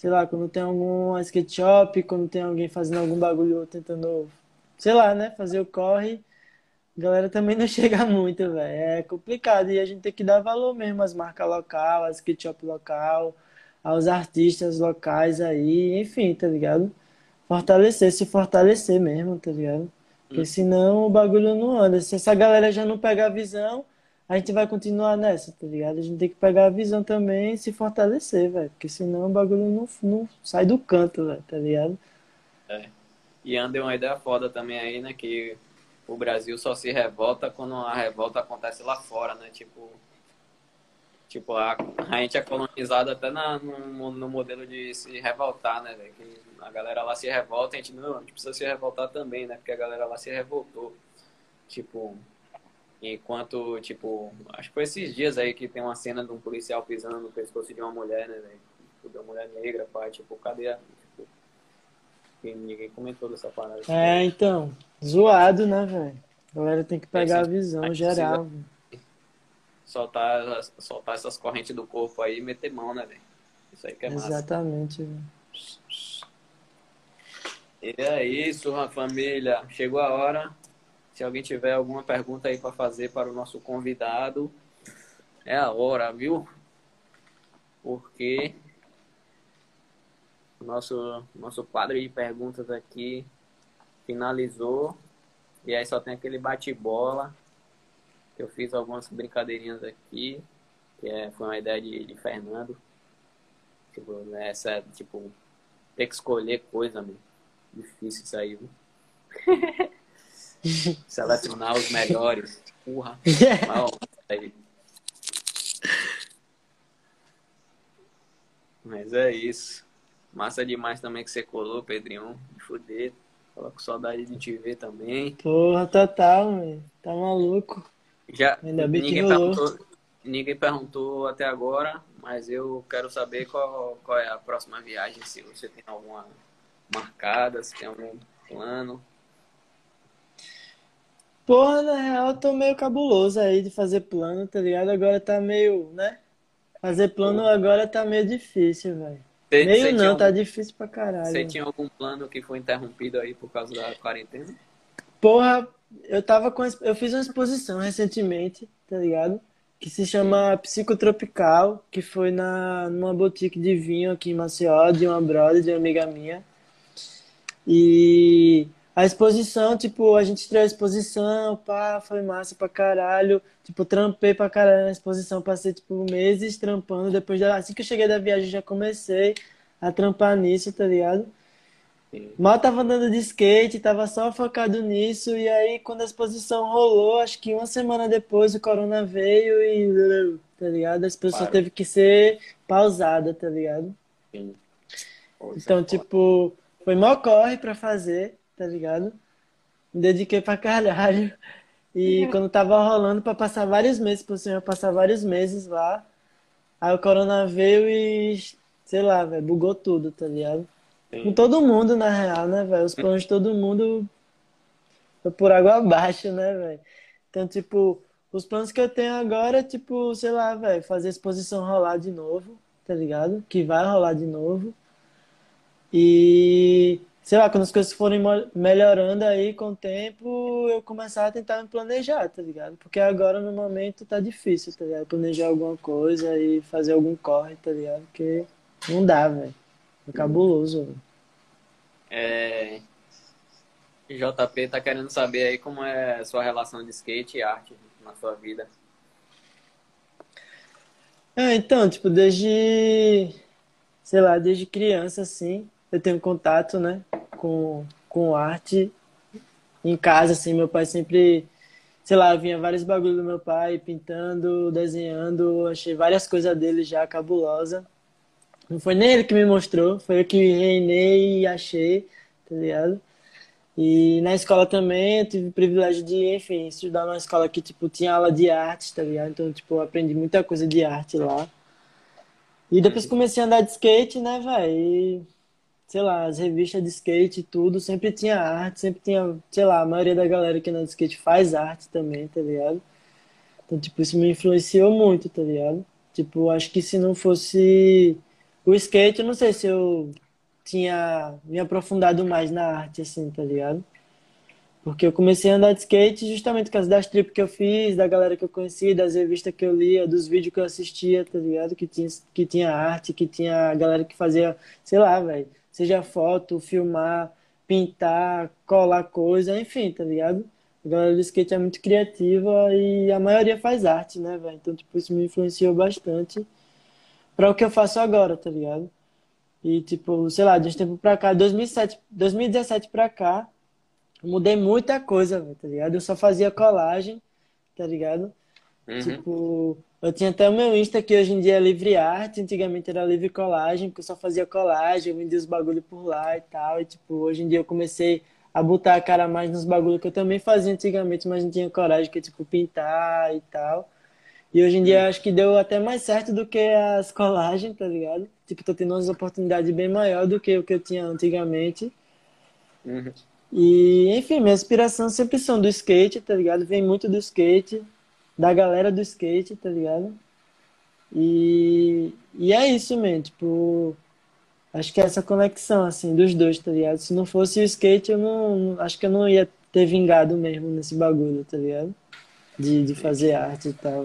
Sei lá, quando tem algum skate shop, quando tem alguém fazendo algum bagulho tentando, sei lá, né, fazer o corre, a galera também não chega muito, velho. É complicado e a gente tem que dar valor mesmo às marcas locais, às skate shop local, aos artistas locais aí, enfim, tá ligado? Fortalecer, se fortalecer mesmo, tá ligado? Porque hum. senão o bagulho não anda. Se essa galera já não pegar a visão, a gente vai continuar nessa, tá ligado? A gente tem que pegar a visão também e se fortalecer, velho. Porque senão o bagulho não, não sai do canto, velho, tá ligado? É. E anda uma ideia foda também aí, né? Que o Brasil só se revolta quando a revolta acontece lá fora, né? Tipo, Tipo, a, a gente é colonizado até na, no, no modelo de se revoltar, né, velho? A galera lá se revolta, a gente não, a gente precisa se revoltar também, né? Porque a galera lá se revoltou. Tipo, enquanto, tipo, acho que foi esses dias aí que tem uma cena de um policial pisando no pescoço de uma mulher, né, velho? Tipo, de uma mulher negra, pai, tipo, cadê a. Tipo, ninguém comentou dessa parada. É, então, zoado, né, velho? A galera tem que pegar a visão a geral. Soltar, soltar essas correntes do corpo aí e meter mão, né, velho? Isso aí que é massa. Exatamente, velho. E é isso, família. Chegou a hora. Se alguém tiver alguma pergunta aí para fazer para o nosso convidado, é a hora, viu? Porque nosso, nosso quadro de perguntas aqui finalizou. E aí só tem aquele bate-bola eu fiz algumas brincadeirinhas aqui, que é, foi uma ideia de, de Fernando. Tipo, né, essa, tipo, ter que escolher coisa, meu. Difícil isso aí, viu? Selecionar os melhores. Porra. Mas é isso. Massa demais também que você colou, Pedrinho. Fuder. Tava com saudade de te ver também. Porra, total. Tá maluco. Já Ainda bem ninguém, que perguntou, ninguém perguntou até agora, mas eu quero saber qual, qual é a próxima viagem, se você tem alguma marcada, se tem algum plano. Porra, na real, eu tô meio cabuloso aí de fazer plano, tá ligado? Agora tá meio, né? Fazer plano agora tá meio difícil, velho. Meio não, tá difícil pra caralho. Você tinha algum plano que foi interrompido aí por causa da quarentena? Porra, eu tava com. Eu fiz uma exposição recentemente, tá ligado? Que se chama Psicotropical, que foi na, numa boutique de vinho aqui em Maceió, de uma brother, de uma amiga minha. E a exposição, tipo, a gente estreou a exposição, pá, foi massa pra caralho. Tipo, trampei pra caralho na exposição, passei, tipo, meses trampando. Depois, da, assim que eu cheguei da viagem, já comecei a trampar nisso, tá ligado? Mal tava andando de skate, tava só focado nisso, e aí quando a exposição rolou, acho que uma semana depois o corona veio e. tá ligado? A exposição teve que ser pausada, tá ligado? Sim. Então, é tipo, foi mó corre pra fazer, tá ligado? Me dediquei pra caralho. E quando tava rolando pra passar vários meses por cima, passar vários meses lá. Aí o corona veio e, sei lá, velho, bugou tudo, tá ligado? Sim. Com todo mundo, na real, né, velho? Os planos de todo mundo foi por água abaixo, né, velho? Então, tipo, os planos que eu tenho agora é, tipo, sei lá, velho, fazer a exposição rolar de novo, tá ligado? Que vai rolar de novo. E, sei lá, quando as coisas forem melhorando aí com o tempo, eu começar a tentar me planejar, tá ligado? Porque agora, no momento, tá difícil, tá ligado? Planejar alguma coisa e fazer algum corre, tá ligado? Porque não dá, velho. É cabuloso. É... JP tá querendo saber aí como é a sua relação de skate e arte na sua vida. É, então, tipo, desde, sei lá, desde criança, assim, eu tenho contato, né, com, com arte em casa, assim, meu pai sempre, sei lá, vinha vários bagulhos do meu pai pintando, desenhando, achei várias coisas dele já cabulosa. Não foi nem ele que me mostrou, foi eu que reinei e achei, tá ligado? E na escola também eu tive o privilégio de, enfim, estudar numa escola que, tipo, tinha aula de arte, tá ligado? Então, tipo, eu aprendi muita coisa de arte lá. E depois comecei a andar de skate, né, velho? Sei lá, as revistas de skate e tudo, sempre tinha arte, sempre tinha, sei lá, a maioria da galera que anda de skate faz arte também, tá ligado? Então, tipo, isso me influenciou muito, tá ligado? Tipo, acho que se não fosse o skate, eu não sei se eu tinha me aprofundado mais na arte, assim, tá ligado? Porque eu comecei a andar de skate justamente por causa das trips que eu fiz, da galera que eu conheci, das revistas que eu lia, dos vídeos que eu assistia, tá ligado? Que tinha, que tinha arte, que tinha galera que fazia, sei lá, velho, seja foto, filmar, pintar, colar coisa, enfim, tá ligado? A galera do skate é muito criativa e a maioria faz arte, né, velho? Então, tipo, isso me influenciou bastante para o que eu faço agora, tá ligado? E, tipo, sei lá, de uns tempos pra cá, 2007, 2017 pra cá, mudei muita coisa, tá ligado? Eu só fazia colagem, tá ligado? Uhum. Tipo, eu tinha até o meu Insta que hoje em dia é Livre Arte, antigamente era Livre Colagem, porque eu só fazia colagem, eu vendia os bagulho por lá e tal. E tipo, hoje em dia eu comecei a botar a cara mais nos bagulho que eu também fazia antigamente, mas não tinha coragem, que é tipo pintar e tal. E hoje em dia eu acho que deu até mais certo do que as colagens, tá ligado? Tipo, tô tendo umas oportunidades bem maior do que o que eu tinha antigamente. Uhum. E, enfim, minha inspiração sempre são do skate, tá ligado? Vem muito do skate, da galera do skate, tá ligado? E, e é isso mesmo, tipo, acho que é essa conexão, assim, dos dois, tá ligado? Se não fosse o skate, eu não, acho que eu não ia ter vingado mesmo nesse bagulho, tá ligado? De, de fazer arte e tal.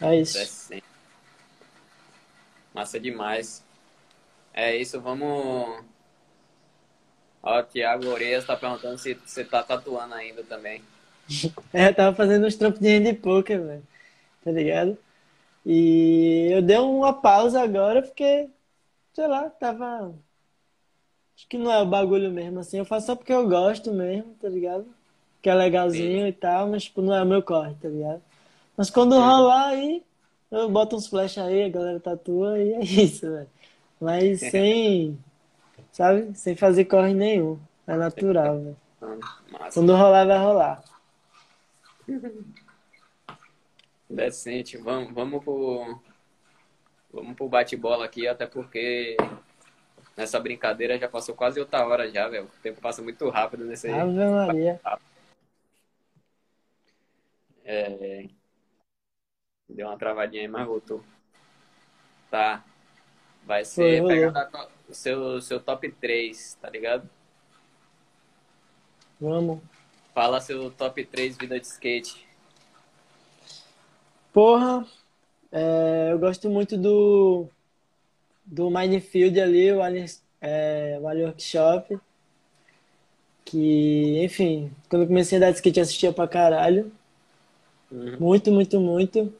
É isso. Massa demais. É isso, vamos. Ó, o Thiago Oreias tá perguntando se você tá tatuando ainda também. É, eu tava fazendo uns trampos de poker, velho. Tá ligado? E eu dei uma pausa agora porque, sei lá, tava. Acho que não é o bagulho mesmo, assim. Eu faço só porque eu gosto mesmo, tá ligado? Que é legalzinho Sim. e tal, mas tipo, não é o meu corre, tá ligado? Mas quando Uhum. rolar aí, eu boto uns flash aí, a galera tatua e é isso, velho. Mas sem, sabe? Sem fazer corre nenhum. É natural, velho. Quando rolar, vai rolar. Decente. Vamos, vamos pro. Vamos pro bate-bola aqui, até porque nessa brincadeira já passou quase outra hora já, velho. O tempo passa muito rápido nesse. Ave Maria. É... Deu uma travadinha aí, mas voltou. Tá. Vai ser pegar o seu, seu top 3, tá ligado? Vamos. Fala seu top 3 vida de skate. Porra, é, eu gosto muito do, do Minefield ali, o Alien, é, o Workshop. Que, enfim, quando eu comecei a andar de skate eu assistia pra caralho. Uhum. Muito, muito, muito.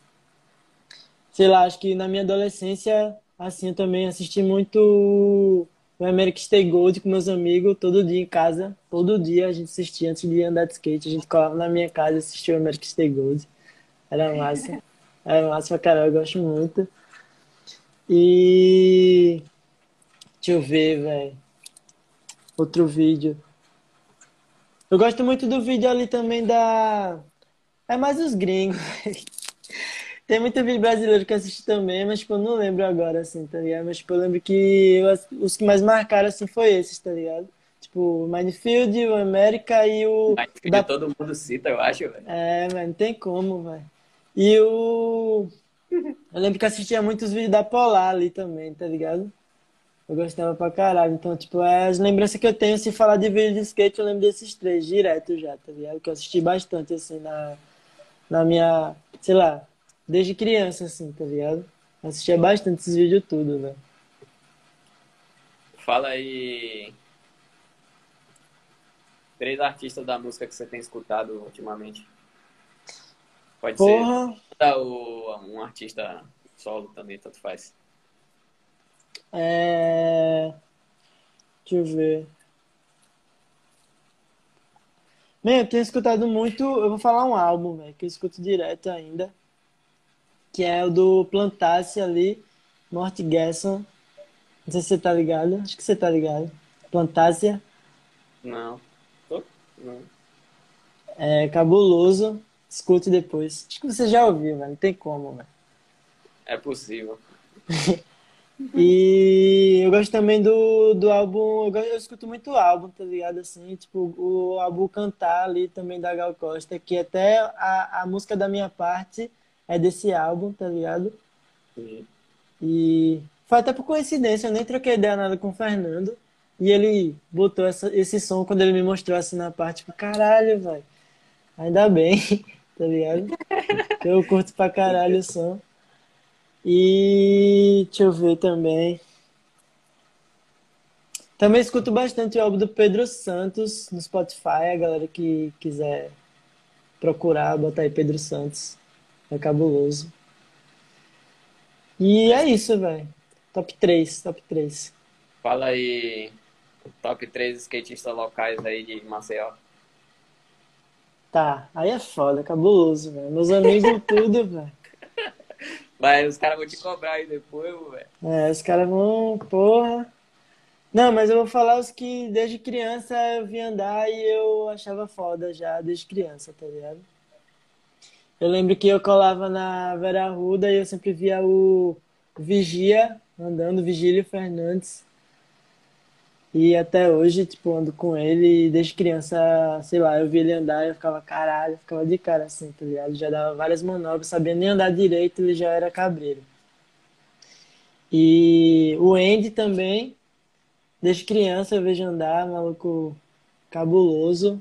Sei lá, acho que na minha adolescência, assim, eu também assisti muito o American Stay Gold com meus amigos, todo dia em casa. Todo dia a gente assistia antes de andar de skate. A gente colava na minha casa e assistia o American Stay Gold. Era massa. Era massa pra caralho, eu gosto muito. E. Deixa eu ver, velho. Outro vídeo. Eu gosto muito do vídeo ali também da. É mais os gringos. Tem muito vídeo brasileiro que eu assisti também, mas tipo, eu não lembro agora, assim, tá ligado? Mas tipo, eu lembro que eu os que mais marcaram, assim, foi esses, tá ligado? Tipo, o Minefield, o América e o que da todo mundo cita, eu acho, velho. é, velho, não tem como, velho. E o. Eu lembro que assistia muitos vídeos da Polar ali também, tá ligado? Eu gostava pra caralho. Então, tipo, é as lembranças que eu tenho, se falar de vídeo de skate, eu lembro desses três direto já, tá ligado? Que eu assisti bastante, assim, na, na minha, sei lá, desde criança, assim, tá ligado? Assistia bastante esses vídeos tudo, velho. Fala aí. Três artistas da música que você tem escutado ultimamente. Pode ser Porra, da- o- um artista solo também, tanto faz. é. Deixa eu ver. Man, eu tenho escutado muito. Eu vou falar um álbum, velho, que eu escuto direto ainda. Que é o do Plantasse ali, Morte Gerson. Não sei se você tá ligado. Acho que você tá ligado. Plantácia. Não. Não. É cabuloso. Escute depois. Acho que você já ouviu, velho. Não tem como, velho. É possível. E eu gosto também do, do álbum. Eu, go- eu escuto muito álbum, tá ligado? Assim, tipo, o álbum Cantar ali também da Gal Costa, que até a, a música da minha parte é desse álbum, tá ligado? Sim. E foi até por coincidência, eu nem troquei ideia nada com o Fernando. E ele botou essa, esse som quando ele me mostrou assim na parte, tipo, caralho, velho. Ainda bem, tá ligado? Eu curto pra caralho o som. E deixa eu ver também. Também escuto bastante o álbum do Pedro Santos no Spotify, a galera que quiser procurar, botar aí Pedro Santos. É cabuloso. E é isso, velho. Top 3, top 3. Fala aí top 3 skatistas locais aí de Maceió. Tá, aí é foda, cabuloso, velho. Meus amigos, tudo, velho. Mas os caras vão te cobrar aí depois, velho. É, os caras vão, porra. Não, mas eu vou falar os que desde criança eu vi andar e eu achava foda já, desde criança, tá ligado? Eu lembro que eu colava na Vera Arruda e eu sempre via o Vigia andando, Vigílio Fernandes. E até hoje, tipo, ando com ele e desde criança, sei lá, eu vi ele andar e eu ficava, caralho, eu ficava de cara assim, tá ligado? Já dava várias manobras, sabia nem andar direito, ele já era cabreiro. E o Andy também, desde criança eu vejo andar, maluco cabuloso.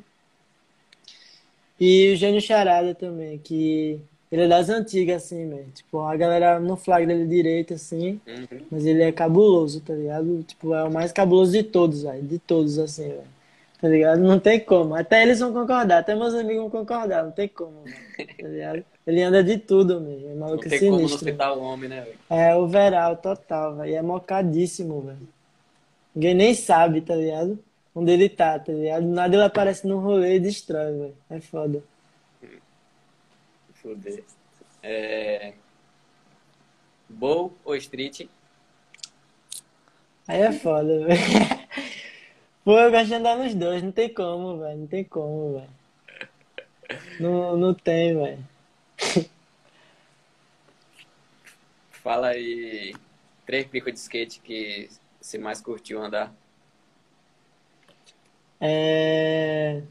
E o Gênio Charada também, que ele é das antigas, assim, velho. Tipo, a galera não flagra ele direito, assim, Uhum. mas ele é cabuloso, tá ligado? Tipo, é o mais cabuloso de todos, velho. De todos, assim, velho. Tá ligado? Não tem como. Até eles vão concordar, até meus amigos vão concordar, não tem como, velho. Tá ligado? Ele anda de tudo, mesmo. É Não maluco tem como não sinistro. velho. citar o homem, né, velho? É o Veral, total, velho. E é mocadíssimo, velho. Ninguém nem sabe, tá ligado? Onde ele tá, tá ligado? Do Nada ele aparece no rolê e destrói, velho. É foda. Foder. É... Bowl ou street? Aí é foda, velho. Pô, eu gosto de andar nos dois, não tem como, velho. Não tem como, velho. Não, não tem, velho. Fala aí três picos de skate que você mais curtiu andar. É...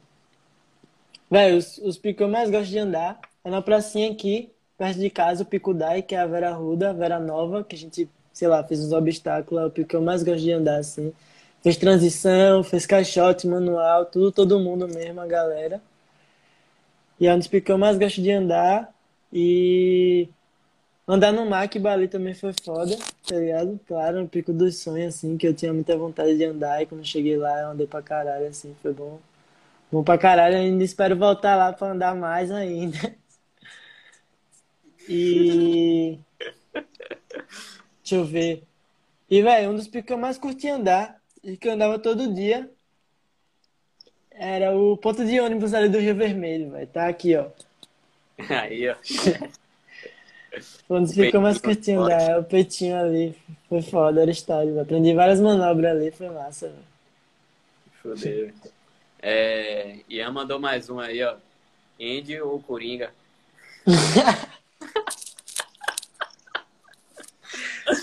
Velho, os, os picos que eu mais gosto de andar é na pracinha aqui, perto de casa, o Pico Dai, que é a Vera Ruda, a Vera Nova, que a gente, sei lá, fez uns obstáculos, é o pico que eu mais gosto de andar, assim. Fez transição, fez caixote, manual, tudo, todo mundo mesmo, a galera. E é um dos picos que eu mais gosto de andar. E andar no Mac Bali também foi foda, tá ligado? Claro, um pico dos sonhos, assim, que eu tinha muita vontade de andar. E quando cheguei lá, eu andei pra caralho, assim, foi bom. Bom pra caralho, ainda espero voltar lá pra andar mais ainda. E. Deixa eu ver. E, velho, um dos picos que eu mais curti andar, e que eu andava todo dia, era o ponto de ônibus ali do Rio Vermelho, velho. Tá aqui, ó. Aí, ó. Foi um dos que mais Peitinho curti forte. andar, o peitinho ali. Foi foda, era história, velho. Aprendi várias manobras ali, foi massa, velho. Foder. É... Ian mandou mais um aí, ó. Andy ou Coringa?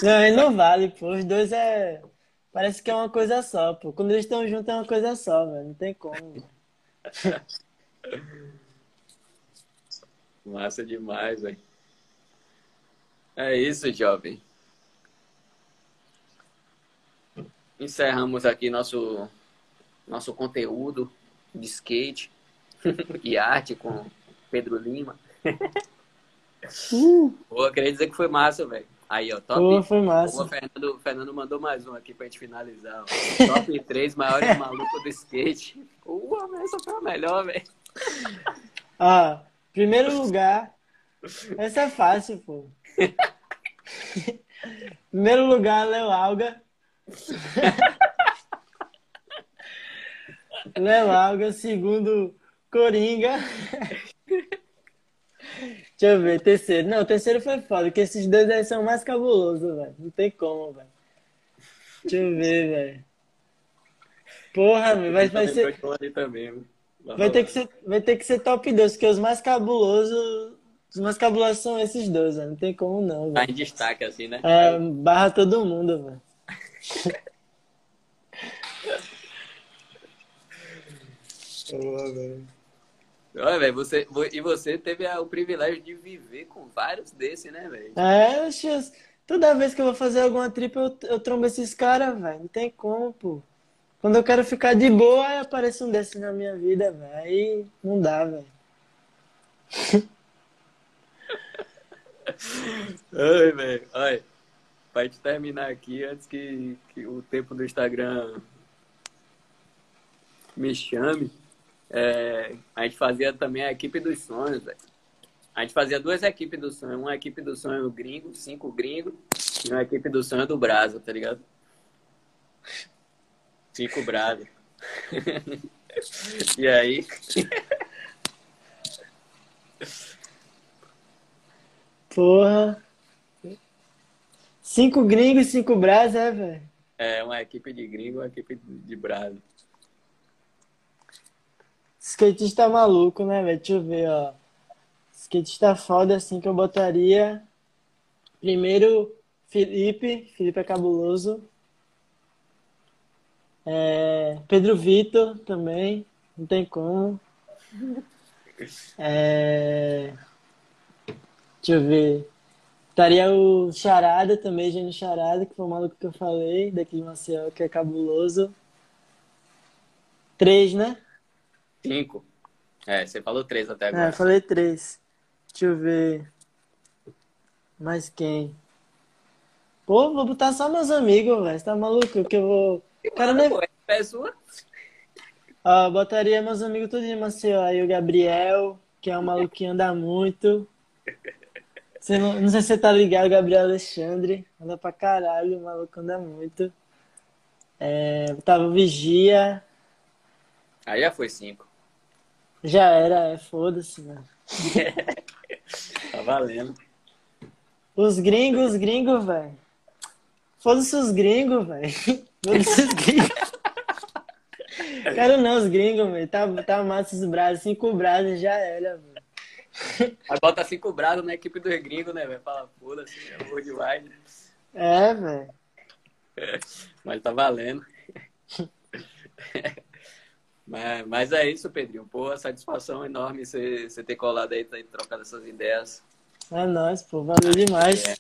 Não, aí não vale, pô. Os dois é. Parece que é uma coisa só, pô. Quando eles estão juntos é uma coisa só, velho. Não tem como. Massa demais, velho. É isso, jovem. Encerramos aqui nosso, nosso conteúdo de skate e arte com Pedro Lima. Uh, Pô, queria dizer que foi massa, velho. Aí, ó, top. pô, foi massa. o Fernando, Fernando mandou mais um aqui pra gente finalizar. ó. Top 3 maiores malucos do skate. Uau, essa foi a melhor, velho. Ah, primeiro lugar. Essa é fácil, pô. Primeiro lugar, Léo Alga. Léo Alga. Segundo, Coringa. Deixa eu ver, terceiro. Não, o terceiro foi foda, porque esses dois aí são mais cabulosos, velho. Não tem como, velho. Deixa eu ver, velho. Porra, vai, vai ser. Também, viu? Vai ter que ser, vai ter que ser top 2, porque os mais cabulosos. Os mais cabulosos são esses dois, velho. Não tem como não, Tá velho. em destaque, assim, né? É, barra todo mundo, velho. Olha, velho, você, vo- e você teve o privilégio de viver com vários desses, né, velho? É, oxe, eu- toda vez que eu vou fazer alguma trip, eu, eu trombo esses caras, velho. Não tem como, pô. Quando eu quero ficar de boa, aparece um desses na minha vida, velho. Aí não dá, velho. Ai, velho. Olha, pra gente terminar aqui, antes que, que o tempo do Instagram me chame, é, a gente fazia também a equipe dos sonhos, velho. A gente fazia duas equipes do sonho. Uma equipe do sonho gringo, cinco gringos, e uma equipe do sonho do Brasa, tá ligado? Cinco Brasa. E aí, Porra. Cinco gringos e cinco brás, é, velho? É uma equipe de gringo, uma equipe de brado. Skatista maluco, né, velho? Deixa eu ver, ó. Skatista foda, assim, que eu botaria. Primeiro, Felipe. Felipe é cabuloso. É, Pedro Vitor também. Não tem como. É, deixa eu ver. Estaria o Charada também, Gênio Charada, que foi o maluco que eu falei, daqui de Maceió, que é cabuloso. Três, né? Cinco. É, você falou três até É, agora. falei três. Deixa eu ver. Mais quem? Pô, vou botar só meus amigos, velho. Você tá maluco? Que eu vou. Cara, né? Pô, é sua? Ó, botaria meus amigos todos de Maceió. Aí o Gabriel, que é um maluco que anda muito. Você não, não sei se você tá ligado, Gabriel Alexandre. Anda pra caralho, o maluco anda muito. É, botava o Vigia. Aí já foi cinco. Já era, é foda-se, mano. Tá valendo. Os gringos, os gringos, velho. Foda-se os gringos, velho. Foda-se os gringos. Quero não, os gringos, velho. Tá, tá massa os braços, cinco braços já era, velho. Aí bota cinco braços na equipe dos gringos, né, velho? Fala, foda-se, é worldwide. É, velho. Mas tá valendo. Mas, mas é isso, Pedrinho. Pô, satisfação enorme você, você ter colado aí, ter trocado essas ideias. É nóis, pô. Valeu demais. É,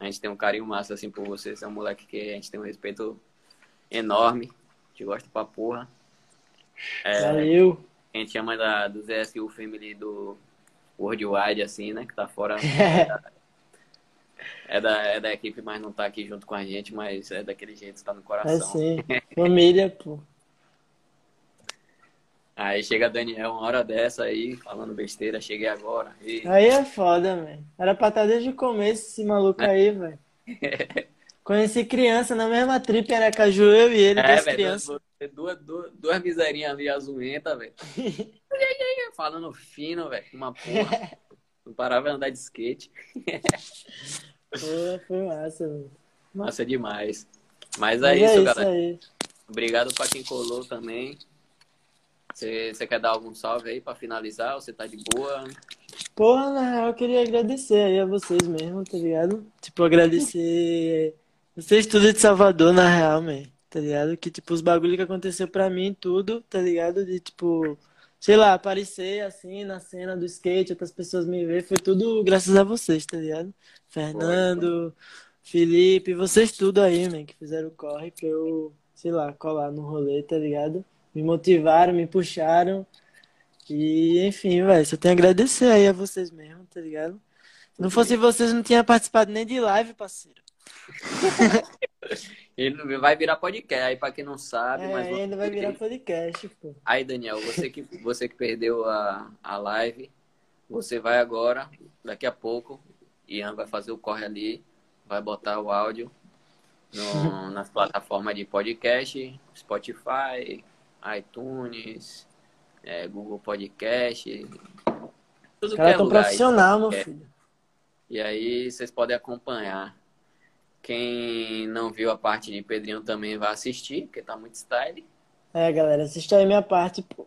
a gente tem um carinho massa assim por você. Você é um moleque que a gente tem um respeito enorme. Te gosta pra porra. É, Valeu. a gente chama da, do ZSU Family do Worldwide, assim, né? Que tá fora. É da, é da equipe, mas não tá aqui junto com a gente, mas é daquele jeito, tá no É coração. sim. Família, pô. Aí chega Daniel, uma hora dessa aí, falando besteira, cheguei agora. E... Aí é foda, velho. Era pra estar desde o começo esse maluco aí, velho. Conheci criança na mesma trip, era Caju, eu e ele, É, duas crianças. duas, duas, duas, miserinhas ali, azuenta, velho. Falando fino, velho, uma porra. Não parava de andar de skate. Pô, foi massa, velho. Massa demais. Mas Mas é isso, é isso galera. aí. Obrigado pra quem colou também. Você você quer dar algum salve aí pra finalizar? Ou você tá de boa? Porra, na real, eu queria agradecer aí a vocês mesmo, tá ligado? Tipo, agradecer vocês tudo de Salvador, na real, man, tá ligado? Que, tipo, os bagulho que aconteceu pra mim, tudo, tá ligado? De, tipo, sei lá, aparecer assim na cena do skate, outras pessoas me ver, foi tudo graças a vocês, tá ligado? Fernando, Felipe, vocês tudo aí, man, que fizeram o corre pra eu, sei lá, colar no rolê, tá ligado? Me motivaram, me puxaram. E, enfim, velho, só tenho a agradecer aí a vocês mesmo, tá ligado? Se não fosse vocês, não tinha participado nem de live, parceiro. Ele vai virar podcast, aí pra quem não sabe, É, mas ainda vai virar podcast, pô. Aí, Daniel, você que, você que perdeu a, a live, você vai agora, daqui a pouco, Ian vai fazer o corre ali, vai botar o áudio no, nas plataformas de podcast, Spotify, iTunes, é, Google Podcast, tudo Os caras é tão profissional, meu É. filho. E aí vocês podem acompanhar. Quem não viu a parte de Pedrinho também vai assistir, porque tá muito style. É, galera, assiste aí minha parte, pô.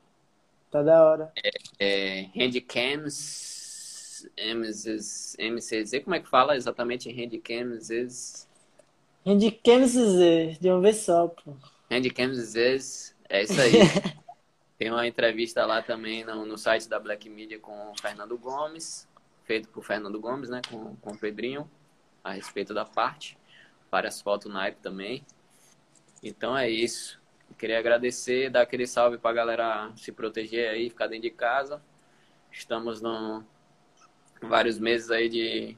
Tá da hora. É, Handcams MCZ, MCZ, como é que fala exatamente Handcams? Handicam Z, de uma vez só, pô. Handcams, é isso aí. Tem uma entrevista lá também no, no site da Black Media com o Fernando Gomes, feito por Fernando Gomes, né, com, com o Pedrinho, a respeito da parte. Várias fotos naipe também. Então é isso. Queria agradecer, dar aquele salve pra galera se proteger aí, ficar dentro de casa. Estamos no vários meses aí de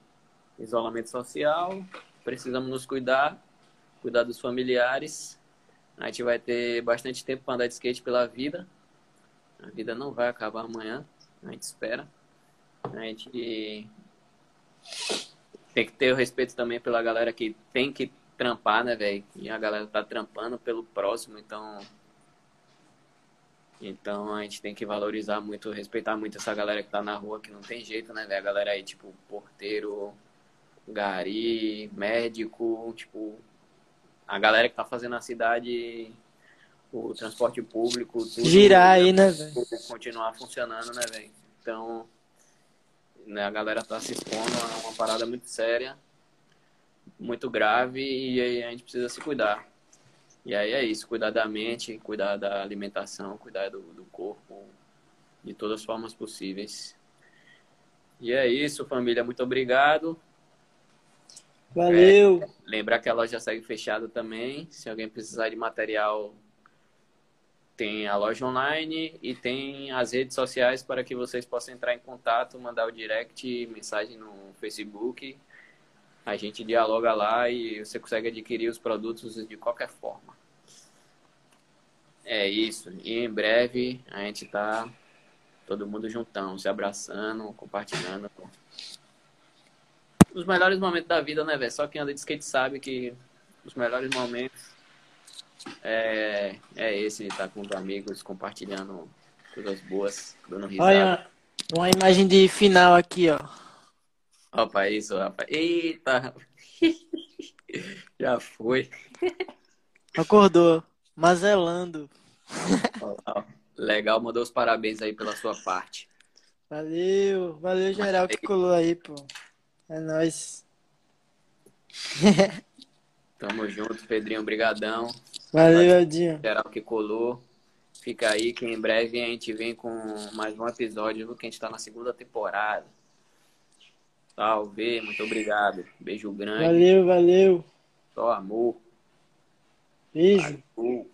isolamento social. Precisamos nos cuidar, cuidar dos familiares. A gente vai ter bastante tempo para andar de skate pela vida. A vida não vai acabar amanhã, a gente espera. A gente tem que ter o respeito também pela galera que tem que trampar, né, velho? E a galera tá trampando pelo próximo, então Então a gente tem que valorizar muito, respeitar muito essa galera que tá na rua, que não tem jeito, né, velho? A galera aí, tipo, porteiro, gari, médico, tipo, a galera que tá fazendo a cidade, o transporte público, tudo. Girar aí, né, velho? Continuar funcionando, né, velho? Então, né, a galera tá se expondo a uma parada muito séria, muito grave, e aí a gente precisa se cuidar. E aí é isso, cuidar da mente, cuidar da alimentação, cuidar do, do corpo, de todas as formas possíveis. E é isso, família. Muito obrigado. Valeu. É, lembrar que a loja segue fechada também. Se alguém precisar de material, tem a loja online e tem as redes sociais para que vocês possam entrar em contato, mandar o direct, mensagem no Facebook. A gente dialoga lá e você consegue adquirir os produtos de qualquer forma. É isso. E em breve a gente tá todo mundo juntão, se abraçando, compartilhando. Os melhores momentos da vida, né, velho? Só quem anda de skate sabe que os melhores momentos é, é esse, estar tá com os amigos, compartilhando coisas boas, dando risada. Olha, uma imagem de final aqui, ó. Opa, isso, rapaz. Eita! Já foi. Acordou. Mazelando. Legal, mandou os parabéns aí pela sua parte. Valeu, valeu geral que colou aí, pô. É nóis. Tamo junto, Pedrinho, brigadão. Valeu, Edinho. Geral que colou. Fica aí que em breve a gente vem com mais um episódio, que a gente tá na segunda temporada. Salve, muito obrigado. Beijo grande. Valeu, valeu. Só amor. Beijo. Valeu.